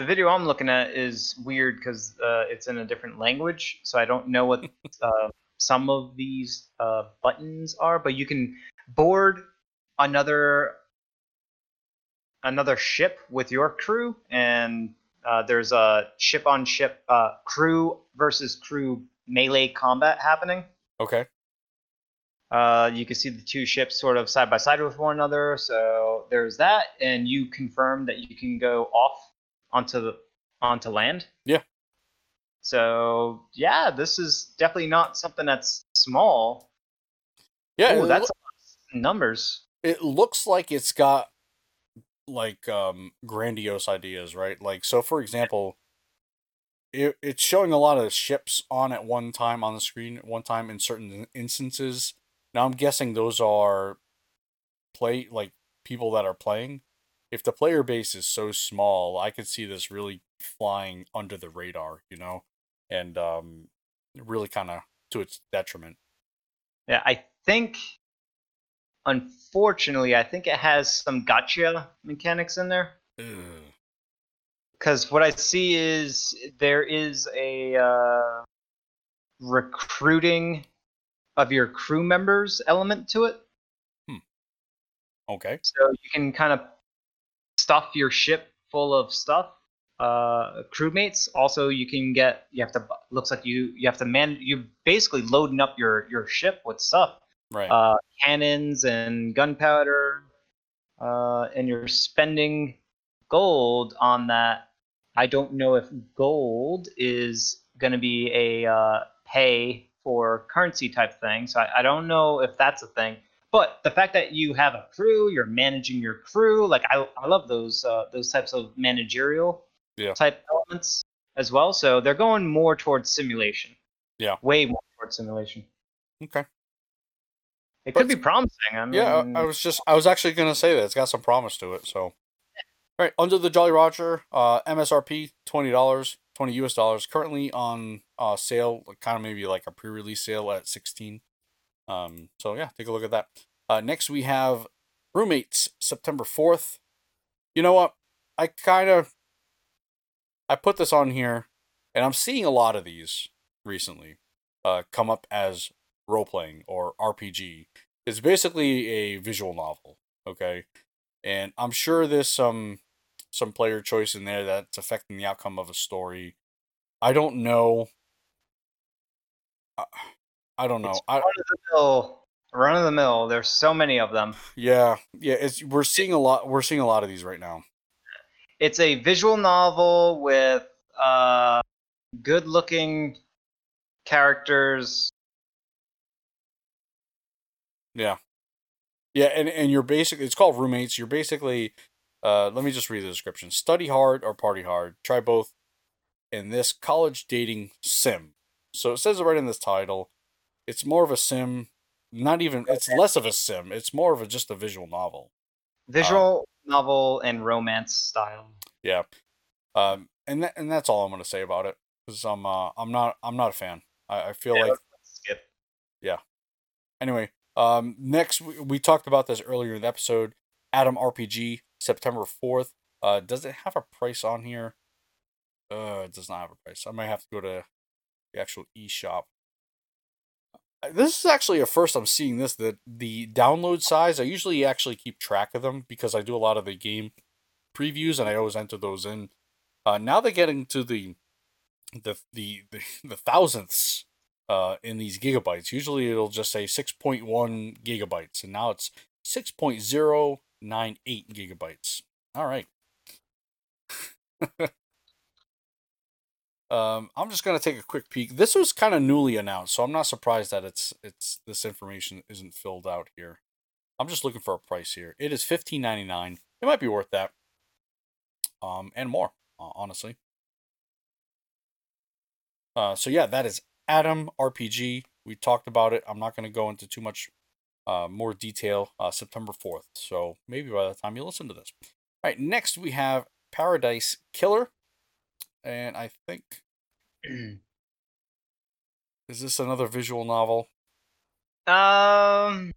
the video I'm looking at is weird because uh, it's in a different language, so I don't know what uh, some of these uh, buttons are. But you can board another another ship with your crew, and uh, there's a ship on ship uh, crew versus crew melee combat happening. Okay. Uh, you can see the two ships sort of side by side with one another. So there's that, and you confirm that you can go off onto the onto land. Yeah. So yeah, this is definitely not something that's small. Yeah, oh, it that's of numbers. it looks like it's got like um grandiose ideas right like so for example it, it's showing a lot of ships on at one time on the screen at one time in certain instances now i'm guessing those are play like people that are playing if the player base is so small i could see this really flying under the radar you know and um really kind of to its detriment Yeah, I think. Unfortunately, I think it has some gotcha mechanics in there. Because what I see is there is a uh, recruiting of your crew members element to it. okay So you can kind of stuff your ship full of stuff. Uh, crewmates. Also, you can get. You have to. Looks like you. You have to man. You're basically loading up your your ship with stuff. right Uh, cannons and gunpowder. Uh, and you're spending gold on that. I don't know if gold is going to be a uh, pay for currency type thing. So I, I don't know if that's a thing. But the fact that you have a crew, you're managing your crew, like I, I love those uh, those types of managerial Yeah. type elements as well. So they're going more towards simulation. Yeah. Way more towards simulation. okay It But could be promising. I mean, Yeah, I, was just I was actually gonna say that it's got some promise to it. So, all right, under the Jolly Roger, uh, MSRP twenty dollars, twenty US dollars. Currently on uh sale, kind of maybe like a pre-release sale at sixteen. Um, so yeah, take a look at that. Uh, next we have roommates September fourth. You know what? I kind of I put this on here, and I'm seeing a lot of these recently uh, come up as role playing or RPG. It's basically a visual novel, okay? And I'm sure there's some some player choice in there that's affecting the outcome of a story. I don't know. I, I don't know. It's I, run of the mill. Run of the mill. There's so many of them. yeah, yeah. It's we're seeing a lot. We're seeing a lot of these right now. it's a visual novel with uh, good-looking characters. Yeah. Yeah, and, and you're basically it's called roommates. You're basically uh let me just read the description. Study hard or party hard. Try both in this college dating sim. So it says it right in this title. It's more of a sim, not even it's less of a sim. It's more of a just a visual novel. Visual um, novel and romance style. Yeah. Um and that, and that's all I'm going to say about it cuz I'm uh I'm not I'm not a fan. I, I feel yeah, like skip. Yeah. Anyway, um, next, we, we talked about this earlier in the episode. ATOM RPG, September 4th. Uh, does it have a price on here? Uh, it does not have a price. I might have to go to the actual eShop. Uh, this is actually a first I'm seeing this. The the download size. I usually actually keep track of them because I do a lot of the game previews and I always enter those in. Uh, now they're getting to the the the the, the thousandths uh, in these gigabytes. Usually it'll just say 6.1 gigabytes, and now it's 6.098 gigabytes. All right. um, I'm just gonna take a quick peek. This was kind of newly announced, so I'm not surprised that it's it's this information isn't filled out here. I'm just looking for a price here. It is 15.99. It might be worth that. Um, and more, honestly. Uh, so yeah, that is Atom RPG. We talked about it. I'm not to go into too much uh, more detail. Uh, September 4th. So maybe by the time you listen to this. All right, next we have Paradise Killer. And I think. is this another visual novel? Um.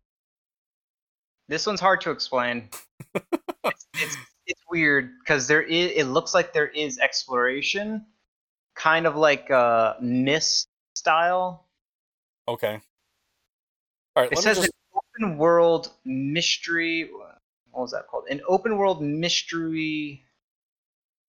This one's hard to explain. it's, it's, it's weird because there is. It looks like there is exploration, kind of like a Myst style. Okay. All right. It says just... an open world mystery. What was that called? An open world mystery.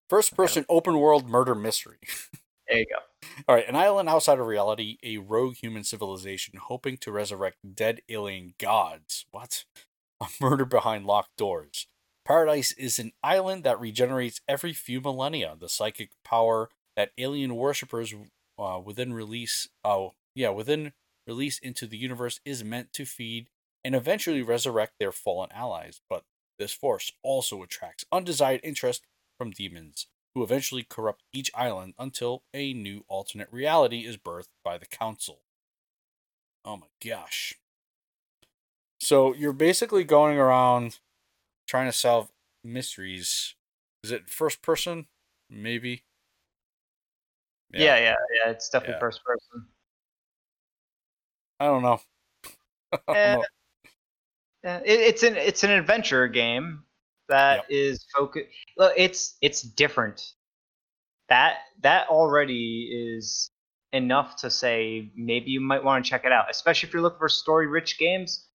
First person open world murder mystery. there you go. All right, an island outside of reality, a rogue human civilization hoping to resurrect dead alien gods. What? A murder behind locked doors. Paradise is an island that regenerates every few millennia. The psychic power that alien worshippers uh, within release, oh yeah, within release into the universe is meant to feed and eventually resurrect their fallen allies. But this force also attracts undesired interest from demons, who eventually corrupt each island until a new alternate reality is birthed by the council. Oh my gosh. So you're basically going around trying to solve mysteries. Is it first person? Maybe. Yeah, yeah, yeah. It's definitely yeah. first person. I don't know. I don't eh, know. Yeah, it, it's an it's an adventure game that yep. is focused. Look, it's it's different. That that already is enough to say maybe you might want to check it out, especially if you're looking for story-rich games.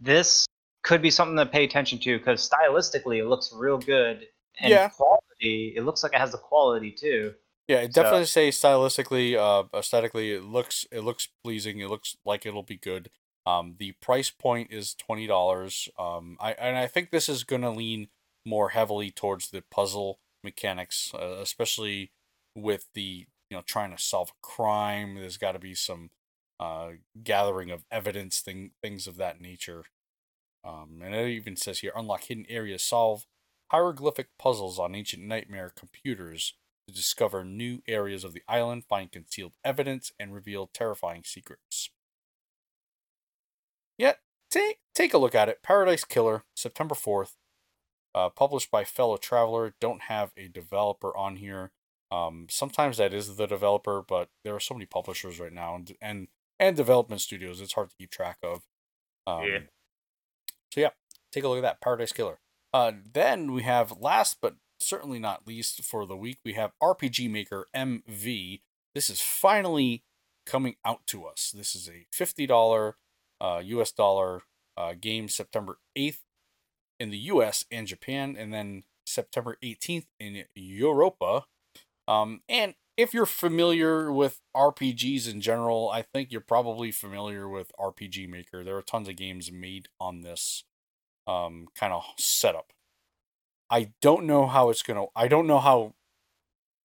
This could be something to pay attention to because stylistically it looks real good and yeah. quality. It looks like it has the quality too. Yeah, it definitely so. say stylistically, uh, aesthetically, it looks it looks pleasing. It looks like it'll be good. Um, the price point is twenty dollars. Um, I and I think this is gonna lean more heavily towards the puzzle mechanics, uh, especially with the you know trying to solve a crime. There's got to be some uh, gathering of evidence, thing things of that nature. Um, and it even says here, unlock hidden areas, solve hieroglyphic puzzles on ancient nightmare computers to discover new areas of the island, find concealed evidence, and reveal terrifying secrets. Yet, take, take a look at it. Paradise Killer, September 4th, uh, published by Fellow Traveler. Don't have a developer on here. Um, sometimes that is the developer, but there are so many publishers right now and and, and development studios. It's hard to keep track of. Um, yeah. So yeah, take a look at that Paradise Killer. Uh, then we have last but certainly not least for the week, we have RPG Maker MV. This is finally coming out to us. This is a $50 uh, US dollar uh, game September 8th in the US and Japan, and then September 18th in Europa. Um, and if you're familiar with RPGs in general, I think you're probably familiar with RPG Maker. There are tons of games made on this um, kind of setup. I don't know how it's gonna. I don't know how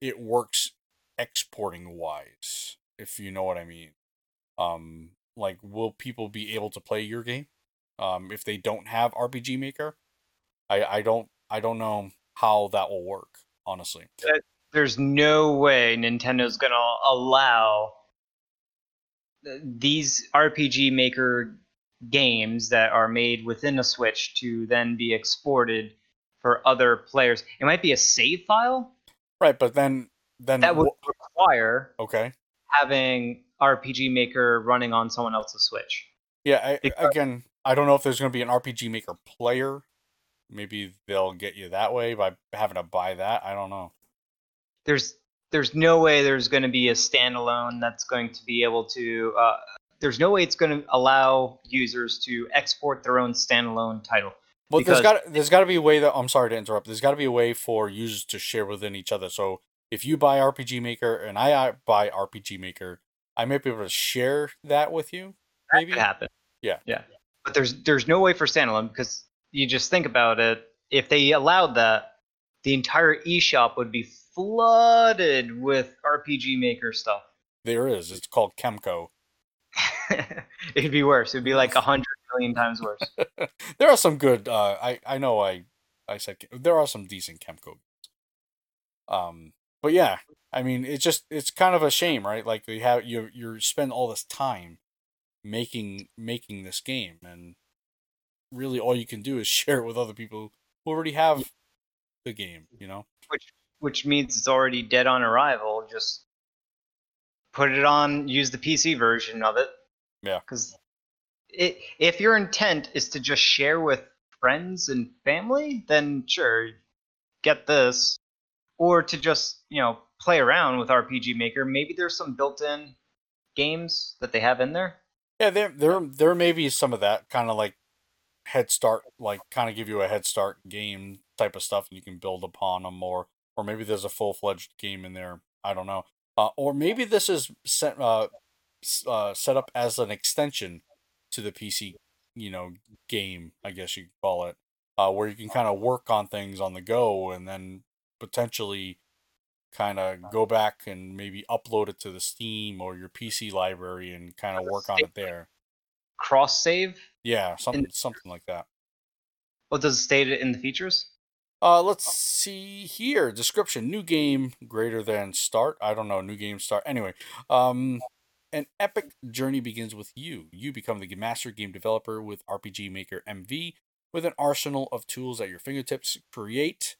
it works exporting wise, if you know what I mean. Um, like, will people be able to play your game? Um, if they don't have RPG Maker, I I don't I don't know how that will work. Honestly, there's no way Nintendo's gonna allow these RPG Maker games that are made within a Switch to then be exported for other players. It might be a save file, right? But then then that would wh- require okay having RPG Maker running on someone else's Switch. Yeah, I, again, I don't know if there's going to be an RPG Maker player. Maybe they'll get you that way by having to buy that. I don't know. There's there's no way there's going to be a standalone that's going to be able to. Uh, there's no way it's going to allow users to export their own standalone title. Well, there's got there's got to be a way that I'm sorry to interrupt. There's got to be a way for users to share within each other. So if you buy RPG Maker and I buy RPG Maker, I might be able to share that with you. Maybe that could happen. Yeah, yeah. But there's there's no way for standalone because you just think about it. If they allowed that, the entire eShop would be flooded with RPG Maker stuff. There is. It's called Kemco. It'd be worse. It'd be like a hundred million times worse. there are some good. Uh, I I know. I I said there are some decent Kemco. Um, but yeah, I mean, it's just it's kind of a shame, right? Like you have you you spend all this time making making this game, and really all you can do is share it with other people who already have the game. You know, which which means it's already dead on arrival. Just put it on, use the PC version of it. Yeah, because it if your intent is to just share with friends and family, then sure, get this or to just you know play around with RPG Maker. Maybe there's some built-in games that they have in there. Yeah, there there there may be some of that kind of like head start, like kind of give you a head start game type of stuff, and you can build upon them more. Or maybe there's a full fledged game in there. I don't know. Uh, or maybe this is set uh, uh, set up as an extension to the PC, you know, game. I guess you call it, uh, where you can kind of work on things on the go, and then potentially kind of go back and maybe upload it to the Steam or your PC library and kind of work on it there. Cross save? Yeah, something in, something like that. What does it state in the features? Uh, let's see here. Description: New game greater than start. I don't know. New game start. Anyway, um, an epic journey begins with you. You become the master game developer with RPG Maker MV with an arsenal of tools at your fingertips. Create,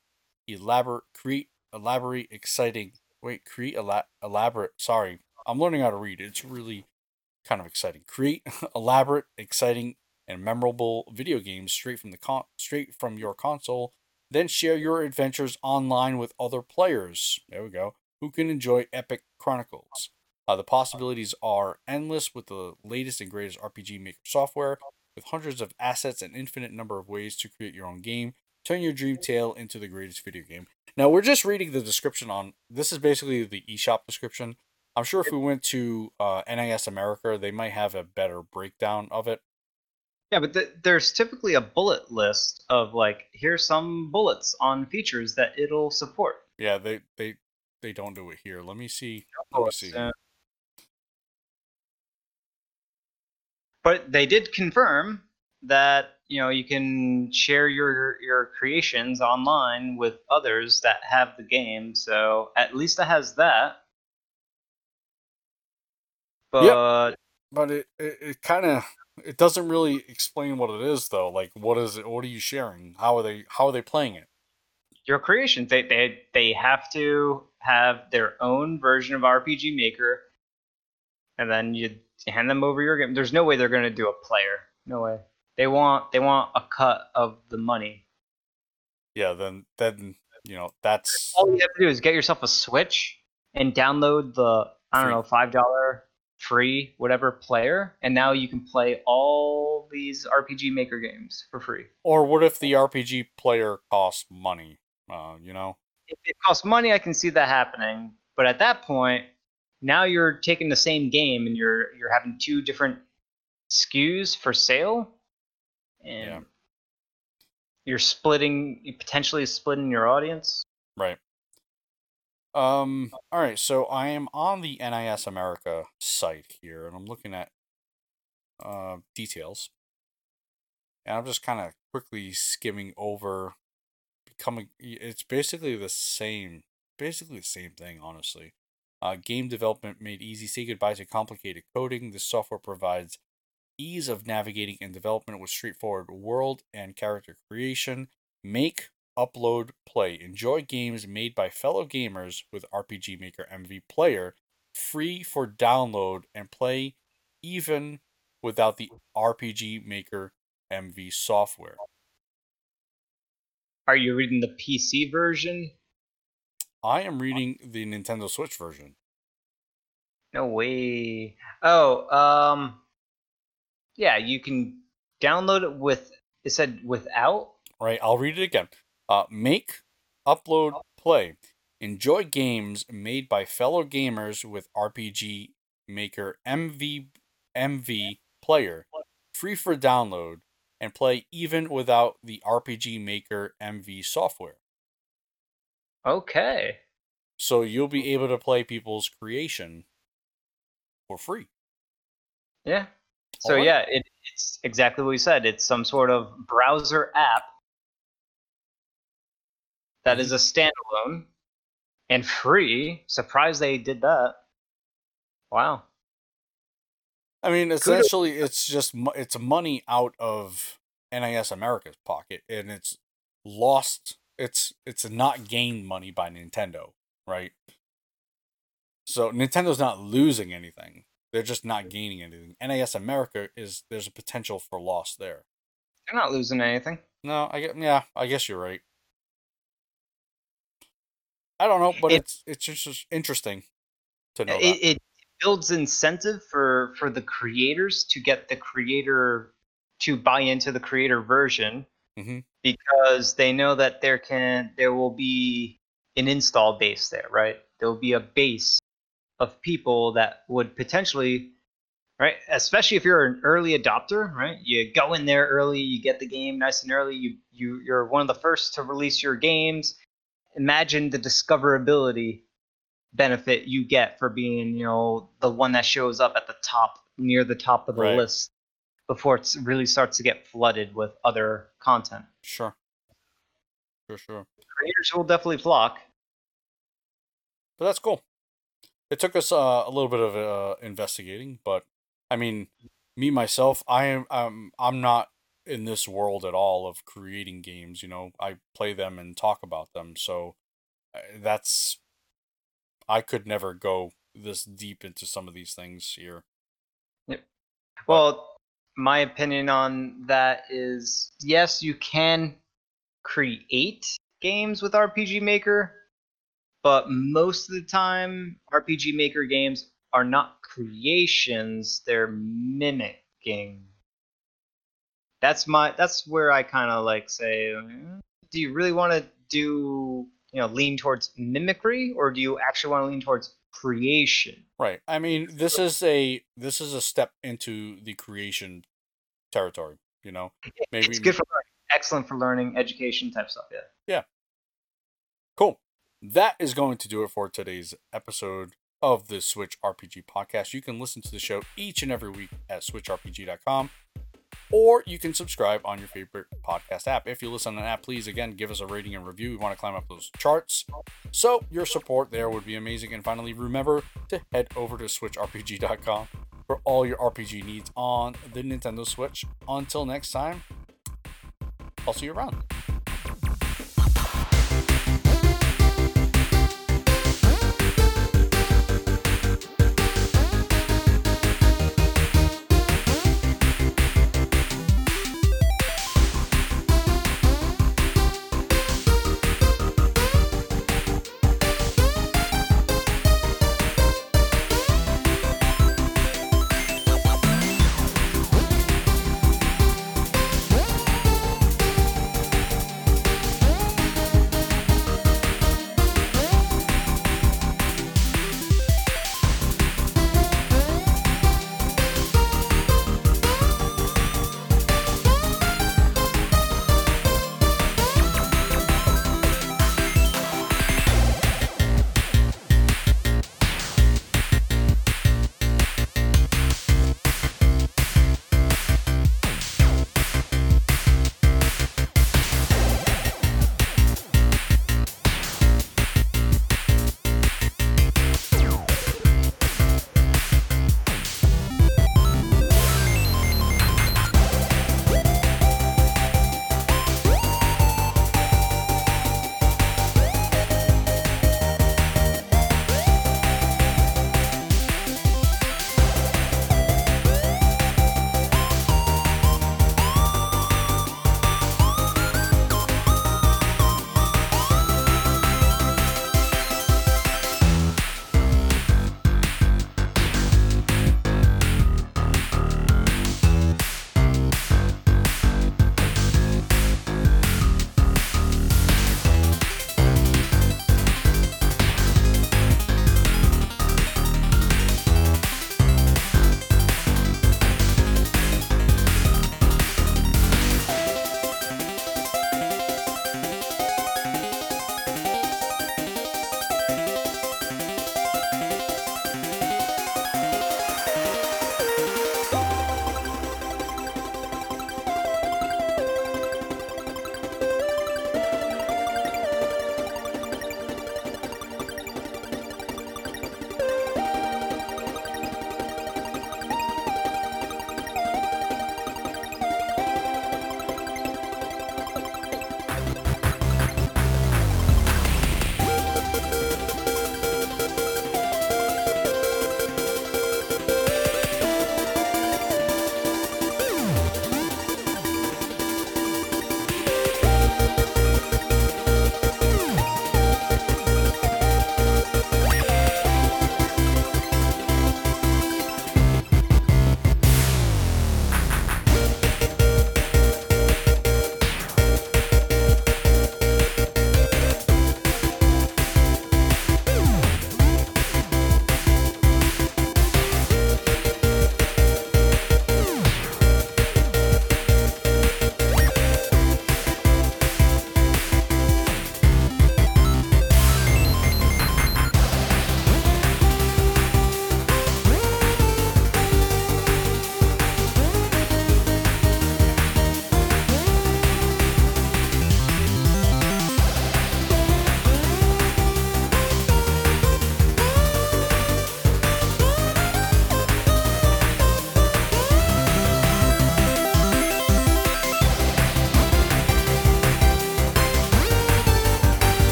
elaborate, create, elaborate, exciting. Wait, create, ela- elaborate. Sorry, I'm learning how to read. It's really kind of exciting. Create elaborate, exciting, and memorable video games straight from the con- straight from your console. Then share your adventures online with other players. There we go. Who can enjoy epic chronicles. Uh, the possibilities are endless with the latest and greatest RPG Maker software, with hundreds of assets and infinite number of ways to create your own game. Turn your dream tale into the greatest video game. Now we're just reading the description on this is basically the eShop description. I'm sure if we went to uh, NIS America, they might have a better breakdown of it. Yeah, but th- there's typically a bullet list of like here's some bullets on features that it'll support. Yeah, they they they don't do it here. Let me see. Let me see. Uh, but they did confirm that you know you can share your your creations online with others that have the game so at least it has that. But yep. but it it, it kind of it doesn't really explain what it is though. Like what is it what are you sharing? How are they how are they playing it? Your creations they they, they have to have their own version of rpg maker and then you hand them over your game. There's no way they're going to do a player. No way they want they want a cut of the money. Yeah, then then you know that's all you have to do is get yourself a Switch and download the I don't know five dollar free whatever player, and now you can play all these RPG Maker games for free. Or what if the RPG player costs money? Uh, you know, if it costs money, I can see that happening. But at that point, now you're taking the same game and you're you're having two different SKUs for sale and yeah. you're splitting, you potentially splitting your audience. Right. Um. All right. So I am on the NIS America site here, and I'm looking at uh details, and I'm just kind of quickly skimming over. Becoming, it's basically the same, basically the same thing, honestly. Uh, game development made easy. Say goodbye to complicated coding. This software provides ease of navigating and development with straightforward world and character creation. Make, upload, play. Enjoy games made by fellow gamers with RPG Maker MV Player, free for download and play even without the RPG Maker MV software. Are you reading the PC version? I am reading the Nintendo Switch version. No way. Oh, um, yeah, you can download it with. It said without. Right, I'll read it again. Uh, make, upload, play. Enjoy games made by fellow gamers with RPG Maker MV MV player, free for download, and play even without the RPG Maker MV software. Okay. So you'll be able to play people's creation for free. Yeah. So yeah, it, it's exactly what you said. It's some sort of browser app that mm-hmm. is a standalone and free. Surprised they did that. Wow. I mean, essentially, it's just it's money out of NIS America's pocket, and it's lost. It's it's not gained money by Nintendo, right? So Nintendo's not losing anything; they're just not gaining anything. NIS America is there's a potential for loss there. They're not losing anything. No, I get yeah, I guess you're right. I don't know, but It- it's it's just interesting to know It, that. it builds incentive for for the creators to get the creator to buy into the creator version Mhm. because they know that there can there will be an install base there, right? There will be a base of people that would potentially right especially if you're an early adopter right you go in there early you get the game nice and early you, you you're one of the first to release your games imagine the discoverability benefit you get for being you know the one that shows up at the top near the top of the Right. list before it really starts to get flooded with other content Sure, sure, sure. creators will definitely flock But that's cool. It took us uh, a little bit of uh, investigating, but I mean, me myself, I am um, I'm not in this world at all of creating games. You know, I play them and talk about them, so uh, that's I could never go this deep into some of these things here. Yep. Well, my opinion on that is yes, you can create games with RPG Maker, but most of the time, RPG Maker games are not creations, they're mimicking. That's my that's where I kind of like say, "Mm, do you really want to do, you know, lean towards mimicry or do you actually want to lean towards creation? Right. I mean, this is a this is a step into the creation territory. You know, maybe It's good for learning. Excellent for learning, education type stuff, yeah. yeah. Cool. That is going to do it for today's episode of the Switch RPG podcast. You can listen to the show each and every week at switchrpg.com or you can subscribe on your favorite podcast app. If you listen on an app, please again give us a rating and review. We want to climb up those charts. So your support there would be amazing. And finally, remember to head over to switchrpg.com for all your RPG needs on the Nintendo Switch. Until next time, I'll see you around.